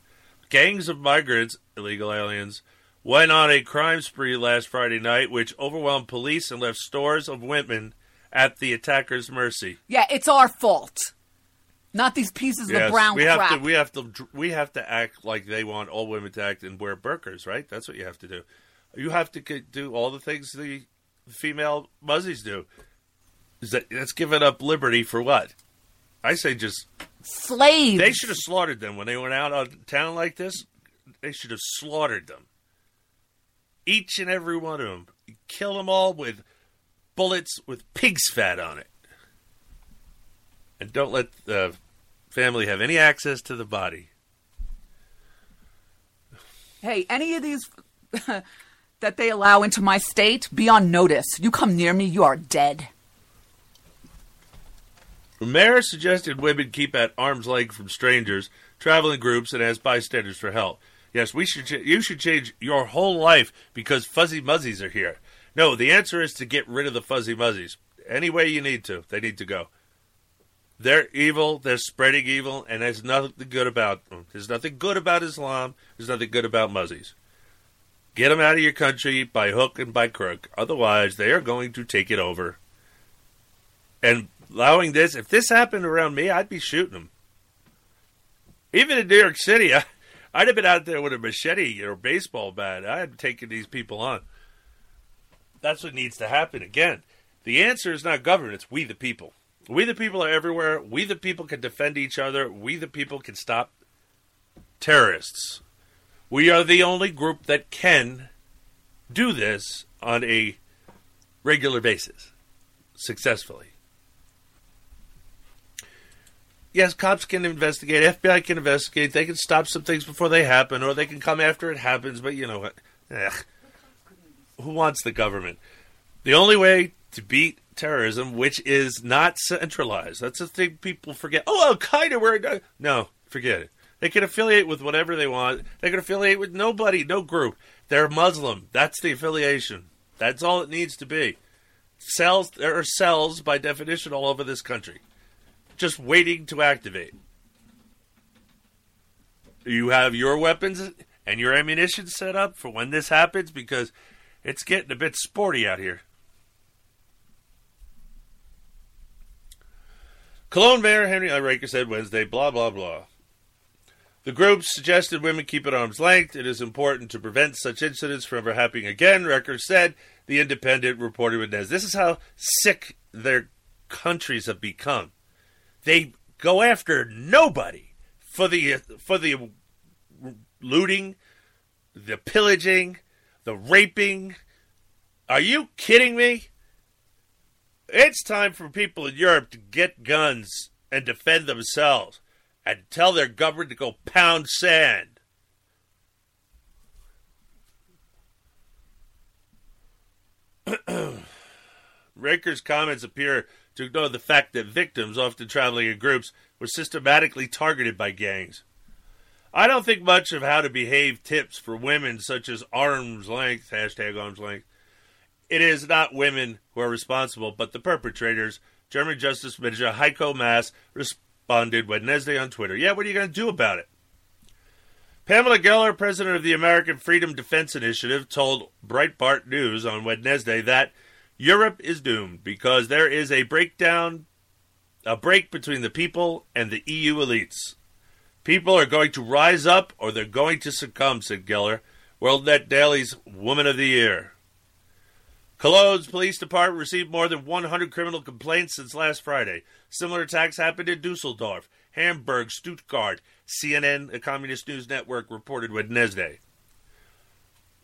Gangs of migrants, illegal aliens, went on a crime spree last Friday night, which overwhelmed police and left stores of women at the attackers' mercy. Yeah, it's our fault. Not these pieces Yes, of brown we have crap. to we have to we have to act like they want all women to act and wear burqas, right? That's what you have to do. You have to do all the things the female muzzies do. Is that that's giving up liberty for what? I say just slaves. They should have slaughtered them when they went out on town like this. They should have slaughtered them. Each and every one of them. Kill them all with bullets with pig's fat on it. And don't let the family have any access to the body. Hey, any of these *laughs* that they allow into my state, be on notice. You come near me, you are dead. Mayor suggested women keep at arm's length from strangers, travel in groups, and as bystanders for help. Yes, we should. Ch- you should change your whole life because fuzzy muzzies are here. No, the answer is to get rid of the fuzzy muzzies. Any way you need to, they need to go. They're evil. They're spreading evil, and there's nothing good about them. There's nothing good about Islam. There's nothing good about muzzies. Get them out of your country by hook and by crook. Otherwise, they are going to take it over. And allowing this, if this happened around me, I'd be shooting them. Even in New York City, *laughs* I, I'd have been out there with a machete or a baseball bat. I'd taken these people on. That's what needs to happen. Again, the answer is not government, it's we the people. We the people are everywhere. We the people can defend each other. We the people can stop terrorists. We are the only group that can do this on a regular basis successfully. Yes, cops can investigate, FBI can investigate, they can stop some things before they happen, or they can come after it happens, but you know what? Ugh. Who wants the government? The only way to beat terrorism, which is not centralized, that's the thing people forget. Oh, Al Qaeda, we're. Uh, no, forget it. They can affiliate with whatever they want. They can affiliate with nobody, no group. They're Muslim. That's the affiliation. That's all it needs to be. Cells, there are cells by definition all over this country, just waiting to activate. You have your weapons and your ammunition set up for when this happens because it's getting a bit sporty out here. Cologne Mayor Henry Raker said Wednesday, blah, blah, blah. The group suggested women keep at arm's length. It is important to prevent such incidents from ever happening again, Reker said. The Independent reported with Nez. This is how sick their countries have become. They go after nobody for the for the looting, the pillaging, the raping. Are you kidding me? It's time for people in Europe to get guns and defend themselves and tell their government to go pound sand. *clears throat* Raker's comments appear to ignore the fact that victims, often traveling in groups, were systematically targeted by gangs. I don't think much of how to behave tips for women, such as arm's length, hashtag arm's length. It is not women who are responsible, but the perpetrators. German Justice Minister Heiko Maas responded Wednesday on Twitter. Yeah, what are you going to do about it? Pamela Geller, president of the American Freedom Defense Initiative, told Breitbart News on Wednesday that Europe is doomed because there is a breakdown, a break between the people and the EU elites. People are going to rise up or they're going to succumb, said Geller, WorldNet Daily's Woman of the Year. Cologne's police department received more than 100 criminal complaints since last Friday. Similar attacks happened in Dusseldorf, Hamburg, Stuttgart. CNN, the Communist News Network, reported Wednesday.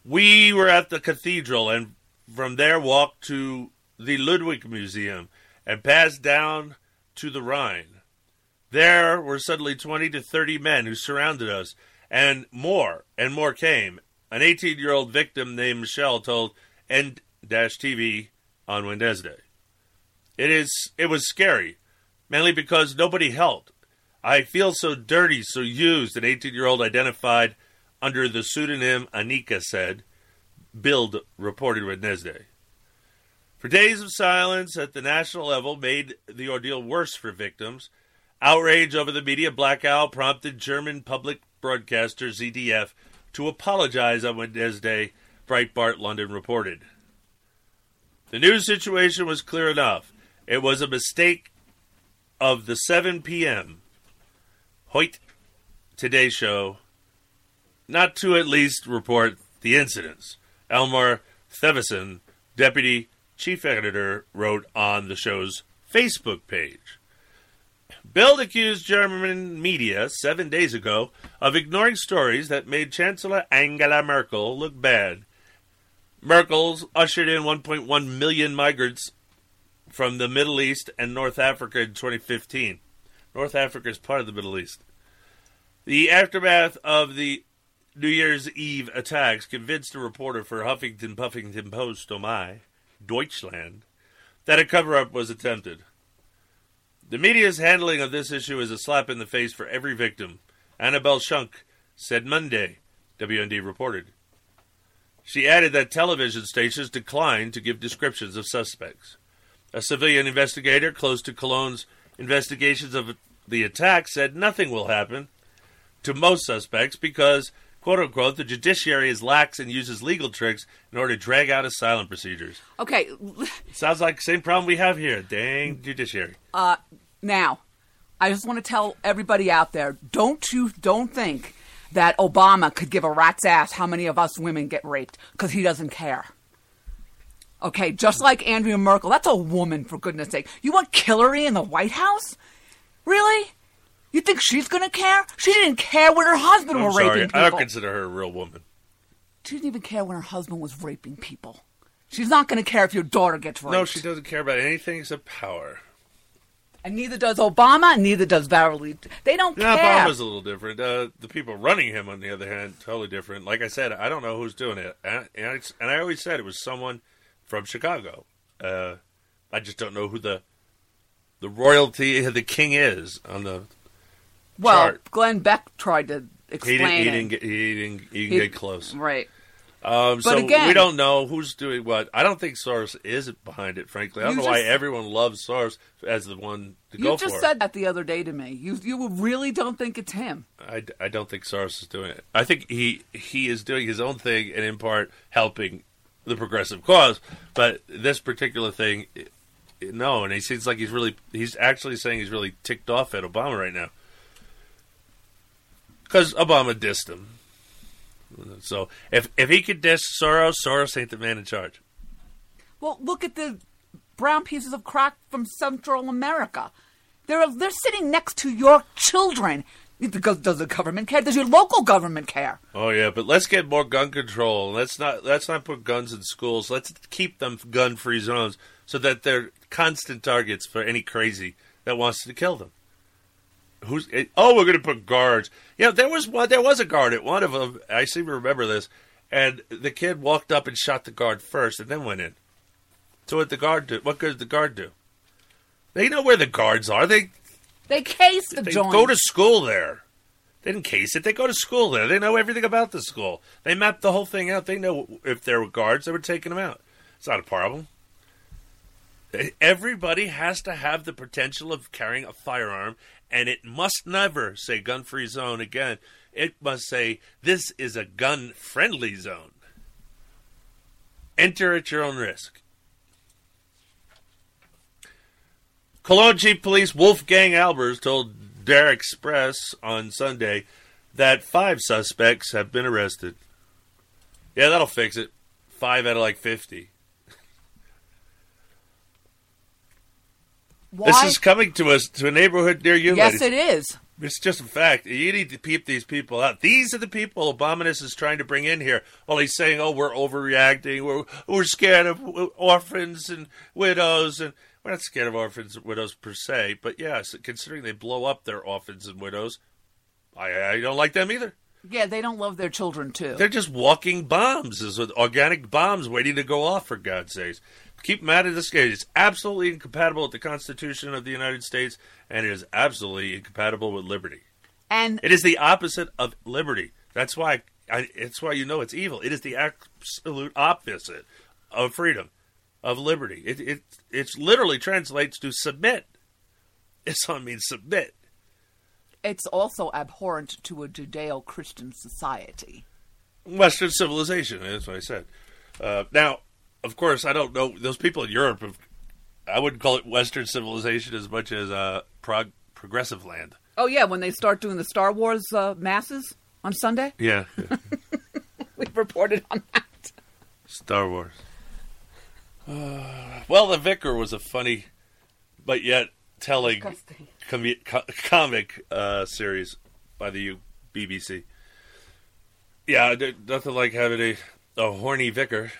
We were at the cathedral and from there walked to the Ludwig Museum and passed down to the Rhine. There were suddenly 20 to 30 men who surrounded us, and more and more came. An 18 year old victim named Michelle told N TV on Wednesday. It is it was scary, mainly because nobody helped. I feel so dirty, so used, an 18 year old identified under the pseudonym Anika said. Bild reported Wednesday. For days of silence at the national level made the ordeal worse for victims. Outrage over the media blackout prompted German public broadcaster ZDF to apologize on Wednesday, Breitbart London reported. The news situation was clear enough. It was a mistake of the 7 p.m. Hoyt Today Show not to at least report the incidents. Elmar Thewissen, deputy chief editor, wrote on the show's Facebook page. Bild accused German media seven days ago of ignoring stories that made Chancellor Angela Merkel look bad. Merkel's ushered in 1.1 million migrants from the Middle East and North Africa in 2015. North Africa is part of the Middle East. The aftermath of the New Year's Eve attacks convinced a reporter for Huffington Puffington Post, oh my, Deutschland, that a cover up was attempted. The media's handling of this issue is a slap in the face for every victim, Annabelle Schunk said Monday, WND reported. She added that television stations declined to give descriptions of suspects. A civilian investigator close to Cologne's investigations of the attack said nothing will happen to most suspects because, quote unquote, the judiciary is lax and uses legal tricks in order to drag out asylum procedures. Okay. Sounds like the same problem we have here. Dang judiciary. Uh, now, I just want to tell everybody out there: don't you don't think that Obama could give a rat's ass how many of us women get raped because he doesn't care. Okay, just like Andrea Merkel. That's a woman, for goodness sake. You want Hillary in the White House? Really? You think she's going to care? She didn't care when her husband I'm were sorry. raping people. I don't consider her a real woman. She didn't even care when her husband was raping people. She's not going to care if your daughter gets raped. No, she doesn't care about anything except power. And neither does Obama, and neither does Beverly. They don't Yeah, care. Obama's a little different. Uh, the people running him, on the other hand, totally different. Like I said, I don't know who's doing it, and, and, I, and I always said it was someone from Chicago. Uh, I just don't know who the the royalty, the king is on the well, chart. Glenn Beck tried to He explain didn't, he it. didn't get he didn't he didn't He- get close. Right. Um, so again- we don't know who's doing what. I don't think Soros is behind it. Frankly, I don't know why everyone loves Soros as the one to go for. You just said that the other day to me. You you really don't think it's him. I, I don't think Soros is doing it. I think he he is doing his own thing and in part helping the progressive cause. But this particular thing, no. And he seems like he's really he's actually saying he's really ticked off at Obama right now because Obama dissed him. So if if he could diss Soros, Soros ain't the man in charge. Well, look at the brown pieces of crack from Central America. They're they're sitting next to your children. Does the government care? Does your local government care? Oh yeah, but let's get more gun control. Let's not let's not put guns in schools. Let's keep them gun-free zones so that they're constant targets for any crazy that wants to kill them. Who's eh, oh we're going to put guards? Yeah, there was one. There was a guard at one of them. I seem to remember this. And the kid walked up and shot the guard first, and then went in. So what the guard do? What good did the guard do? They know where the guards are. They They case the they joint. go to school there. They didn't case it. They go to school there. They know everything about the school. They mapped the whole thing out. They know if there were guards, they were taking them out. It's not a problem. Everybody has to have the potential of carrying a firearm, and it must never say gun free zone again. It must say this is a gun friendly zone. Enter at your own risk. Cologne Chief Police Wolfgang Albers told Dare Express on Sunday that five suspects have been arrested. Yeah, that'll fix it. Five out of like 50. Why? This is coming to us to a neighborhood near you. yes, ladies. it is. It's just a fact. You need to peep these people out. These are the people Obaminus is trying to bring in here. While he's saying, "Oh, we're overreacting. We're we're scared of orphans and widows, and we're not scared of orphans and widows per se. But yes, considering they blow up their orphans and widows, I I don't like them either. Yeah, they don't love their children too. They're just walking bombs, is with organic bombs waiting to go off. For God's sakes, keep them out of this case. It's absolutely incompatible with the Constitution of the United States, and it is absolutely incompatible with liberty. And It is the opposite of liberty. That's why. I, it's why you know it's evil. It is the absolute opposite of freedom, of liberty. It it it literally translates to submit. It's what means submit. It's also abhorrent to a Judeo-Christian society. Western civilization. That's what I said. Uh, now, of course, I don't know those people in Europe. Have, I wouldn't call it Western civilization as much as uh, prog- progressive land. Oh yeah, when they start doing the Star Wars uh, masses on Sunday, Yeah, *laughs* We've reported on that. Star Wars. Uh, well, the Vicar was a funny, but yet telling com- comic uh, series by the U- BBC. Yeah, nothing like having a, a horny vicar.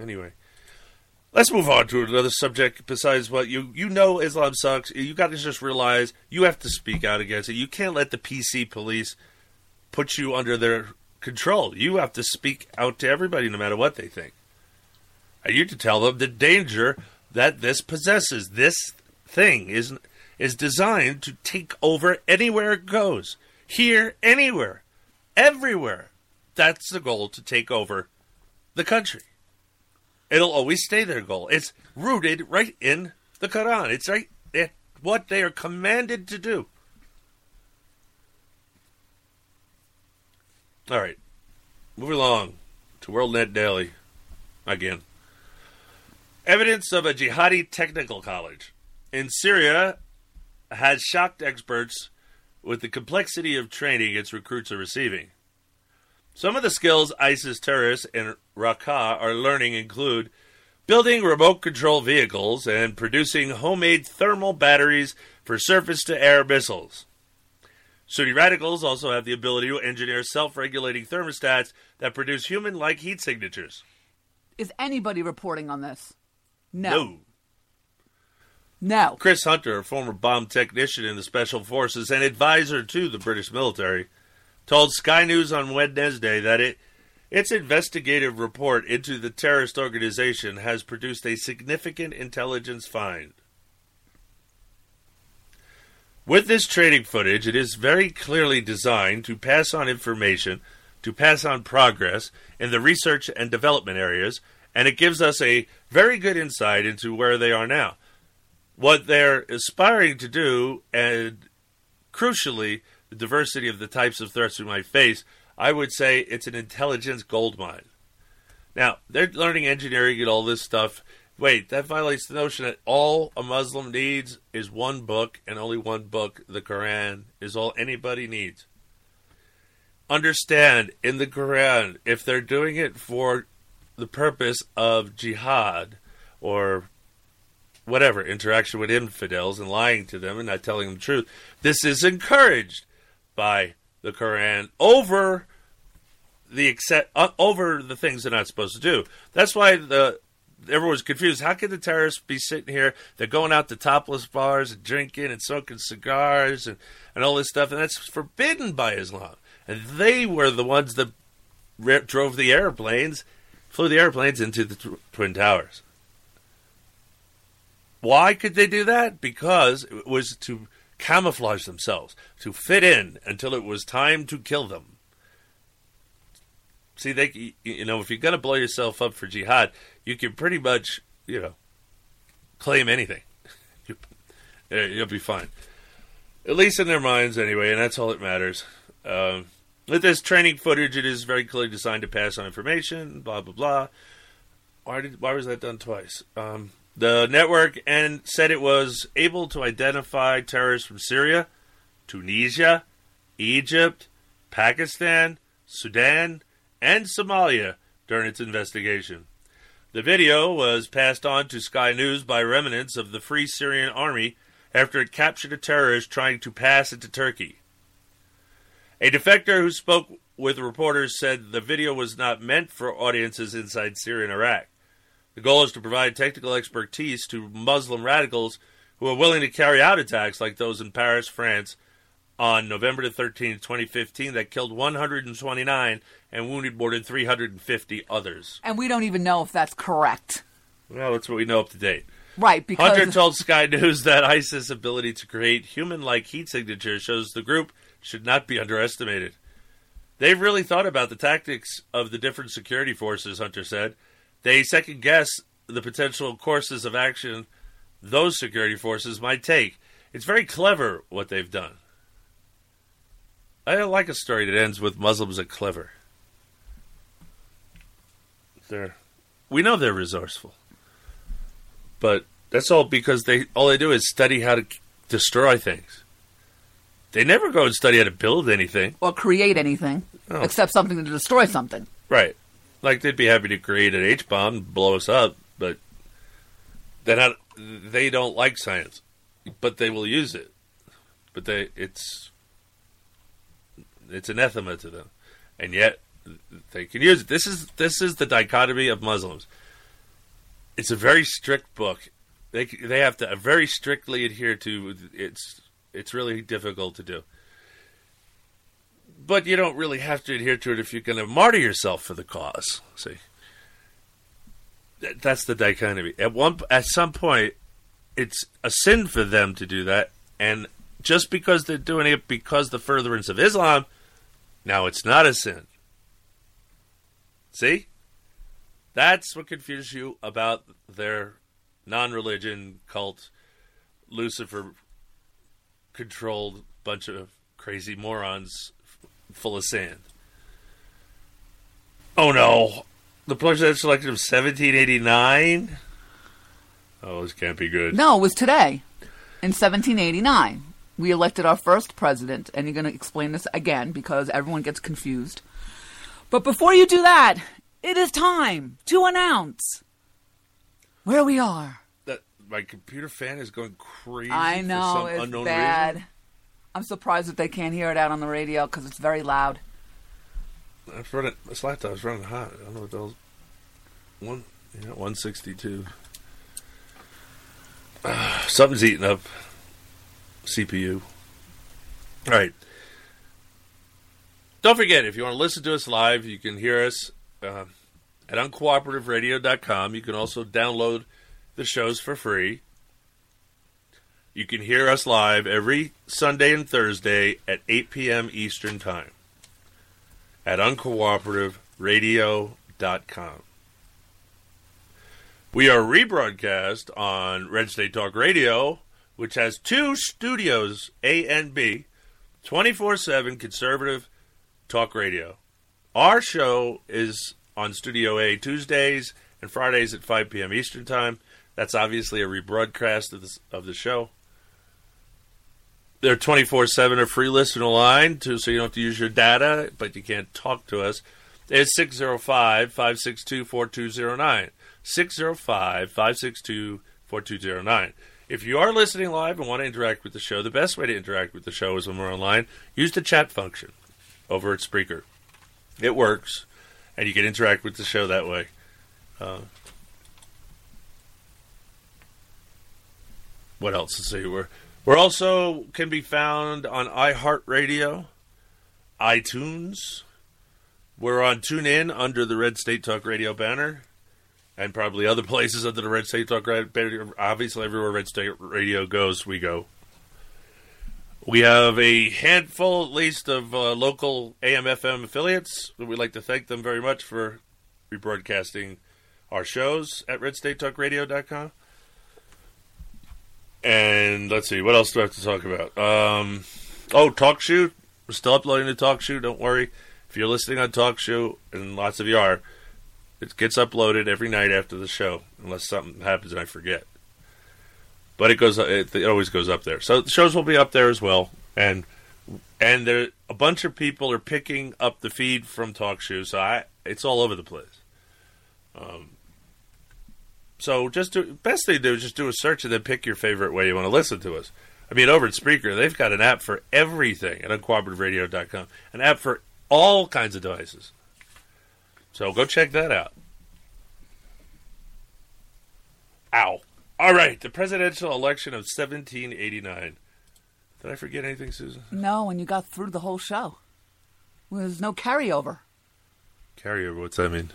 Anyway, let's move on to another subject besides what you you know Islam sucks. You got to just realize you have to speak out against it. You can't let the PC police put you under their control. You have to speak out to everybody, no matter what they think. And you to tell them the danger that this possesses. This thing is is designed to take over anywhere it goes. Here, anywhere, everywhere. That's the goal to take over the country. It'll always stay their goal. It's rooted right in the Quran. It's right at what they are commanded to do. All right. Moving along to WorldNet Daily again. Evidence of a jihadi technical college in Syria has shocked experts with the complexity of training its recruits are receiving. Some of the skills ISIS terrorists in Raqqa are learning include building remote control vehicles and producing homemade thermal batteries for surface to air missiles. Sunni radicals also have the ability to engineer self regulating thermostats that produce human like heat signatures. Is anybody reporting on this? No. No. No. Chris Hunter, a former bomb technician in the Special Forces and advisor to the British military, told Sky News on Wednesday that it its investigative report into the terrorist organization has produced a significant intelligence find. With this training footage, it is very clearly designed to pass on information, to pass on progress in the research and development areas, and it gives us a very good insight into where they are now. What they're aspiring to do, and crucially, the diversity of the types of threats we might face, I would say it's an intelligence goldmine. Now, they're learning engineering and all this stuff. Wait, that violates the notion that all a Muslim needs is one book, and only one book, the Quran, is all anybody needs. Understand, in the Quran, if they're doing it for the purpose of jihad or whatever, interaction with infidels and lying to them and not telling them the truth, this is encouraged by the Quran over the accept, uh, over the things they're not supposed to do. That's why the everyone's confused. How could the terrorists be sitting here? They're going out to topless bars and drinking and smoking cigars and, and all this stuff, and that's forbidden by Islam. And they were the ones that re- drove the airplanes, flew the airplanes into the tw- Twin Towers. Why could they do that? Because it was to camouflage themselves, to fit in until it was time to kill them. See, they, you know, if you're going to blow yourself up for jihad, you can pretty much, you know, claim anything. *laughs* You'll be fine. At least in their minds, anyway, and that's all that matters. Um, with this training footage, it is very clearly designed to pass on information, blah, blah, blah. Why, did, why was that done twice? Um, the network and said it was able to identify terrorists from Syria, Tunisia, Egypt, Pakistan, Sudan, and Somalia during its investigation. The video was passed on to Sky News by remnants of the Free Syrian Army after it captured a terrorist trying to pass into Turkey. A defector who spoke with reporters said the video was not meant for audiences inside Syria and Iraq. The goal is to provide technical expertise to Muslim radicals who are willing to carry out attacks like those in Paris, France, on November 13, 2015, that killed 129 and wounded more than 350 others. And we don't even know if that's correct. Well, that's what we know up to date. Right, because Hunter told Sky News that ISIS' ability to create human like heat signatures shows the group should not be underestimated. They've really thought about the tactics of the different security forces, Hunter said. They second guess the potential courses of action those security forces might take. It's very clever what they've done. I don't like a story that ends with Muslims are clever. They're, we know they're resourceful, but that's all because they all they do is study how to destroy things. They never go and study how to build anything. or create anything Oh. except something to destroy something. Right. Like they'd be happy to create an H bomb blow us up, but they're not they don't like science. But they will use it. But they it's it's anathema to them. And yet they can use it. This is this is the dichotomy of Muslims. It's a very strict book. They they have to very strictly adhere to it's it's really difficult to do. But you don't really have to adhere to it if you're going to martyr yourself for the cause. See, That- that's the dichotomy. At one, at some point, it's a sin for them to do that, and just because they're doing it because the furtherance of Islam, now it's not a sin. See, that's what confuses you about their non-religion cult, Lucifer controlled bunch of crazy morons full of sand. Oh no. The presidential election of 1789? Oh, this can't be good. No, it was today in 1789. we elected our first president, and you're going to explain this again because everyone gets confused. But before you do that, it is time to announce where we are. That my computer fan is going crazy. I for know some it's unknown bad. reason. I'm surprised that they can't hear it out on the radio because it's very loud. I've run it. This laptop's running hot. I don't know what hell's one. Yeah, one sixty two. *sighs* something's eating up CPU. All right. Don't forget, if you want to listen to us live, you can hear us uh, at uncooperativeradio.com. You can also download the shows for free. You can hear us live every Sunday and Thursday at 8 p.m. Eastern Time at uncooperativeradio.com. We are rebroadcast on Red State Talk Radio, which has two studios, A and B, 24 7 conservative talk radio. Our show is on Studio A Tuesdays and Fridays at 5 p.m. Eastern Time. That's obviously a rebroadcast of, this, of the show. They're 24 7 or free listener line, too, so you don't have to use your data, but you can't talk to us. It's 605 562 4209. 605 562 4209. If you are listening live and want to interact with the show, the best way to interact with the show is when we're online. Use the chat function over at Spreaker. It works, and you can interact with the show that way. Uh, what else? Let's see. We're we're also can be found on iHeartRadio, iTunes. We're on TuneIn under the Red State Talk Radio banner, and probably other *laughs* places under the Red State Talk Radio banner. Obviously, everywhere Red State Radio goes, we go. We have a handful, at least, of uh, local AM/FM affiliates. We'd like to thank them very much for rebroadcasting our shows at RedStateTalkRadio.com. And let's see, what else do I have to talk about? Um, oh, TalkShoe. We're still uploading the TalkShoe. Don't worry. If you're listening on TalkShoe, and lots of you are, it gets uploaded every night after the show, unless something happens and I forget. But it goes. It, it always goes up there. So the shows will be up there as well, and and there a bunch of people are picking up the feed from TalkShoe. So I, it's all over the place. Um, so just do best thing to do is just do a search and then pick your favorite way you want to listen to us. I mean, over at Spreaker, they've got an app for everything at uncooperativeradio.com, an app for all kinds of devices. So go check that out. Ow. All right, the presidential election of 1789. Did I forget anything, Susan? No, and you got through the whole show. There's no carryover. Carryover, what's that mean?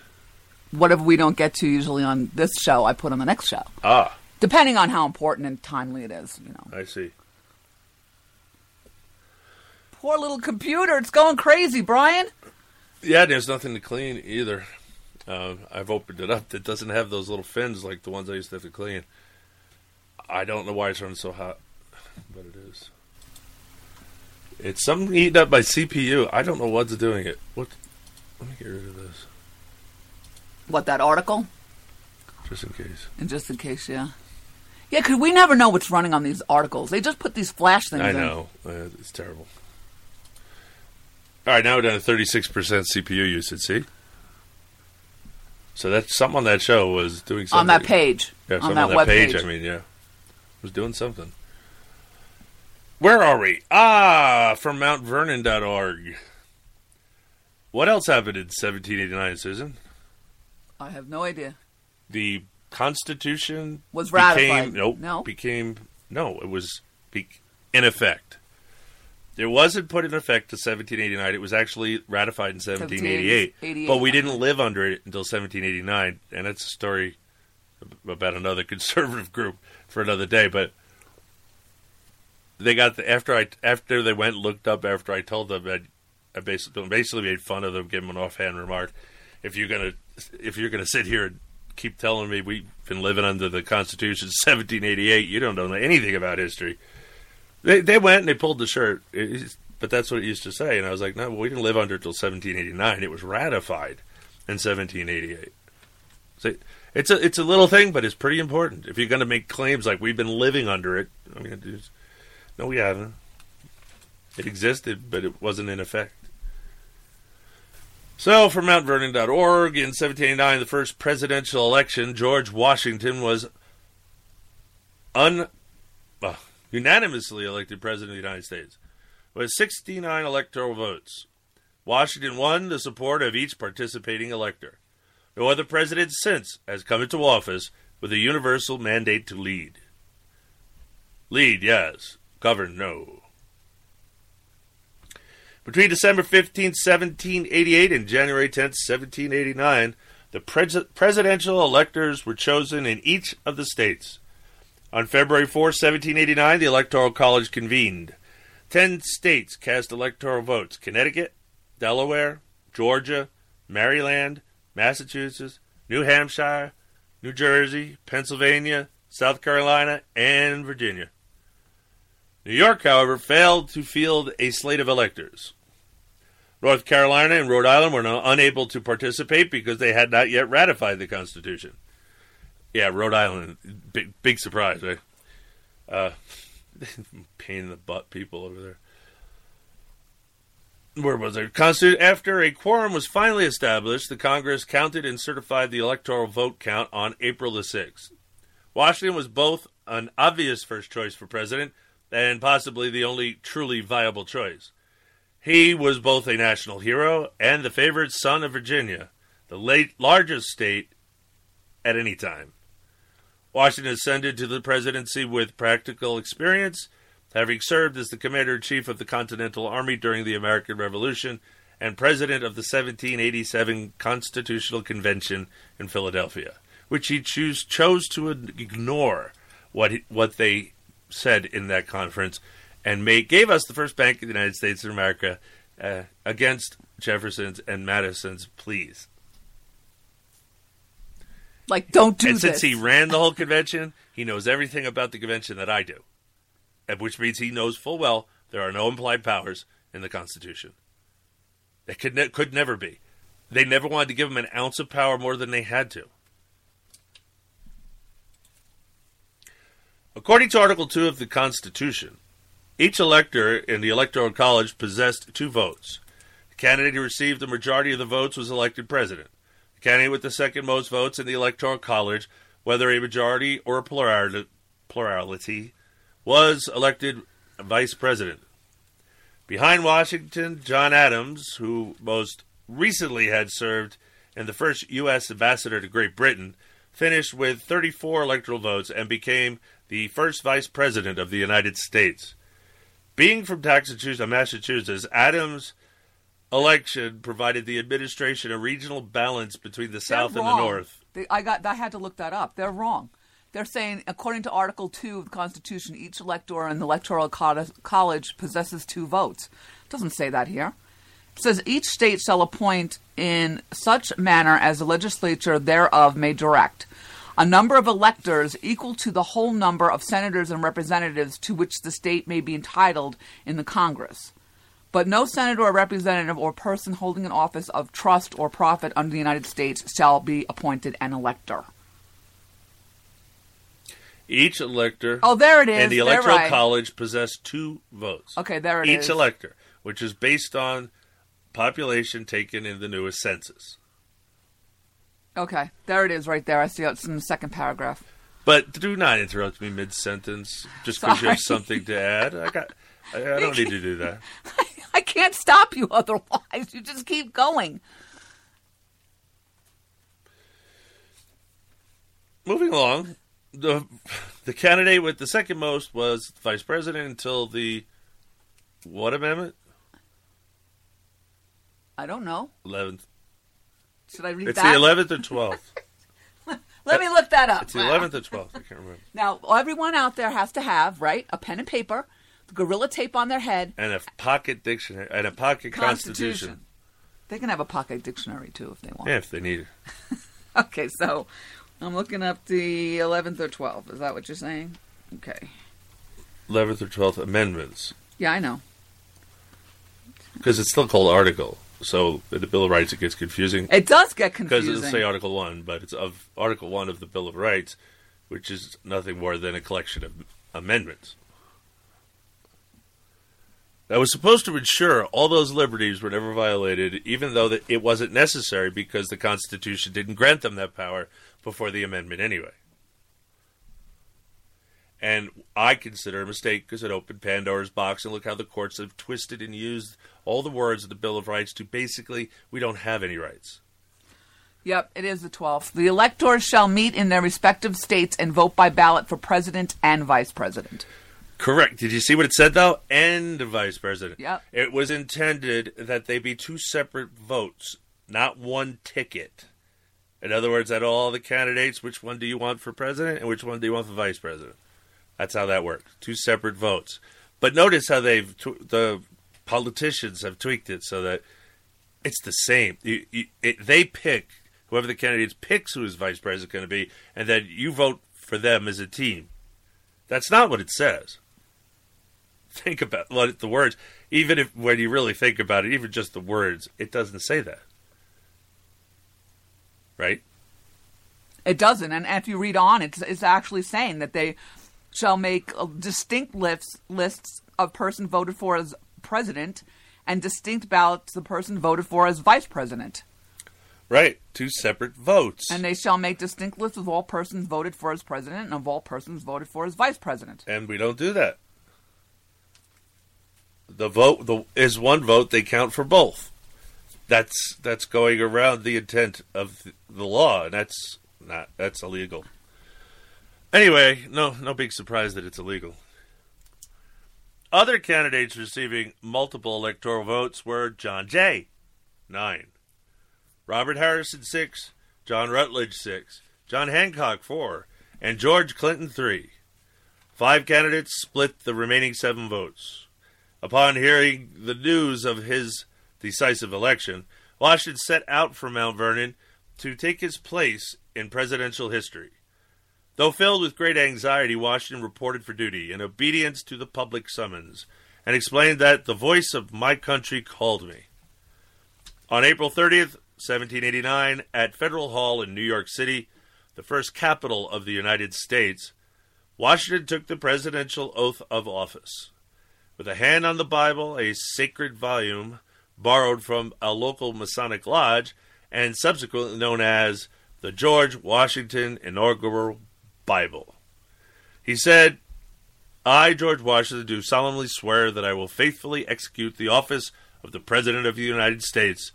Whatever we don't get to usually on this show, I put on the next show. Ah, Depending on how important and timely it is, you know. I see. Poor little computer, it's going crazy, Brian. Yeah, there's nothing to clean either. Uh, I've opened it up. It doesn't have those little fins like the ones I used to have to clean. I don't know why it's running so hot, but it is. It's something eating up my CPU. I don't know what's doing it. What? Let me get rid of this, What, that article? just in case. And just in case, yeah. Yeah, because we never know what's running on these articles. They just put these flash things I in. know. Uh, it's terrible. All right, now we're down to 36% CPU usage, see? So that's something on that show was doing something. On that page. Yeah, On something that on that web page, page. I mean, yeah. Was doing something. Where are we? Ah, from mountvernon.org. What else happened in 1789, Susan? I have no idea. The Constitution Was became- ratified. Nope. No? Became no. It was be, in effect. It wasn't put in effect to 1789. It was actually ratified in 1788. 1788, But we didn't live under it until 1789, and that's a story about another *laughs* conservative group for another day. But they got the, after I after they went and looked up after I told them that I basically basically made fun of them, gave them an offhand remark. If you're gonna if you're gonna sit here and keep telling me we've been living under the Constitution since 1788, you don't know anything about history. They they went and they pulled the shirt, It- but that's what it used to say. And I was like, no, we didn't live under it till 1789. It was ratified in 1788. So it's a it's a little thing, but it's pretty important. If you're going to make claims like we've been living under it, I mean, no, we haven't. It existed, but it wasn't in effect. So, from MountVernon.org, in 1789, the first presidential election, George Washington was un, uh, unanimously elected president of the United States with 69 electoral votes. Washington won the support of each participating elector. No other president since has come into office with a universal mandate to lead. Lead, yes. Govern, no. Between December 15, 1788 and January 10, 1789, the pres- presidential electors were chosen in each of the states. On February 4, 1789, the Electoral College convened. Ten states cast electoral votes Connecticut, Delaware, Georgia, Maryland, Massachusetts, New Hampshire, New Jersey, Pennsylvania, South Carolina, and Virginia. New York, however, failed to field a slate of electors. North Carolina and Rhode Island were unable to participate because they had not yet ratified the Constitution. Yeah, Rhode Island, big, big surprise, right? Uh, *laughs* pain in the butt people over there. Where was it? After a quorum was finally established, the Congress counted and certified the electoral vote count on April the 6th. Washington was both an obvious first choice for president and possibly the only truly viable choice. He was both a national hero and the favored son of Virginia, the late largest state at any time. Washington ascended to the presidency with practical experience, having served as the commander in chief of the Continental Army during the American Revolution and president of the 1787 Constitutional Convention in Philadelphia, which he choose, chose to ignore what he, what they said in that conference and made, gave us the first bank of the United States of America uh, against Jefferson's and Madison's pleas. Like, don't do and this. since he ran the whole convention, he knows everything about the convention that I do, and which means he knows full well there are no implied powers in the Constitution. It could ne- could never be. They never wanted to give him an ounce of power more than they had to. According to Article 2 of the Constitution, each elector in the Electoral College possessed two votes. The candidate who received the majority of the votes was elected president. The candidate with the second most votes in the Electoral College, whether a majority or a plurality, was elected vice president. Behind Washington, John Adams, who most recently had served and the first U.S. ambassador to Great Britain, finished with 34 electoral votes and became the first vice president of the United States. Being from Massachusetts, Adams' election provided the administration a regional balance between the South and the. North. They, I got. I had to look that up. They're wrong. They're saying, according to Article Two of the Constitution, each elector in the Electoral College possesses two votes. It doesn't say that here. It says each state shall appoint in such manner as the legislature thereof may direct a number of electors equal to the whole number of senators and representatives to which the state may be entitled in the Congress. But no senator or representative or person holding an office of trust or profit under the United States shall be appointed an elector. Each elector. Oh, there it is. And the Electoral right. College possessed two votes. Okay, there it Each is. elector, which is based on population taken in the newest census. Okay, there it is right there. I see it's in the second paragraph. But do not interrupt me mid sentence just because you have something to add. I got. I, I don't need to do that. *laughs* I can't stop you otherwise. You just keep going. Moving along, the the candidate with the second most was vice president until the what amendment? I don't know. Eleventh. Should I read It's the eleventh or twelfth. *laughs* Let me look that up. It's the eleventh or twelfth. I can't remember. Now, everyone out there has to have, right, a pen and paper, the gorilla tape on their head, And a pocket dictionary and a pocket constitution. Constitution. They can have a pocket dictionary too if they want. Yeah, if they need it. *laughs* Okay, so I'm looking up the 11th or 12th. Is that what you're saying? Okay. Eleventh or twelfth amendments Yeah, I know. because it's still called article. So the Bill of Rights, it gets confusing. It does get confusing because it'll say Article One, but it's of Article One of the Bill of Rights, which is nothing more than a collection of amendments. that was supposed to ensure all those liberties were never violated, even though that it wasn't necessary because the Constitution didn't grant them that power before the amendment anyway. And I consider a mistake because it opened Pandora's box, and look how the courts have twisted and used all the words of the Bill of Rights to basically we don't have any rights. Yep, it is the 12th. The electors shall meet in their respective states and vote by ballot for president and vice president. Correct. Did you see what it said though? And vice president. Yep. It was intended that they be two separate votes, not one ticket. In other words, that all the candidates, which one do you want for president and which one do you want for vice president? That's how that works. Two separate votes. But notice how they've tw- the politicians have tweaked it so that it's the same. You, you, it, they pick whoever the candidates picks who is vice president going to be, and then you vote for them as a team. That's not what it says. Think about what the words. Even if when you really think about it, even just the words, it doesn't say that. Right? It doesn't. And if you read on, it's, it's actually saying that they shall make uh, distinct lists, lists of person voted for as president and distinct ballots the person voted for as vice president. Right. Two separate votes. And they shall make distinct lists of all persons voted for as president and of all persons voted for as vice president. And we don't do that. The vote the, is one vote. They count for both. That's that's going around the intent of the law, and that's not that's illegal. Anyway, no no big surprise that it's illegal. Other candidates receiving multiple electoral votes were John Jay, nine, Robert Harrison, six, John Rutledge, six, John Hancock, four, and George Clinton, three. Five candidates split the remaining seven votes. Upon hearing the news of his decisive election, Washington set out for Mount Vernon to take his place in presidential history. Though filled with great anxiety, Washington reported for duty in obedience to the public summons and explained that the voice of my country called me. On April 30th, 1789, at Federal Hall in New York City, the first capital of the United States, Washington took the presidential oath of office. With a hand on the Bible, a sacred volume borrowed from a local Masonic lodge and subsequently known as the George Washington Inaugural Bible. He said, I, George Washington, do solemnly swear that I will faithfully execute the office of the President of the United States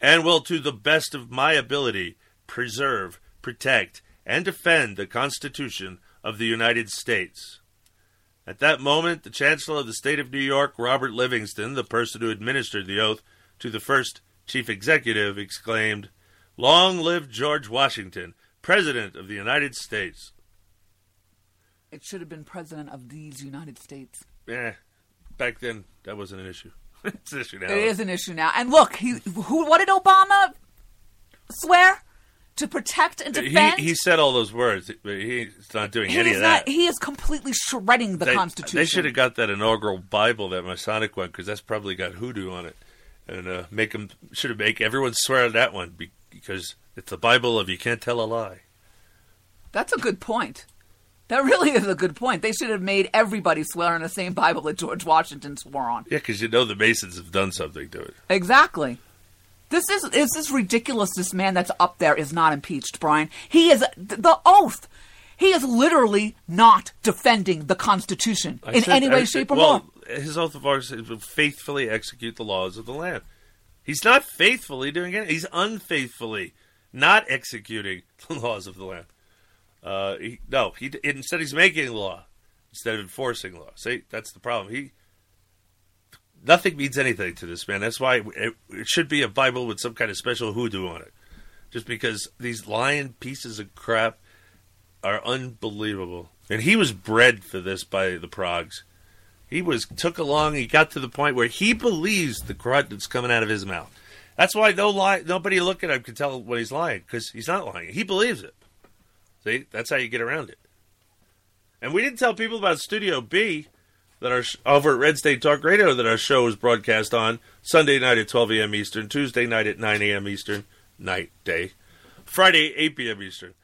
and will, to the best of my ability, preserve, protect, and defend the Constitution of the United States. At that moment, the Chancellor of the State of New York, Robert Livingston, the person who administered the oath to the first Chief Executive, exclaimed, Long live George Washington, President of the United States. It should have been president of these United States. Eh, back then, that wasn't an issue. *laughs* it's an issue now. It is an issue now. And look, he who what did Obama swear to protect and defend? He, he said all those words, but he's not doing He any of not- that. he is completely shredding the They- Constitution. They should have got that inaugural Bible, that Masonic one, because that's probably got hoodoo on it, and uh, make them should have make everyone swear on that one because it's the Bible of you can't tell a lie. That's a good point. That really is a good point. They should have made everybody swear on the same Bible that George Washington swore on. Yeah, because you know the Masons have done something to it. Exactly. This is is this ridiculous. This man that's up there is not impeached, Brian. He is the oath. He is literally not defending the Constitution I in said- any way, I shape, or well, form. His oath of office is to faithfully execute the laws of the land. He's not faithfully doing it. He's unfaithfully not executing *laughs* the laws of the land. Uh, he, no, he instead he's making law instead of enforcing law. See, that's the problem. He nothing means anything to this man. That's why it, it should be a Bible with some kind of special hoodoo on it. Just because these lying pieces of crap are unbelievable. And he was bred for this by the Progs. He was took along. He got to the point where he believes the crud that's coming out of his mouth. That's why no lie. Nobody looking at him can tell when he's lying because he's not lying. He believes it. See, that's how you get around it. And we didn't tell people about Studio B that our over at Red State Talk Radio that our show is broadcast on Sunday night at 12 a.m. Eastern, Tuesday night at 9 a.m. Eastern, night day, Friday 8 p.m. Eastern.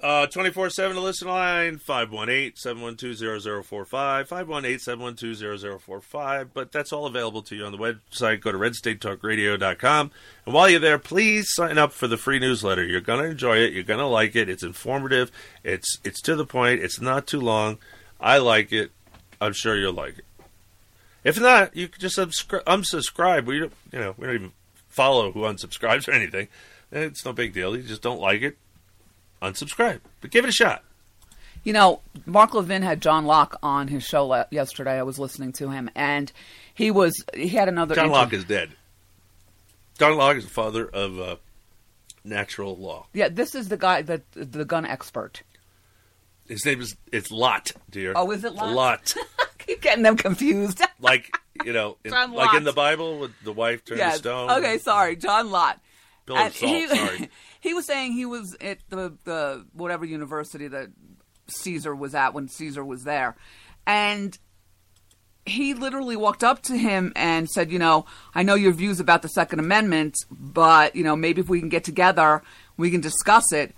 Uh, 24-7 to listen line, 518-712-0045, 518-712-0045. But that's all available to you on the website. Go to redstatetalkradio.com. And while you're there, please sign up for the free newsletter. You're going to enjoy it. You're going to like it. It's informative. It's it's to the point. It's not too long. I like it. I'm sure you'll like it. If not, you can just subscri- unsubscribe. We don't, you know, we don't even follow who unsubscribes or anything. It's no big deal. You just don't like it, unsubscribe. But give it a shot. You know, Mark Levin had John Locke on his show la- yesterday. I was listening to him, and he was he had another. John inter- Locke is dead. John Locke is the father of uh, natural law. Yeah, this is the guy that the gun expert. His name is it's Lot, dear. Oh, is it Lot? Lot. *laughs* Keep getting them confused. *laughs* like you know, in, like in the Bible, with the wife turned yes. to stone. Okay, sorry, John of And salt, he, sorry. *laughs* he was saying he was at the the whatever university that Caesar was at when Caesar was there, and he literally walked up to him and said, "You know, I know your views about the Second Amendment, but you know, maybe if we can get together, we can discuss it."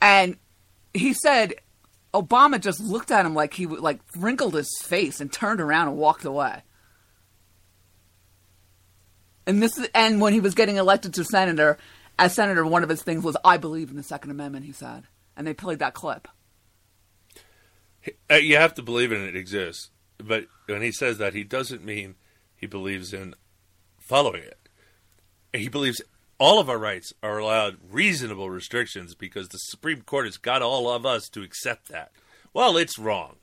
And he said, Obama just looked at him like he like wrinkled his face and turned around and walked away. And this is, and when he was getting elected to senator, as senator, one of his things was, "I believe in the Second Amendment." He said, and they played that clip. Uh, you have to believe in it exists. But when he says that, he doesn't mean he believes in following it. He believes all of our rights are allowed reasonable restrictions because the Supreme Court has got all of us to accept that. Well, it's wrong.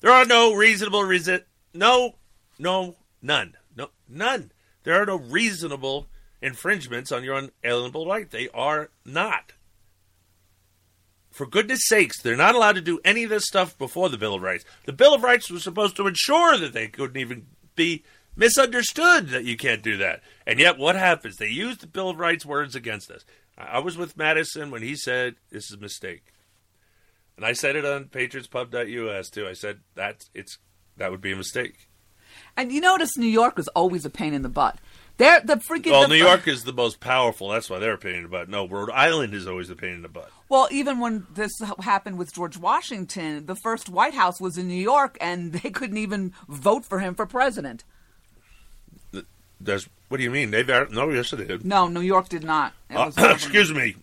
There are no reasonable reason. No, no, none. No, none. There are no reasonable infringements on your unalienable right. They are not. For goodness sakes, they're not allowed to do any of this stuff before the Bill of Rights. The Bill of Rights was supposed to ensure that they couldn't even be misunderstood that you can't do that. And yet, what happens? They use the Bill of Rights words against us. I was with Madison when he said this is a mistake, and I said it on PatriotsPub.us too. I said that it's that would be a mistake. And you notice New York was always a pain in the butt. They're the freaking. Well, the- New York is the most powerful. That's why they're a pain in the butt. No, Rhode Island is always the pain in the butt. Well, even when this happened with George Washington, the first White House was in New York, and they couldn't even vote for him for president. There's, what do you mean? They've no, yes, they did. No, New York did not. Uh, *coughs* excuse me.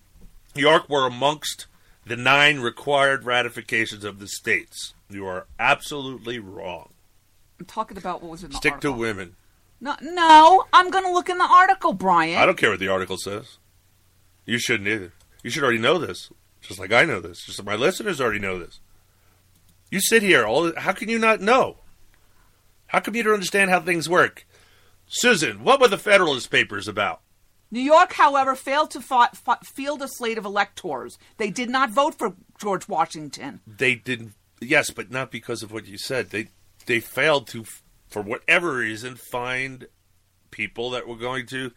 New York were amongst the nine required ratifications of the states. You are absolutely wrong. I'm talking about what was in the Stick article. to women. No, no, I'm going to look in the article, Brian. I don't care what the article says. You shouldn't either. You should already know this, just like I know this. Just like my listeners already know this. You sit here. All how can you not know? How come you don't understand how things work? Susan, what were the Federalist Papers about? New York, however, failed to fi- fi- field a slate of electors. They did not vote for George Washington. They didn't. Yes, but not because of what you said. They they failed to, for whatever reason, find people that were going to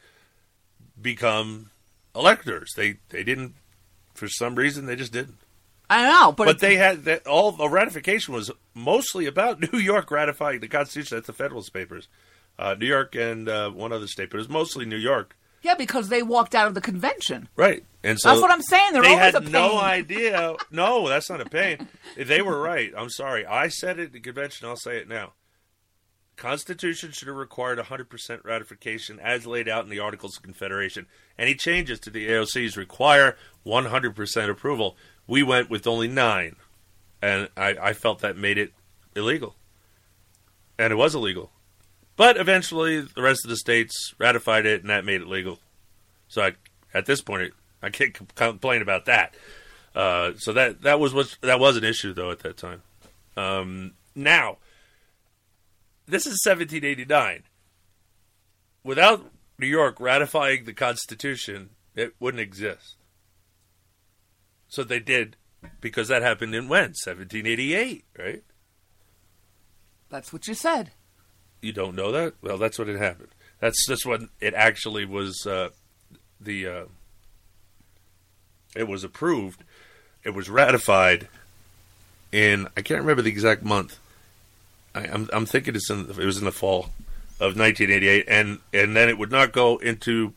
become electors. They they didn't. For some reason, they just didn't. I know, but, But they had that all the ratification was mostly about *laughs* New York ratifying the Constitution. That's the Federalist Papers, uh, New York and uh, one other state, but it was mostly New York, yeah, because they walked out of the convention. right? And so That's what I'm saying. They're they always had no idea. *laughs* No, that's not a pain. They were right. I'm sorry. I said it at the convention. I'll say it now. Constitution should have required 100% ratification as laid out in the Articles of Confederation. Any changes to the AOCs require 100% approval. We went with only nine, and I, I felt that made it illegal. And it was illegal. But eventually, the rest of the states ratified it, and that made it legal. So I, at this point, I can't complain about that. Uh, so that that was what that was an issue though at that time. Um, now, this is 1789. Without New York ratifying the Constitution, it wouldn't exist. So they did, because that happened in when 1788, right? That's what you said. You don't know that? Well, that's what it happened. That's that's when it actually was uh, the uh, it was approved. It was ratified in I can't remember the exact month. I, I'm I'm thinking it's in it was in the fall of 1988, and and then it would not go into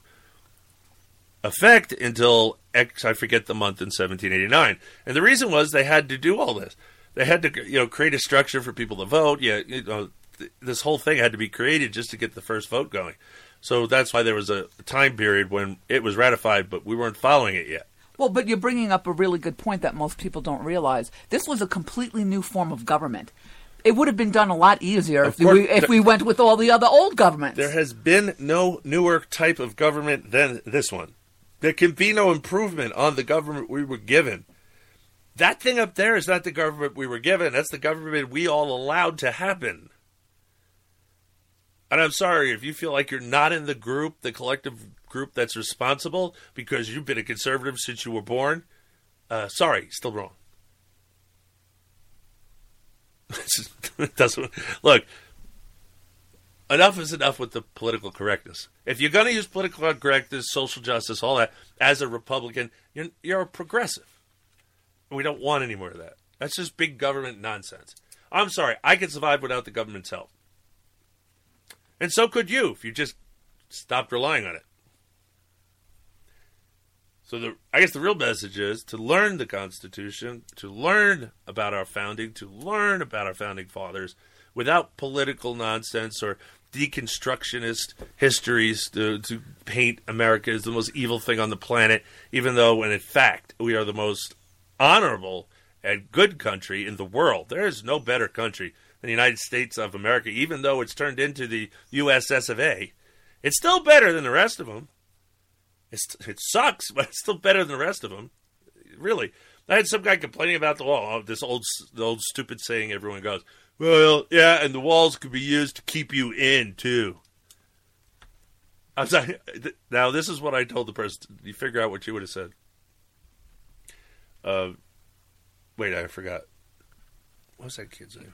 effect until X, I forget the month in 1789. And the reason was they had to do all this. They had to, you know, create a structure for people to vote. Yeah, you know, th- this whole thing had to be created just to get the first vote going. So that's why there was a time period when it was ratified, but we weren't following it yet. Well, but you're bringing up a really good point that most people don't realize. This was a completely new form of government. It would have been done a lot easier if course, we if we went with all the other old governments. There has been no newer type of government than this one. There can be no improvement on the government we were given. That thing up there is not the government we were given. That's the government we all allowed to happen. And I'm sorry if you feel like you're not in the group, the collective group that's responsible because you've been a conservative since you were born. Uh, sorry, still wrong. *laughs* doesn't look. Enough is enough with the political correctness. If you're going to use political correctness, social justice, all that, as a Republican, you're, you're a progressive. We don't want any more of that. That's just big government nonsense. I'm sorry, I can survive without the government's help. And so could you if you just stopped relying on it. So the I guess the real message is to learn the Constitution, to learn about our founding, to learn about our founding fathers without political nonsense or deconstructionist histories to, to paint America as the most evil thing on the planet, even though when in fact we are the most honorable and good country in the world. There is no better country than the United States of America, even though it's turned into the USS of A. It's still better than the rest of them. It's, it sucks, *laughs* but it's still better than the rest of them. Really, I had some guy complaining about the wall. Oh, this old, the old stupid saying everyone goes, "Well, yeah," and the walls could be used to keep you in too. I was like, *laughs* now this is what I told the person. You figure out what you would have said. Uh, wait, I forgot. What was that kid's name?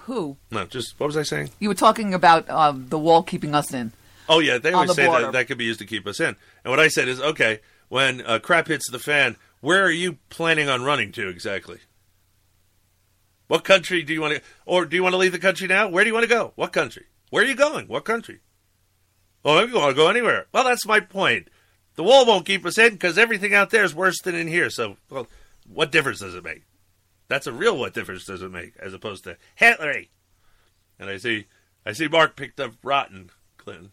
Who? No, just what was I saying? You were talking about uh, the wall keeping us in. Oh yeah, they always the say border. that that could be used to keep us in. And what I said is, okay, when uh, crap hits the fan, where are you planning on running to exactly? What country do you want to, or do you want to leave the country now? Where do you want to go? What country? Where are you going? What country? Oh, maybe you want to go anywhere. Well, that's my point. The wall won't keep us in because everything out there is worse than in here. So, well, what difference does it make? That's a real what difference does it make, as opposed to Hitler. And I see, I see Mark picked up rotten, Clinton.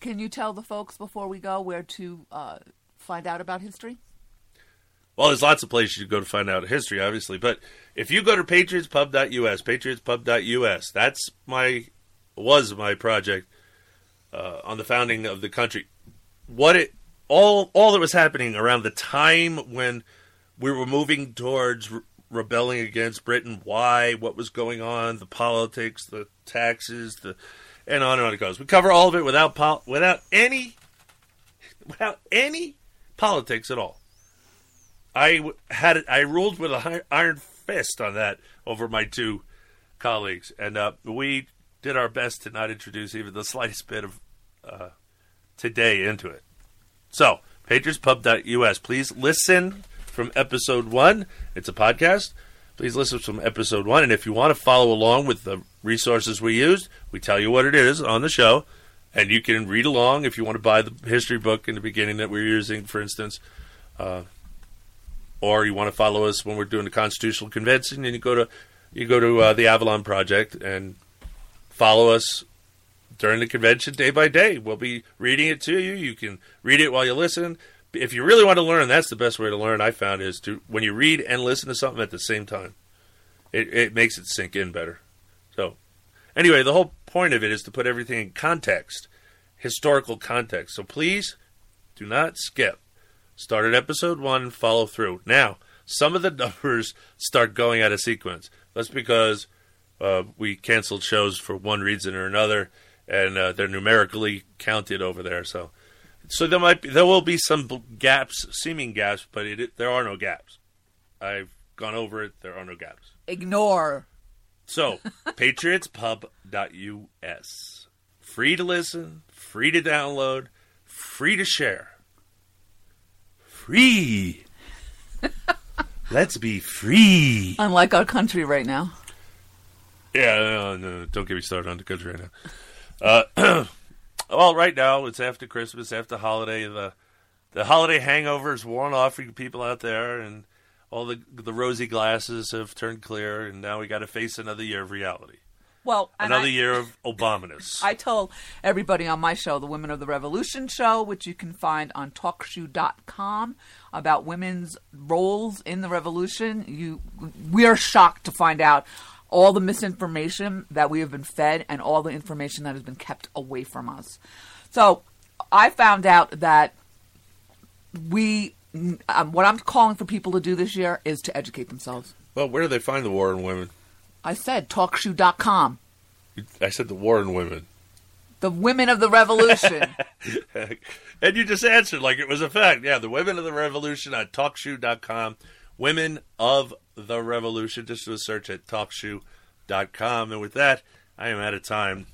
Can you tell the folks before we go where to uh, find out about history? Well, there's lots of places you go to find out history, obviously. But if you go to patriotspub.us, patriotspub.us, that's my was my project uh, on the founding of the country. What it all all that was happening around the time when we were moving towards re- rebelling against Britain, why, what was going on, the politics, the taxes, the and on and on it goes. We cover all of it without pol- without any without any politics at all. I had I ruled with an iron fist on that over my two colleagues, and uh, we did our best to not introduce even the slightest bit of uh, today into it. So, patriotspub.us. Please listen from episode one. It's a podcast. Please listen from episode one, and if you want to follow along with the resources we used, we tell you what it is on the show, and you can read along if you want to buy the history book in the beginning that we're using, for instance. Uh, or you want to follow us when we're doing the constitutional convention, and you go to you go to uh, the Avalon Project and follow us during the convention day by day. We'll be reading it to you. You can read it while you listen. If you really want to learn, that's the best way to learn. I found is to when you read and listen to something at the same time. It it makes it sink in better. Anyway, the whole point of it is to put everything in context, historical context. So please do not skip. Start at episode one follow through. Now, some of the *laughs* numbers start going out of sequence. That's because uh, we canceled shows for one reason or another, and uh, they're numerically counted over there. So, so there might be, there will be some gaps, seeming gaps, but it, it, there are no gaps. I've gone over it. There are no gaps. Ignore. So, *laughs* patriotspub.us. Free to listen, free to download, free to share. Free. *laughs* Let's be free. Unlike our country right now. Yeah, no, no, don't get me started on the country right now. Uh, *clears throat* well, right now it's after Christmas, after holiday. The the holiday hangovers worn off for you people out there, and all the the rosy glasses have turned clear, and now we got to face another year of reality. Well, Another I- year of Obamaness. *laughs* I told everybody on my show, the Women of the Revolution show, which you can find on talkshoe.com, about women's roles in the revolution. You, we are shocked to find out all the misinformation that we have been fed and all the information that has been kept away from us. So I found out that we, um, what I'm calling for people to do this year is to educate themselves. well, where do they find the war in women? I said talkshoe.com. I said the war in women. The women of the revolution. *laughs* and you just answered like it was a fact. Yeah, the Women of the Revolution at TalkShoe.com. Women of the Revolution. Just do a search at TalkShoe.com. And with that, I am out of time.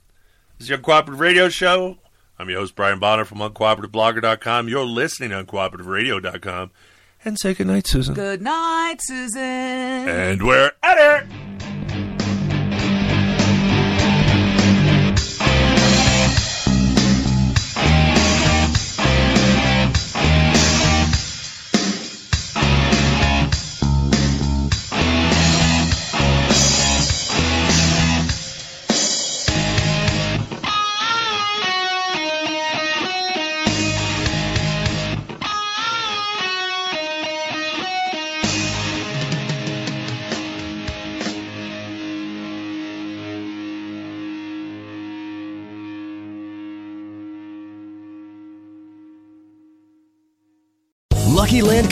This is your Cooperative Radio Show. I'm your host, Brian Bonner from UnCooperativeBlogger.com. You're listening on CooperativeRadio.com. And say goodnight, Susan. Good night, Susan. And we're at it.